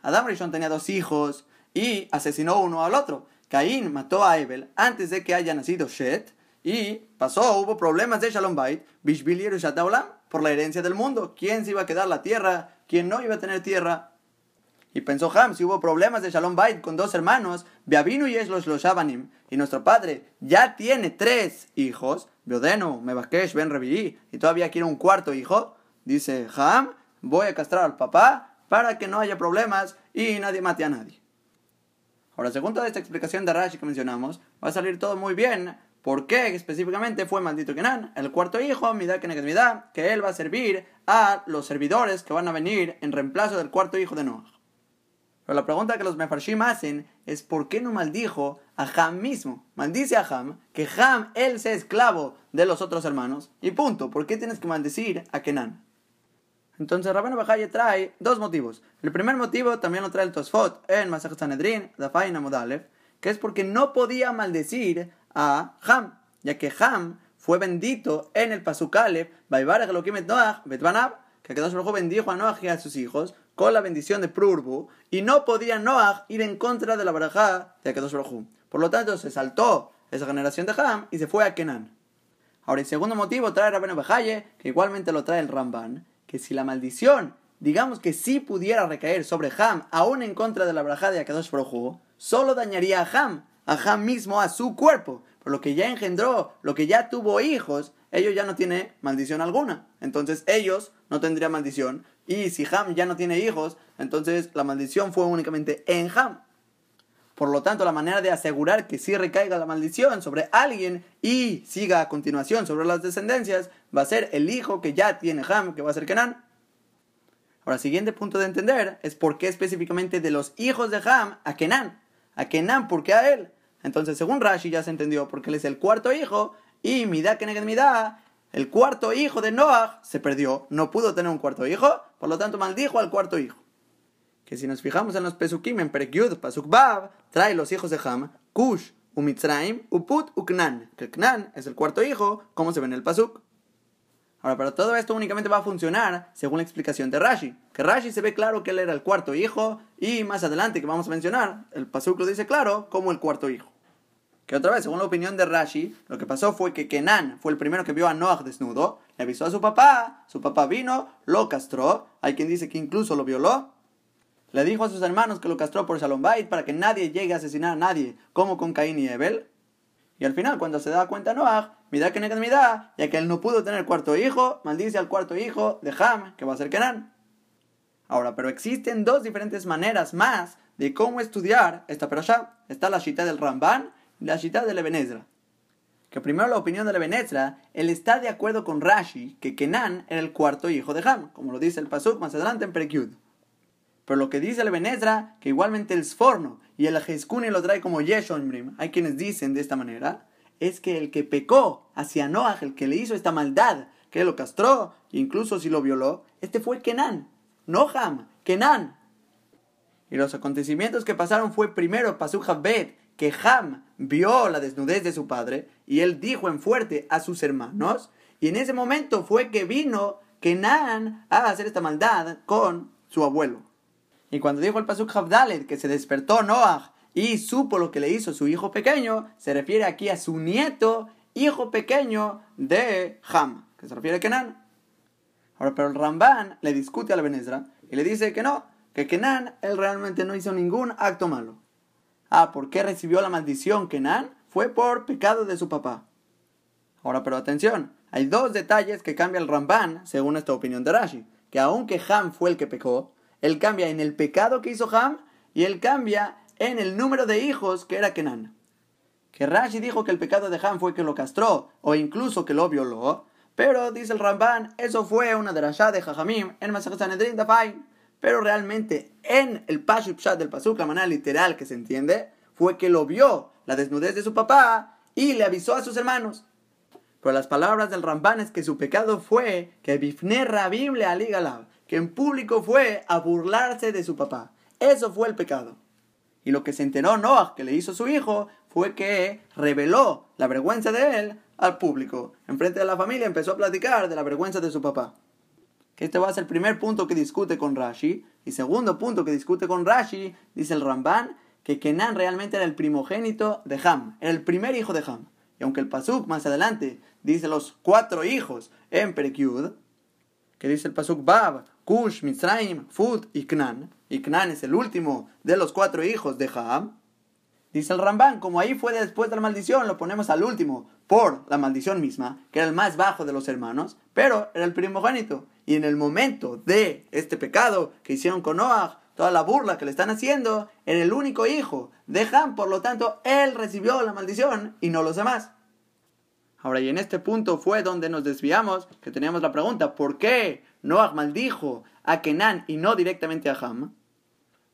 Adam Rishon tenía dos hijos y asesinó uno al otro. Caín mató a Abel antes de que haya nacido Shet y pasó, hubo problemas de Shalom Bait, Bishbil por la herencia del mundo. ¿Quién se iba a quedar la tierra? ¿Quién no iba a tener tierra? Y pensó Ham, si hubo problemas de Shalom Bait con dos hermanos, Beavinu y Eslos los Shabanim, y nuestro padre ya tiene tres hijos, Beodeno, Mebakesh, Ben Revi'i, y todavía quiere un cuarto hijo, dice Ham, voy a castrar al papá para que no haya problemas y nadie mate a nadie. Ahora, según toda esta explicación de Rashi que mencionamos, va a salir todo muy bien. ¿Por qué específicamente fue maldito Kenan? El cuarto hijo, Midah Keneged que él va a servir a los servidores que van a venir en reemplazo del cuarto hijo de Noah. Pero la pregunta que los Mefarshim hacen es ¿por qué no maldijo a Ham mismo? Maldice a Ham, que Ham, él sea esclavo de los otros hermanos, y punto. ¿Por qué tienes que maldecir a Kenan? Entonces Rabban Bajaye trae dos motivos. El primer motivo también lo trae el Tosfot en Masach Sanedrin, Dafaina Modalev, que es porque no podía maldecir a Ham, ya que Ham fue bendito en el Pasukalev, Baibarag Elohim Noach, Betbanab, que Kedosh Baruj bendijo a Noach y a sus hijos con la bendición de Prurbu, y no podía Noach ir en contra de la barajá de Baruj Por lo tanto, se saltó esa generación de Ham y se fue a Kenan. Ahora, el segundo motivo trae Rabban Bajaye, que igualmente lo trae el Ramban, que si la maldición, digamos que sí pudiera recaer sobre Ham, aún en contra de la barajá de Akadosh Baruj solo dañaría a Ham, a Ham mismo, a su cuerpo, por lo que ya engendró, lo que ya tuvo hijos, ellos ya no tiene maldición alguna. Entonces ellos no tendrían maldición. Y si Ham ya no tiene hijos, entonces la maldición fue únicamente en Ham. Por lo tanto, la manera de asegurar que sí recaiga la maldición sobre alguien y siga a continuación sobre las descendencias va a ser el hijo que ya tiene Ham, que va a ser Kenan. Ahora, siguiente punto de entender es por qué específicamente de los hijos de Ham a Kenan. A Kenan, ¿por qué a él? Entonces, según Rashi ya se entendió, porque él es el cuarto hijo y Keneged Midah, el cuarto hijo de Noah, se perdió, no pudo tener un cuarto hijo, por lo tanto maldijo al cuarto hijo. Que si nos fijamos en los Pesukim, en Perekyud, Pasuk Bab, trae los hijos de Ham, Kush, Umitzraim, Uput, Uknan, que Knan es el cuarto hijo, como se ve en el Pasuk. Ahora, pero todo esto únicamente va a funcionar según la explicación de Rashi. Que Rashi se ve claro que él era el cuarto hijo y más adelante que vamos a mencionar, el Pasuk lo dice claro como el cuarto hijo. Que otra vez, según la opinión de Rashi, lo que pasó fue que Kenan fue el primero que vio a Noah desnudo, le avisó a su papá, su papá vino, lo castró, hay quien dice que incluso lo violó, le dijo a sus hermanos que lo castró por Shalom Bait para que nadie llegue a asesinar a nadie, como con Caín y Abel. Y al final, cuando se da cuenta Noah, mira que da, ya que él no pudo tener cuarto hijo, maldice al cuarto hijo de Ham, que va a ser Kenan. Ahora, pero existen dos diferentes maneras más de cómo estudiar esta perashá. Está la shita del Ramban la cita de Lebenezra. Que primero la opinión de Lebenezra, él está de acuerdo con Rashi que Kenan era el cuarto hijo de Ham, como lo dice el Pasuk más adelante en Perekyud. Pero lo que dice Lebenezra, que igualmente el Sforno y el Jeskuni lo trae como Yeshonbrim, hay quienes dicen de esta manera, es que el que pecó hacia Noah, el que le hizo esta maldad, que lo castró, incluso si lo violó, este fue Kenan, no Ham, Kenan. Y los acontecimientos que pasaron fue primero Habet, que Ham vio la desnudez de su padre y él dijo en fuerte a sus hermanos, y en ese momento fue que vino Kenan a hacer esta maldad con su abuelo. Y cuando dijo el Pasuk Habdalet que se despertó Noah y supo lo que le hizo su hijo pequeño, se refiere aquí a su nieto, hijo pequeño de Ham, que se refiere a Kenan. Ahora, pero el Ramban le discute a la Benezra y le dice que no, que Kenan él realmente no hizo ningún acto malo. Ah, ¿por qué recibió la maldición Kenan? Fue por pecado de su papá. Ahora, pero atención, hay dos detalles que cambia el Ramban según esta opinión de Rashi. que aunque Ham fue el que pecó, él cambia en el pecado que hizo Ham y él cambia en el número de hijos que era Kenan. Que Rashi dijo que el pecado de Ham fue que lo castró o incluso que lo violó, pero dice el Ramban, eso fue una derashá de Jajamim en Masaj Sanedrin. Pero realmente en el Pashup Pshat del Pasuk, la manera literal que se entiende, fue que lo vio la desnudez de su papá y le avisó a sus hermanos. Pero las palabras del Ramban es que su pecado fue que Bifne Rabim le aligalab, que en público fue a burlarse de su papá. Eso fue el pecado. Y lo que se enteró Noah que le hizo su hijo fue que reveló la vergüenza de él al público. Enfrente de la familia empezó a platicar de la vergüenza de su papá. Que este va a ser el primer punto que discute con Rashi. Y segundo punto que discute con Rashi, dice el Ramban, que Kenan realmente era el primogénito de Ham, era el primer hijo de Ham. Y aunque el Pasuk más adelante dice los cuatro hijos en Perekyud, que dice el Pasuk Bab, Kush, Mitzrayim, Fut y Knan, y es el último de los cuatro hijos de Ham, dice el Ramban, como ahí fue después de la maldición, lo ponemos al último por la maldición misma, que era el más bajo de los hermanos, pero era el primogénito. Y en el momento de este pecado que hicieron con Noah, toda la burla que le están haciendo, era el único hijo de Ham, por lo tanto, él recibió la maldición y no los demás. Ahora, y en este punto fue donde nos desviamos, que teníamos la pregunta, ¿por qué Noah maldijo a Kenan y no directamente a Ham?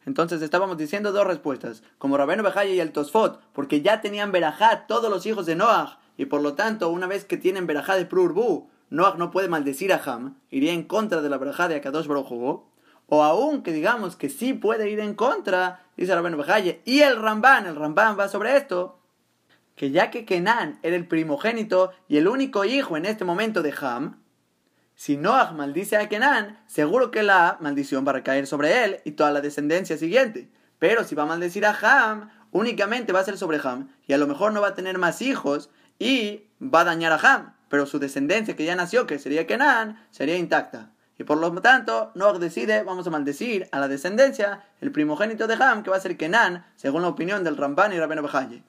Entonces estábamos diciendo dos respuestas, como Rabeno Bejaya y el Tosfot, porque ya tenían Berajá todos los hijos de Noah, y por lo tanto, una vez que tienen Berajá de Prurbu, Noah no puede maldecir a Ham, iría en contra de la Berajá de Akadosh Baruj o aún que digamos que sí puede ir en contra, dice Rabeno Bejaya, y el Ramban, el Ramban va sobre esto, que ya que Kenan era el primogénito y el único hijo en este momento de Ham, si Noah maldice a Kenan, seguro que la maldición va a recaer sobre él y toda la descendencia siguiente. Pero si va a maldecir a Ham, únicamente va a ser sobre Ham y a lo mejor no va a tener más hijos y va a dañar a Ham, pero su descendencia que ya nació, que sería Kenan, sería intacta. Y por lo tanto, Noah decide, vamos a maldecir a la descendencia, el primogénito de Ham, que va a ser Kenan, según la opinión del Ramban y Rabeno Bejaye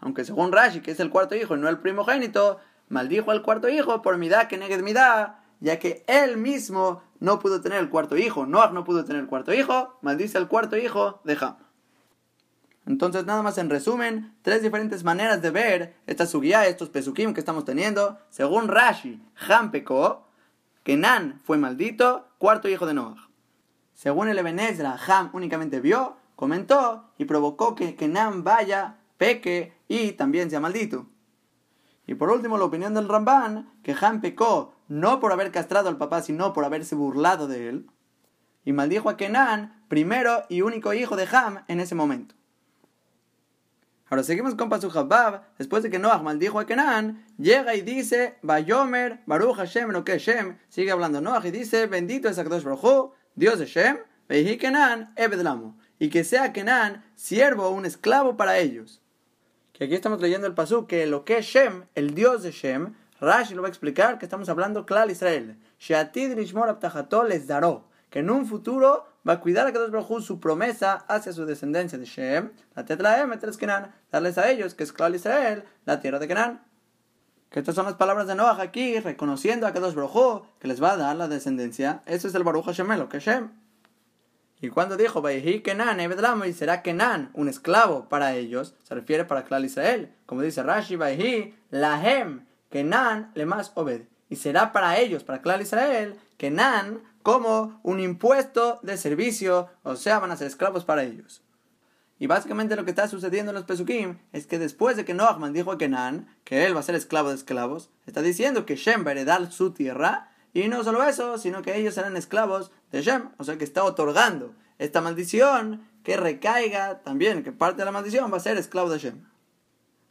aunque según Rashi, que es el cuarto hijo y no el primogénito, maldijo al cuarto hijo por midá que neged midá, ya que él mismo no pudo tener el cuarto hijo. Noah no pudo tener el cuarto hijo, maldice al cuarto hijo de Ham. Entonces, nada más en resumen, tres diferentes maneras de ver esta suguía, estos pesukim que estamos teniendo. Según Rashi, Ham pecó, Kenan fue maldito, cuarto hijo de Noah. Según el Ebenezra, Ham únicamente vio, comentó y provocó que Kenan vaya, peque y también sea maldito. Y por último, la opinión del Ramban, que Han pecó no por haber castrado al papá, sino por haberse burlado de él. Y maldijo a Kenan, primero y único hijo de Ham en ese momento. Ahora seguimos con Pasuk Habab. Después de que Noah maldijo a Kenan, llega y dice: Bayomer, Baruch Hashem, lo que Shem. Sigue hablando Noah y dice: Bendito es Akadosh Baruch Dios de Shem, Kenan, Ebedlamo. Y que sea Kenan siervo o un esclavo para ellos. Que aquí estamos leyendo el pasú que lo que es Shem, el Dios de Shem, Rashi lo va a explicar que estamos hablando claro Israel. Sheatid Rishmor les daró. Que en un futuro va a cuidar a Kadosh Baruj su promesa hacia su descendencia de Shem, la Tetraem, Kenan, darles a ellos, que es claro Israel, la tierra de Kenan. Que estas son las palabras de Noah aquí, reconociendo a Kadosh Baruj que les va a dar la descendencia. Eso es el Baruch Hashem, lo que es Shem. Y cuando dijo, Kenan, y será Kenan, un esclavo para ellos, se refiere para Klal Israel. Como dice Rashi, Baihi, Lahem, Kenan, le más obed. Y será para ellos, para Klal Israel, Kenan, como un impuesto de servicio, o sea, van a ser esclavos para ellos. Y básicamente lo que está sucediendo en los Pesukim es que después de que Noachman dijo a Kenan que él va a ser esclavo de esclavos, está diciendo que Shem va a heredar su tierra y no solo eso, sino que ellos serán esclavos de Shem. O sea que está otorgando esta maldición que recaiga también, que parte de la maldición va a ser esclavo de Shem.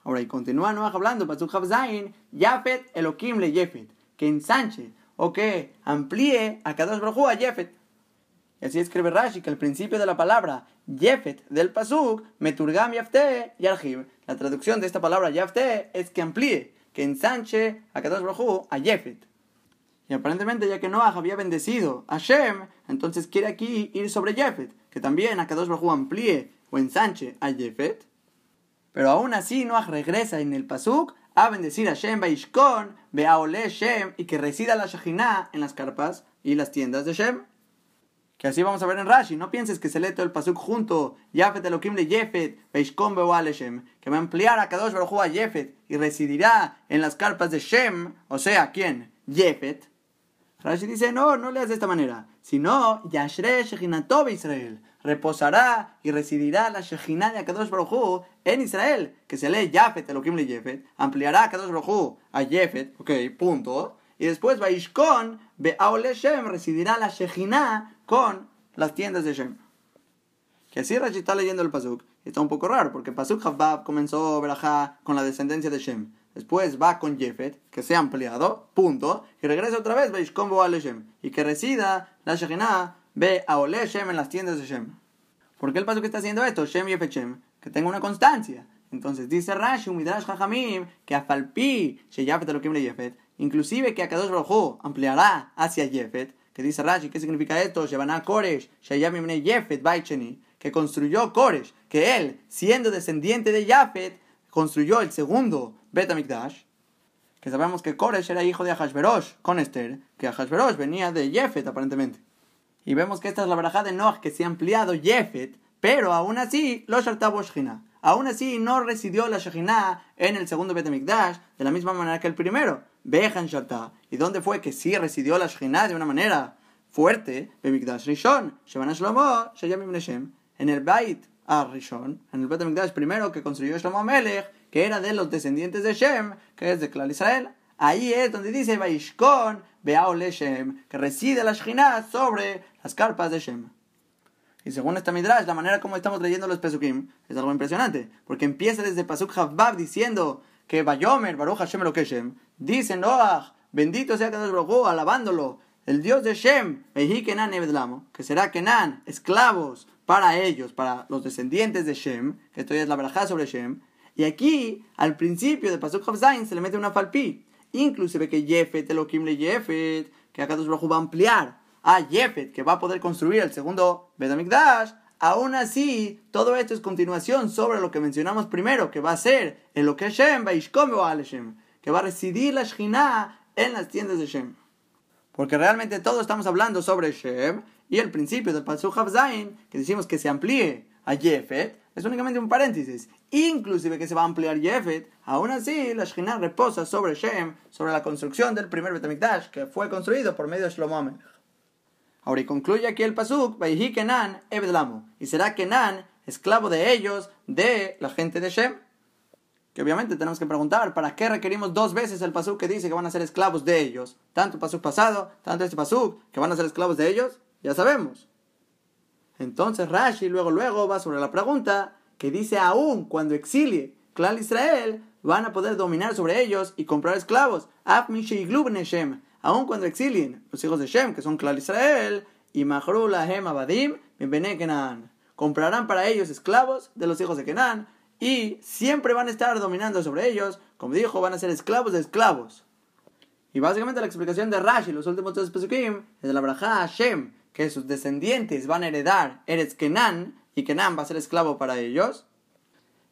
Ahora, y continúa Noah hablando, Pasuk Zain, Yafet Elohim le Yefet, que ensanche o que amplíe a Kadosh Baruj a Yefet. Y así escribe Rashi que al principio de la palabra Yefet del Pasuk, Meturgam Yafte Yarhib. La traducción de esta palabra Yafte es que amplíe, que ensanche a Kadosh Baruj a Yefet. Y aparentemente, ya que Noah había bendecido a Shem, entonces quiere aquí ir sobre Jefet, que también a Kadosh Baruj amplíe o ensanche a Jefet. Pero aún así, Noah regresa en el Pasuk a bendecir a Shem Baishkon, Beaole Shem, y que resida la Shajinah en las carpas, y las tiendas de Shem. Que así vamos a ver en Rashi. No pienses que se lee todo el pasuk junto. Yafet Elohim le Yefet, Veishkom Shem. Que va a emplear a Kadosh Baruj a Yefet y residirá en las carpas de Shem. O sea, ¿quién? Yefet. Rashi dice, no, no leas de esta manera. Sino, Yashre Shechinatov Israel. Reposará y residirá la Shechinah de Akadosh Baruj en Israel. Que se lee Yafet Elohim le Yefet. Ampliará a Kadosh Baruj a Yefet. Ok, punto. Y después Vaishkon Be'aole Shem residirá la Shechinah con las tiendas de Shem. Que así Rashi está leyendo el Pasuk. Está un poco raro, porque Pasuk Havab comenzó Berajá con la descendencia de Shem. Después va con Jefet, que se ha ampliado, punto. Y regresa otra vez Vaishkon Be'aole Shem. Y que resida la Shechinah Be'aole Shem en las tiendas de Shem. ¿Por qué el Pasuk está haciendo esto? Shem Yefet Shem. Que tenga una constancia. Entonces dice Rashi, Midrash Jajamim, que a Falpi, Sheyafet lo que le Yefet, inclusive que a Kadosh Baruj ampliará hacia Jefet, que dice Rashi, ¿qué significa esto? Shebaná Koresh, Sheyamimne Jefet Baicheni, que construyó Koresh, que él, siendo descendiente de Jafet, construyó el segundo Bet Amikdash, que sabemos que Koresh era hijo de Ahashverosh con Esther, que Ahashverosh venía de Jefet aparentemente. Y vemos que esta es la barajada de Noach que se ha ampliado Jefet, pero aún así, lo Shartabo Aún así, no residió la Shekhinah en el segundo Bet de la misma manera que el primero. Bejan Shartá. ¿Y dónde fue que sí residió la Shekhinah de una manera fuerte? Bemikdash Rishon. Shemana Shlomo, Sheyamim Neshem. En el Bait a Rishon, en el Bet primero que construyó Shlomo Melech, era de los descendientes de Shem, que es de Klal Israel. Ahí es donde dice Baishkon, Beaole Shem, que reside la Shekhinah sobre las carpas de Shem. Y según esta Midrash, la manera como estamos leyendo los Pesukim es algo impresionante. Porque empieza desde Pasuk Havbab diciendo que Bayomer, Baruch Hashem lo Shem, dice Noach, bendito sea Kadosh Baruch alabándolo, el Dios de Shem, que será Kenan, esclavos para ellos, para los descendientes de Shem, que esto ya es la barajá sobre Shem. Y aquí, al principio de Pasuk Havzain, se le mete una falpi. Inclusive que Jefet, Elohim le Jefet, que Kadosh Baruch va a ampliar a Jefet, que va a poder construir el segundo Bedamikdash, aún así, todo esto es continuación sobre lo que mencionamos primero, que va a ser el lo que Shem, que va a residir la Shekhinah en las tiendas de Shem. Porque realmente todo estamos hablando sobre Shem y el principio del Pasuk Zain, que decimos que se amplíe a Jefet, es únicamente un paréntesis. Inclusive que se va a ampliar Jefet, aún así la Shekhinah reposa sobre Shem, sobre la construcción del primer Betamikdash que fue construido por medio de Shlomo Ahora, y concluye aquí el pasuk, Vaihi Kenan Ebedlamu. Y será Kenan esclavo de ellos, de la gente de Shem. Que obviamente tenemos que preguntar, ¿para qué requerimos dos veces el pasuk que dice que van a ser esclavos de ellos? Tanto el pasuk pasado, tanto este pasuk, que van a ser esclavos de ellos, ya sabemos. Entonces Rashi luego luego va sobre la pregunta que dice aún cuando exilie clan Israel, van a poder dominar sobre ellos y comprar esclavos. Aun cuando exilien los hijos de Shem, que son Klal Israel, y Mahrula Hem Abadim, Kenan. Comprarán para ellos esclavos de los hijos de Kenan, y siempre van a estar dominando sobre ellos, como dijo, van a ser esclavos de esclavos. Y básicamente la explicación de Rashi, los últimos tres pesukim, es de la braja Shem, que sus descendientes van a heredar Eretz Kenan, y Kenan va a ser esclavo para ellos.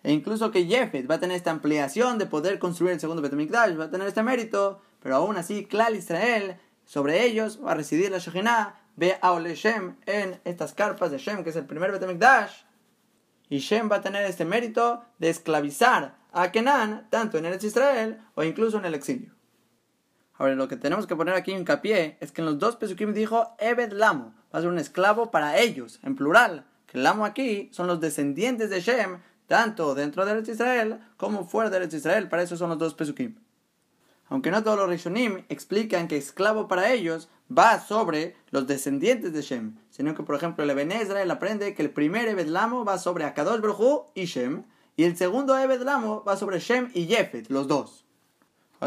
E incluso que Jefet va a tener esta ampliación de poder construir el segundo Betamikdash, va a tener este mérito, pero aún así, Klal Israel, sobre ellos va a residir la Shekhinah, ve a Shem en estas carpas de Shem, que es el primer Betamikdash. Y Shem va a tener este mérito de esclavizar a Kenan, tanto en Eretz Israel o incluso en el exilio. Ahora, lo que tenemos que poner aquí en hincapié es que en los dos Pesukim dijo Ebed Lamo, va a ser un esclavo para ellos, en plural. Que el Lamo aquí son los descendientes de Shem, tanto dentro de Eretz Israel como fuera de Eretz Israel. Para eso son los dos Pesukim aunque no todos los Rishonim explican que esclavo para ellos va sobre los descendientes de Shem, sino que por ejemplo el Eben aprende que el primer Ebedlamo va sobre Akadosh Baruj y Shem, y el segundo Ebedlamo va sobre Shem y Jefet, los dos.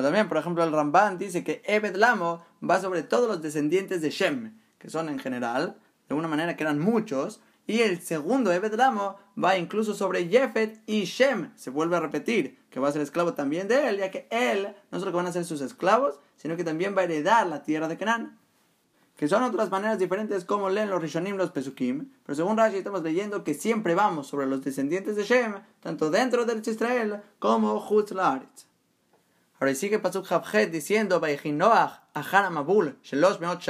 También, por ejemplo, el Ramban dice que Ebedlamo va sobre todos los descendientes de Shem, que son en general, de una manera que eran muchos, y el segundo Ebedlamo va incluso sobre Jefet y Shem. Se vuelve a repetir que va a ser esclavo también de él, ya que él no solo que van a ser sus esclavos, sino que también va a heredar la tierra de Canaán. Que son otras maneras diferentes como leen los Rishonim, los Pesukim. Pero según Rashi estamos leyendo que siempre vamos sobre los descendientes de Shem, tanto dentro del Israel como Chutz Ahora sigue Pasuk Habjet diciendo, Noach, Ahara Mabul, Meot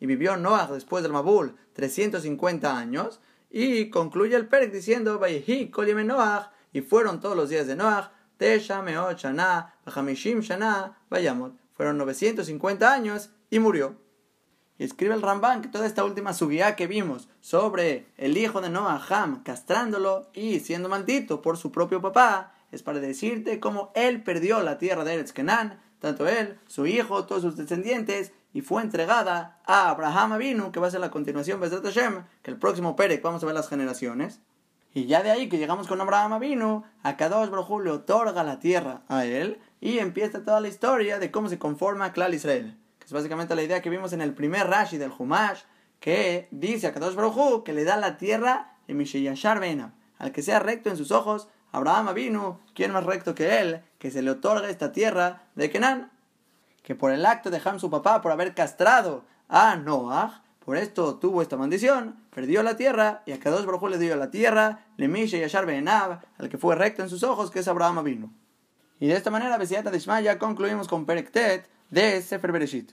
y vivió Noach después del Mabul 350 años, y concluye el Perek diciendo, Vayhi Kolim Noach, y fueron todos los días de Noach, Tesha Meot Shana, Brameshim Shana, Vayamot. Fueron 950 años y murió. Y escribe el Ramban que toda esta última subía que vimos sobre el hijo de Noah, Ham, castrándolo y siendo maldito por su propio papá, es para decirte cómo él perdió la tierra de Eretz Kenan, tanto él, su hijo, todos sus descendientes, y fue entregada a Abraham Avinu, que va a ser la continuación de Hashem, que el próximo Perek vamos a ver las generaciones. Y ya de ahí que llegamos con Abraham Avinu, a Kadosh Baruj le otorga la tierra a él, y empieza toda la historia de cómo se conforma Klal Israel. Que es básicamente la idea que vimos en el primer Rashi del Humash, que dice a Kadosh Baruj que le da la tierra de Mishiyashar Benab, al que sea recto en sus ojos, Abraham vino, ¿quién más recto que él, que se le otorga esta tierra de Kenan? Que por el acto de Ham, su papá, por haber castrado a Noah, por esto tuvo esta maldición, perdió la tierra, y a Kadosh Baruj le dio la tierra, le Misha y Ashar Benab, al que fue recto en sus ojos, que es Abraham vino. Y de esta manera, Besiata de ya concluimos con Perektet de Sefer Bereshit.